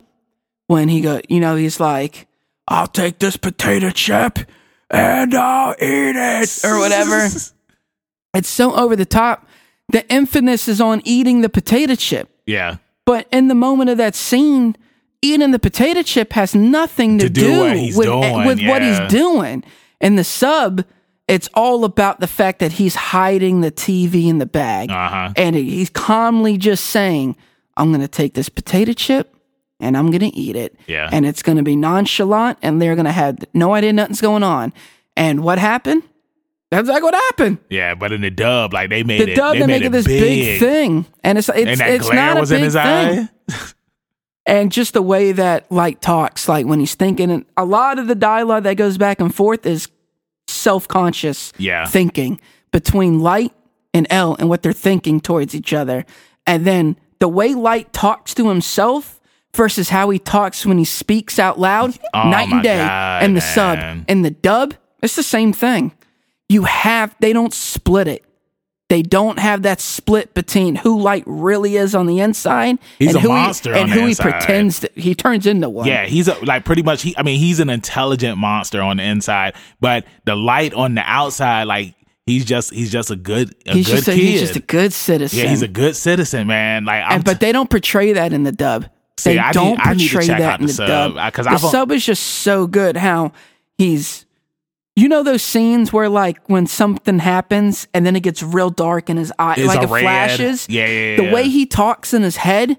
when he go, you know, he's like, I'll take this potato chip and I'll eat it or whatever. it's so over the top. The emphasis is on eating the potato chip. Yeah. But in the moment of that scene, eating the potato chip has nothing to, To do what he's with, eh, doing, with what he's doing. And the sub, it's all about the fact that he's hiding the TV in the bag. Uh-huh. And he's calmly just saying, I'm going to take this potato chip and I'm going to eat it. Yeah. And it's going to be nonchalant and they're going to have no idea nothing's going on. And what happened? That's like what happened. Yeah, but in the dub, like they made The it. dub, they, they, made make it this big, big thing. And it's, it's, and it's not a big thing and just the way that Light talks, like when he's thinking, and a lot of the dialogue that goes back and forth is self-conscious Yeah. thinking between Light and L and what they're thinking towards each other, and then the way Light talks to himself versus how he talks when he speaks out loud, Oh night and day. God, and the man. sub and the dub, it's the same thing. You have they don't split it. They don't have that split between who Light really is on the inside He's and a who monster he, and who he pretends that he turns into one. Yeah, he's a, like pretty much. He, I mean, he's an intelligent monster on the inside, but the light on the outside, like he's just he's just a good a he's good just a, kid. he's just a good citizen. yeah, he's a good citizen, man. Like, and, but they don't portray that in the dub. See, they I don't need to portray check that out in the the, sub, dub. uh, 'cause the I've- sub is just so good. How he's, you know, those scenes where like when something happens and then it gets real dark in his eye, It's like it red. flashes. Yeah, yeah, The yeah. way he talks in his head,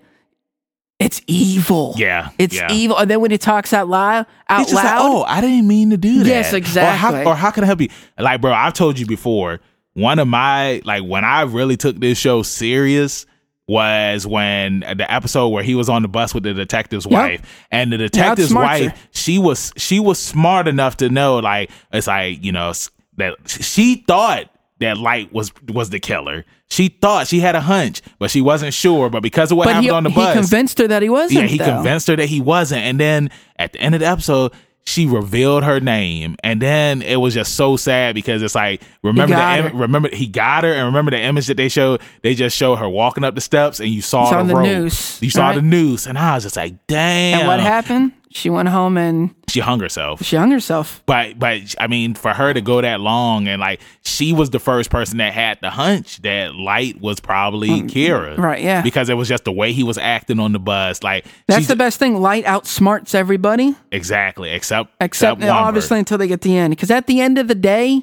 it's evil. Yeah, it's yeah. evil. And then when he talks out loud, out loud, like, oh, I didn't mean to do that. Yes, exactly. Or how, or how can I help you? Like, bro, I've told you before. One of my like when I really took this show serious was when the episode where he was on the bus with the detective's wife, and the detective's wife, she was she was smart enough to know like it's like you know that she thought that light was was the killer. She thought she had a hunch, but she wasn't sure. But because of what but happened he, on the bus. he convinced her that he wasn't. yeah, he though. convinced her that he wasn't. And then at the end of the episode, she revealed her name. And then it was just so sad because it's like remember the im- remember he got her and remember the image that they showed. They just showed her walking up the steps and you saw, saw the, the rope. noose, You saw right? the noose, and I was just like, damn. And what happened? She went home and She hung herself. she hung herself. But but I mean, for her to go that long and like she was the first person that had the hunch that Light was probably Kira, Mm, right, yeah. because it was just the way he was acting on the bus. Like That's the best thing. Light outsmarts everybody, exactly, except except one obviously until they get to the end. Because at the end of the day,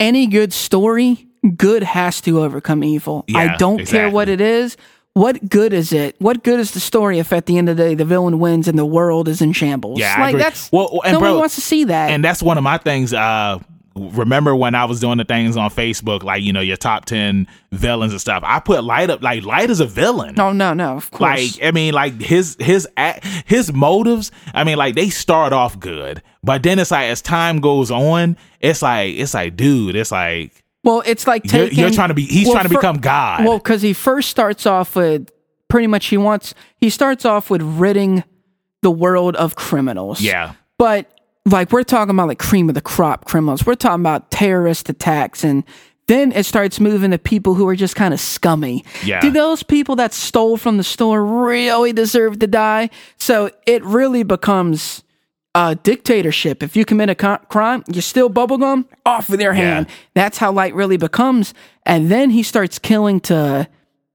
any good story, good has to overcome evil. Yeah, I don't care what it is. What good is it? What good is the story if at the end of the day the villain wins and the world is in shambles? Yeah, I like agree. that's Well, and nobody bro- wants to see that. and that's one of my things. Uh, remember when I was doing the things on Facebook, like you know your top ten villains and stuff. I put Light up. Like Light is a villain. no, no, no. Of course. Like I mean, like his his his motives. I mean, like they start off good, but then it's like as time goes on, it's like it's like, dude, it's like Well, it's like You're- you're trying to be- he's well, trying to fir- become God. Well, because he first starts off with pretty much he wants. He starts off with ridding the world of criminals. yeah, but like we're talking about like cream of the crop criminals. We're talking about terrorist attacks and. Then it starts moving to people who are just kind of scummy. Yeah. Do those people that stole from the store really deserve to die? So it really becomes a dictatorship. If you commit a co- crime, you steal bubblegum, off of their hand. That's how light really becomes. And then he starts killing to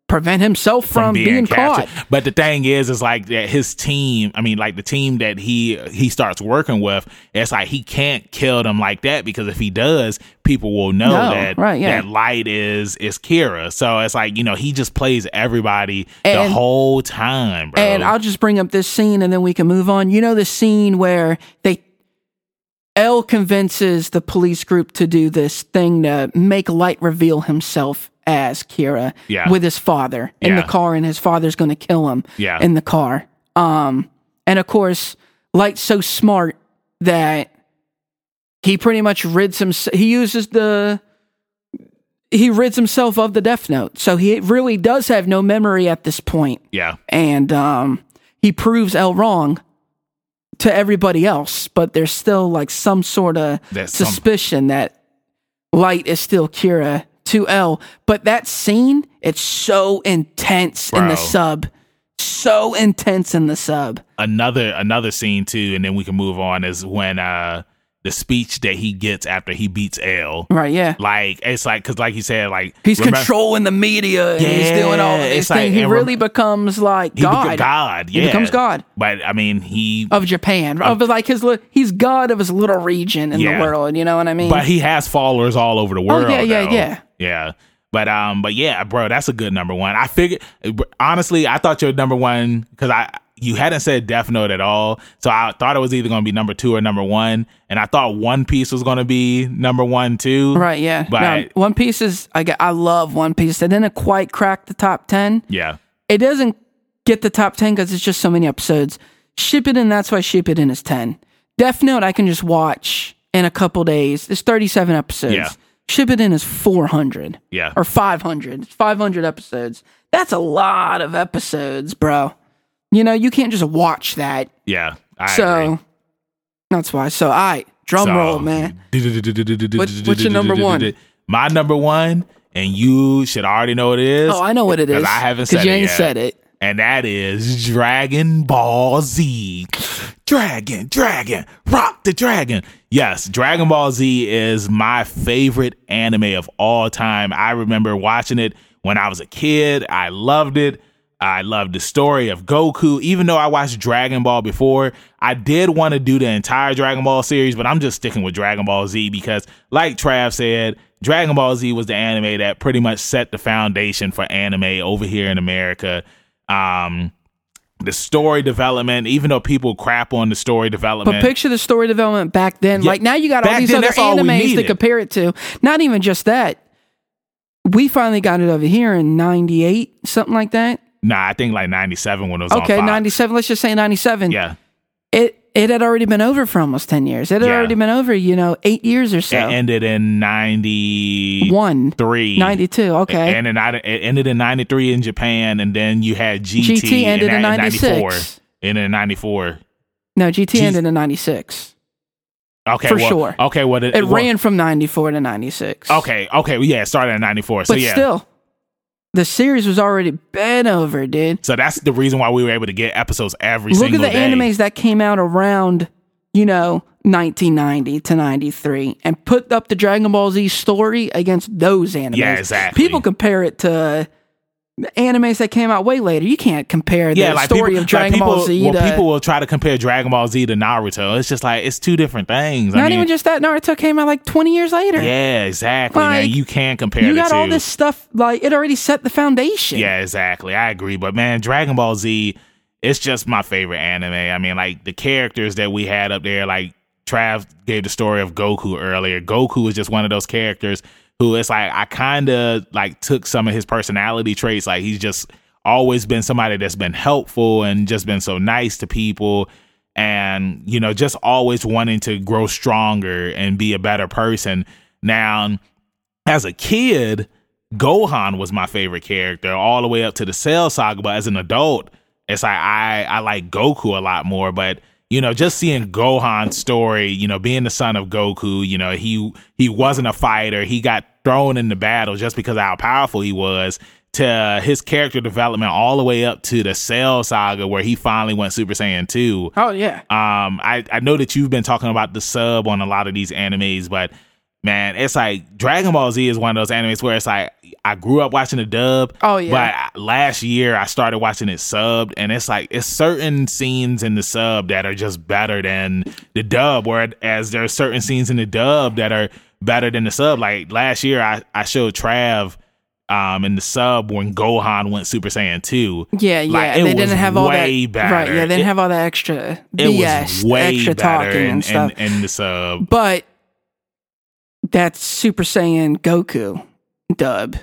prevent himself from, being, captured. caught. But the thing is, is like that his team. I mean, like the team that he he starts working with. It's like he can't kill them like that because if he does, people will know No, that right, yeah. that light is is Kira. So it's like you know he just plays everybody the whole time, bro. And I'll just bring up this scene and then we can move on. You know the scene where they L convinces the police group to do this thing to make Light reveal himself as Kira Yeah. with his father in Yeah. the car and his father's going to kill him Yeah. in the car. Um and of course Light's so smart that he pretty much rids himself. he uses the he rids himself of the Death Note, so he really does have no memory at this point, Yeah. and um, he proves L wrong to everybody else. But there's still like some sort of There's some- suspicion that Light is still Kira to L. But that scene, it's so intense in the sub, so intense in the sub. Another another scene too, and then we can move on is when uh the speech that he gets after he beats L. Right? Yeah. Like it's like because like you said, like He's remember- controlling the media and he's doing all of these it's like- he rem- really becomes like he beca- God. God, He yeah, becomes God But I mean, he of Japan. Of like his li- he's God of his little region in Yeah. the world. You know what I mean? but he has followers all over the world. Oh, yeah, yeah, though. yeah. Yeah. But um, but yeah, bro, that's a good number one. I figured honestly, I thought your number one because I you hadn't said Death Note at all, so I thought it was either going to be number two or number one, and I thought One Piece was going to be number one too. right? Yeah. But No, One Piece is I get, I love One Piece. It didn't quite crack the top ten. yeah, It doesn't get the top ten because it's just so many episodes. Shippuden, that's why Shippuden is ten. Death Note, I can just watch in a couple days. It's thirty-seven episodes. Yeah. Shippuden is four hundred. yeah. or 500. It's 500 episodes. That's a lot of episodes, bro. You know, you can't just watch that. Yeah, I so agree. that's why. So, I drum So- roll, man. what's your number one? My number one, and you should already know what it is. Oh, I know what it is. I haven't said you it ain't yet. said it. and that is Dragon Ball Z. Dragon, Dragon, Rock the Dragon. Yes, Dragon Ball Z is my favorite anime of all time. I remember watching it when I was a kid. I loved it. I loved the story of Goku. Even though I watched Dragon Ball before, I did want to do the entire Dragon Ball series, but I'm just sticking with Dragon Ball Z because, like Trav said, Dragon Ball Z was the anime that pretty much set the foundation for anime over here in America. Um, the story development, even though people crap on the story development, But picture the story development back then. Yeah, like now you got all these then, other that's all we animes to compare it to. Not even just that. We finally got it over here in 98, something like that. nah, I think like '97 when it was on Okay, 97. Let's just say 97. Yeah, It it had already been over for almost 10 years. It had Yeah. already been over, you know, eight years or so. it ended in '93. One. 92. Okay. and then I, it ended in '93 in Japan, and then you had GT, GT ended in that- 96. Ended in '94. no, GT Jeez. ended in 96. Okay, For well, sure. Okay, well, It well, ran from 94 to 96. Okay, okay, well, yeah, it started in '94. So But yeah, still, the series was already been over, dude. so that's the reason why we were able to get episodes every single day. Look at the day. animes that came out around, you know, 1990 to 93 and put up the Dragon Ball Z story against those animes. Yeah, exactly. People compare it to animes that came out way later. You can't compare the yeah, like story people, of Dragon like people, Ball Z well, to people will try to compare Dragon Ball Z to Naruto. It's just like it's two different things. I not mean, even just that Naruto came out like 20 years later. yeah, exactly, man. You can't compare. You the got all this stuff like it already set the foundation. Yeah, exactly. I agree. But man, Dragon Ball Z, it's just my favorite anime. I mean, like the characters that we had up there, like Trav gave the story of Goku earlier. Goku was just one of those characters who it's like I kind of like took some of his personality traits. Like he's just always been somebody that's been helpful and just been so nice to people and you know just always wanting to grow stronger and be a better person. Now, as a kid, Gohan was my favorite character all the way up to the Cell Saga. But as an adult, it's like I I like Goku a lot more. But you know, just seeing Gohan's story, you know, being the son of Goku, you know, he he wasn't a fighter. He got thrown into battle just because of how powerful he was. To his character development all the way up to the Cell Saga, where he finally went Super Saiyan two. Oh yeah. Um, I, I know that you've been talking about the sub on a lot of these animes, but man, it's like Dragon Ball Z is one of those animes where it's like I grew up watching the dub. Oh, yeah. But last year I started watching it subbed, and it's like it's certain scenes in the sub that are just better than the dub, whereas there's certain scenes in the dub that are better than the sub. Like last year I, I showed Trav um in the sub when Gohan went Super Saiyan 2. Yeah, yeah. Like, it they was didn't have all way that. better. Right. Yeah, they didn't It- have all that extra It BS, was way extra better talking in, and stuff. in, in the sub. but that Super Saiyan Goku dub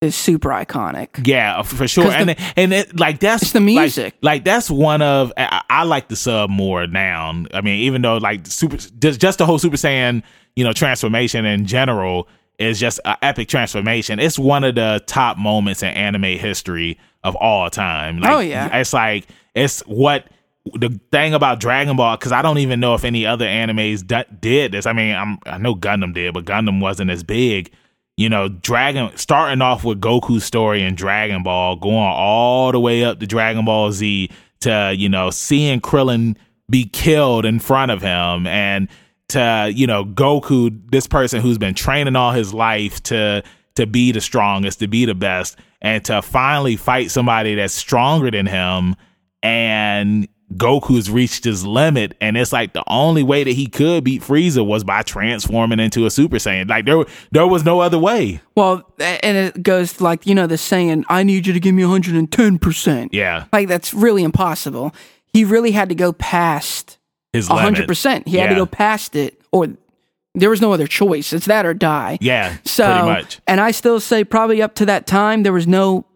is super iconic. Yeah, for sure. And the- and it, like that's the like- music. Like, that's one of I, I like the sub more now. I mean, even though like super just, just the whole Super Saiyan, you know, transformation in general is just an epic transformation. It's one of the top moments in anime history of all time. Like, Oh, yeah. it's like it's what the thing about Dragon Ball because I don't even know if any other animes d- did this. I mean, I'm I know Gundam did, but Gundam wasn't as big. You know, Dragon starting off with Goku's story in Dragon Ball, going all the way up to Dragon Ball Z to you know seeing Krillin be killed in front of him and to you know Goku, this person who's been training all his life to to be the strongest, to be the best, and to finally fight somebody that's stronger than him, and Goku's reached his limit, and it's like the only way that he could beat Frieza was by transforming into a Super Saiyan. Like there, there was no other way. Well, and it goes like you know the saying, "I need you to give me 110 percent." Yeah, Like that's really impossible. He really had to go past his 100. percent He had to go past it, or there was no other choice. It's that or die. Yeah, So, pretty much. and I still say probably up to that time there was no,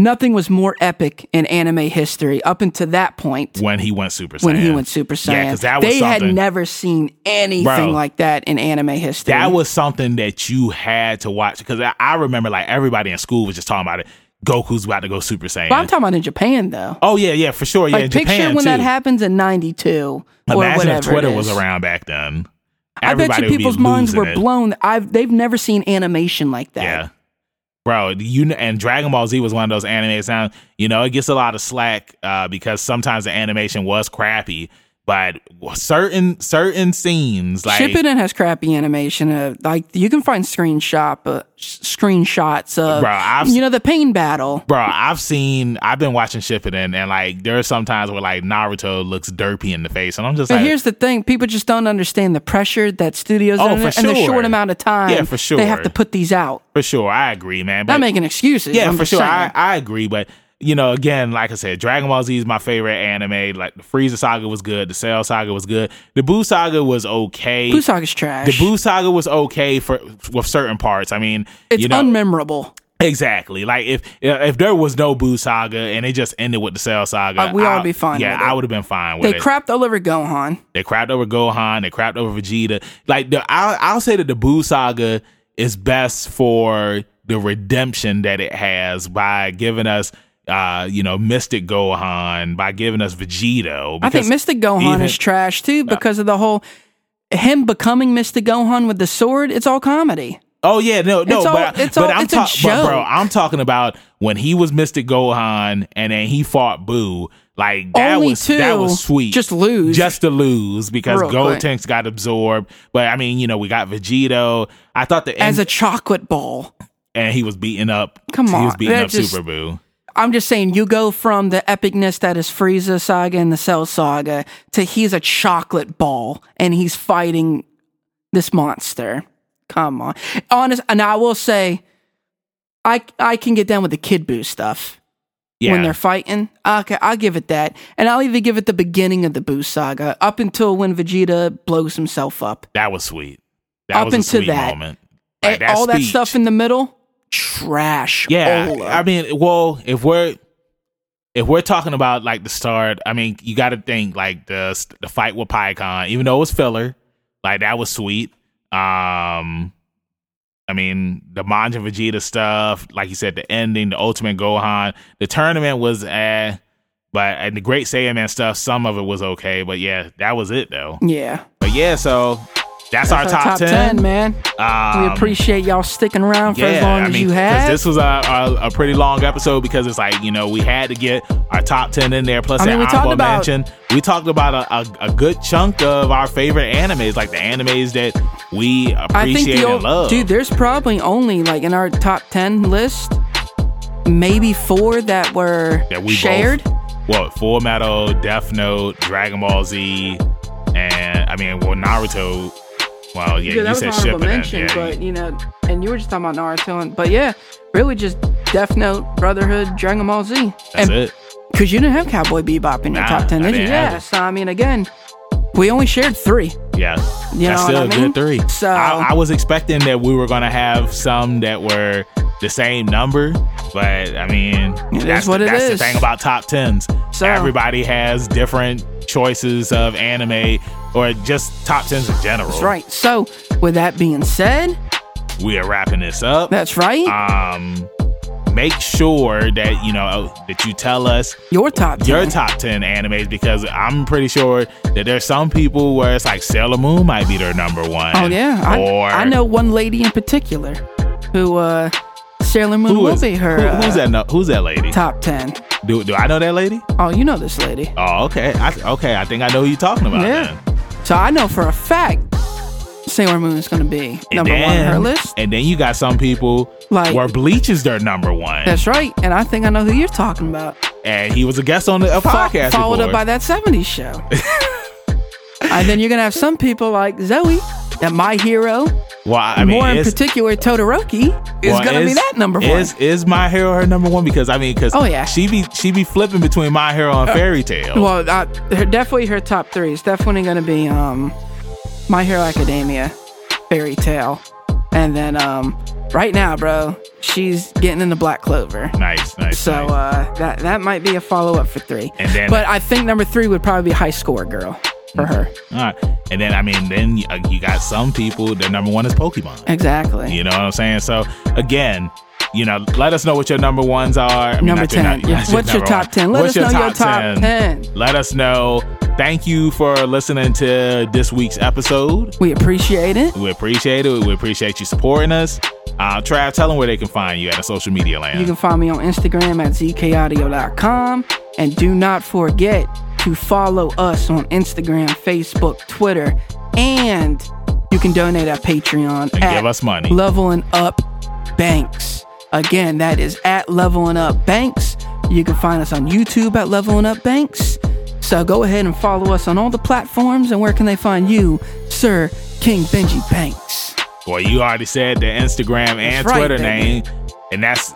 nothing was more epic in anime history up until that point When he went Super Saiyan. when he went Super Saiyan. Yeah, 'cause that was they had never seen anything Bro. like that in anime history. that was something that you had to watch because I, I remember like everybody in school was just talking about it. Goku's about to go Super Saiyan. but I'm talking about in Japan though. oh yeah, yeah, for sure. Yeah, like in picture Japan when too. that happens in '92 or Imagine whatever. if Twitter was around back then. I bet you people's minds were it. blown. I've they've never seen animation like that. Yeah. Bro, you and Dragon Ball Z was one of those animes. Now, you know, it gets a lot of slack uh, because sometimes the animation was crappy, but certain certain scenes like Shippuden has crappy animation. Uh, like you can find screenshot, uh, screenshots of Bro, I've- you know the pain battle. Bro, I've seen, I've been watching Shippuden, and like there are some times where like Naruto looks derpy in the face, and I'm just But like, here's the thing: people just don't understand the pressure that studios Oh, under for in a sure. short amount of time. Yeah, for sure. They have to put these out. for sure, I agree, man. But Not making excuses. yeah, I'm for sure. I, I agree. But you know, again, like I said, Dragon Ball Z is my favorite anime. Like the Frieza saga was good, the Cell saga was good, the Buu saga was okay. Buu Saga's trash. the Buu saga was okay for with certain parts. I mean, it's you know, unmemorable. Exactly. Like if if there was no Buu saga and it just ended with the Cell saga, Uh, we all be fine Yeah, with it. I would have been fine with They it. crapped all over Gohan. They crapped over Gohan. They crapped over Vegeta. Like the, I'll, I'll say that the Buu saga is best for the redemption that it has by giving us, uh, you know, Mystic Gohan, by giving us Vegito. I think Mystic Gohan even- Uh, is trash too because of the whole him becoming Mystic Gohan with the sword. It's all comedy. Oh yeah, no, no, It's all- but, it's but all- I'm talking, bro. I'm talking about when he was Mystic Gohan and then he fought Buu. Like that Only was that was sweet. just lose. just to lose because Real quick. Tanks got absorbed. But I mean, you know, we got Vegito. I thought the As a chocolate ball. and he was beating up. Come on, he was beating up just- Super Buu. I'm just saying, you go from the epicness that is Frieza saga and the Cell saga to he's a chocolate ball and he's fighting this monster. Come on, honest. And I will say, I I can get down with the Kid Buu stuff Yeah, when they're fighting. Okay, I'll give it that, and I'll even give it the beginning of the Buu saga up until when Vegeta blows himself up. that was sweet. That Up was a into sweet that. moment. Like, all that stuff in the middle, trash. Yeah, I mean, well, if we're if we're talking about like the start, I mean, you got to think like the the fight with Pikkon, even though it was filler, like that was sweet. Um, I mean, the Majin Vegeta stuff, like you said, the ending, the Ultimate Gohan, the tournament was eh, but and the Great Saiyaman stuff, some of it was okay, but yeah, that was it though. yeah. But yeah, so that's, That's our top, 10. man. Um, We appreciate y'all sticking around for as yeah, long I as mean, you have. This was a, a, a pretty long episode because it's like you know we had to get our top ten in there. Plus, I mean, we talked honorable about- mention. We talked about a, a, a good chunk of our favorite animes, like the animes that we I think appreciate and old, love. dude, there's probably only like in our top ten list, maybe four that were that we shared. Both, what Full Metal, Death Note, Dragon Ball Z, and I mean, well, Naruto. Well, yeah, you said Shippuden. yeah, but you know, and you were just talking about Naruto, and, but yeah, really just Death Note, Brotherhood, Dragon Ball Z, that's and it. because you didn't have Cowboy Bebop in your top ten, did you? Yeah, it. so I mean, again, we only shared three. Yeah, You that's know still what I a mean? good three. So- I, I was expecting that we were gonna have some that were the same number, but I mean, It that's is what the, it that's the thing about top tens. So- Everybody has different choices of anime or just top tens in general. That's right. So, with that being said, we are wrapping this up. That's right. Um, make sure that you know that you tell us your top 10. your top 10 animes because I'm pretty sure that there's some people where it's like Sailor Moon might be their number one. Oh yeah, I, or I know one lady in particular who uh Sailor Moon who will is be her who- who's that? No, who's that lady? top ten. Do, do I know that lady? Oh, you know this lady. Oh, okay. I, okay, I think I know who you're talking about. Yeah. Then. So I know for a fact Sailor Moon is going to be number one on her list. And then you got some people Like- where Bleach is their number one, That's right, and I think I know who you're talking about. and he was a guest on the, a Fo- podcast. followed before. up by that '70s show. and then you're gonna have some people like Zoe, that my hero. well, I mean, More in particular, Todoroki is well, gonna be that number one. Is is my hero her number one? Because I mean, because Oh, yeah. she be she be flipping between my hero and Fairy Tail. Well, uh, her, definitely her top three is definitely going to be um, My Hero Academia, Fairy Tail, and then um, right now, bro, she's getting into Black Clover. nice, nice. So nice. uh, that that might be a follow up for three. And then- but I think number three would probably be High Score Girl for her. All right. And then, I mean, then you, uh, got some people, their number one is Pokemon. Exactly. You know what I'm saying? So, again, you know, let us know what your number ones are. I mean, Number not 10. nu- Yeah, what's your top 10? Let What's us know your top 10. Let us know. Thank you for listening to this week's episode. We appreciate it. We appreciate it. We appreciate you supporting us. Uh, Trav, tell them where they can find you at a social media land. You can find me on Instagram at zkaudio.com. And do not forget to follow us on Instagram, Facebook, Twitter, and you can donate at Patreon And at give us money. Leveling Up Banks. Again, that is at Leveling Up Banks. You can find us on YouTube at Leveling Up Banks. So go ahead and follow us on all the platforms. And where can they find you, Sir King Benji Banks? Well, you already said the Instagram and That's Twitter baby. name, and that's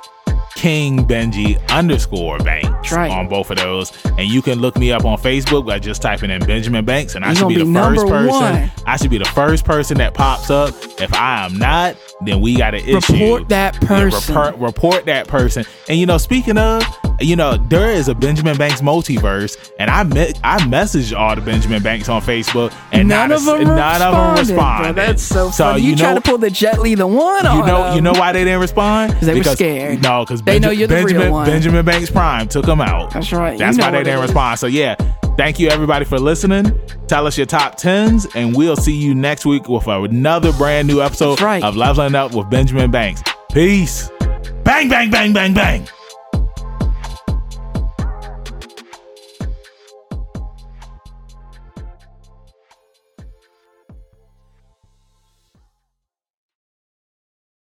King Benji underscore Banks right. on both of those. And you can look me up on Facebook by just typing in Benjamin Banks, and I You should gonna be the first person. one. I should be the first person that pops up. If I am not, then we got to issue Report that Yeah, person. report, report that person. And you know, speaking of, you know, there is a Benjamin Banks multiverse, and I met I messaged all the Benjamin Banks on Facebook, and none of a, them none of them bro. responded. That's so funny. you, you try to pull the Jet Li the one on you know, you them. know why they didn't respond? Because they were scared. No, because They know you're the real Benjamin, one. Benjamin Banks Prime took them out. That's right. That's You why they didn't it is. respond. So yeah, thank you everybody for listening. Tell us your top tens, and we'll see you next week with another brand new episode That's right. of Leveling Up with Benjamin Banks. Peace. Bang, bang, bang, bang, bang.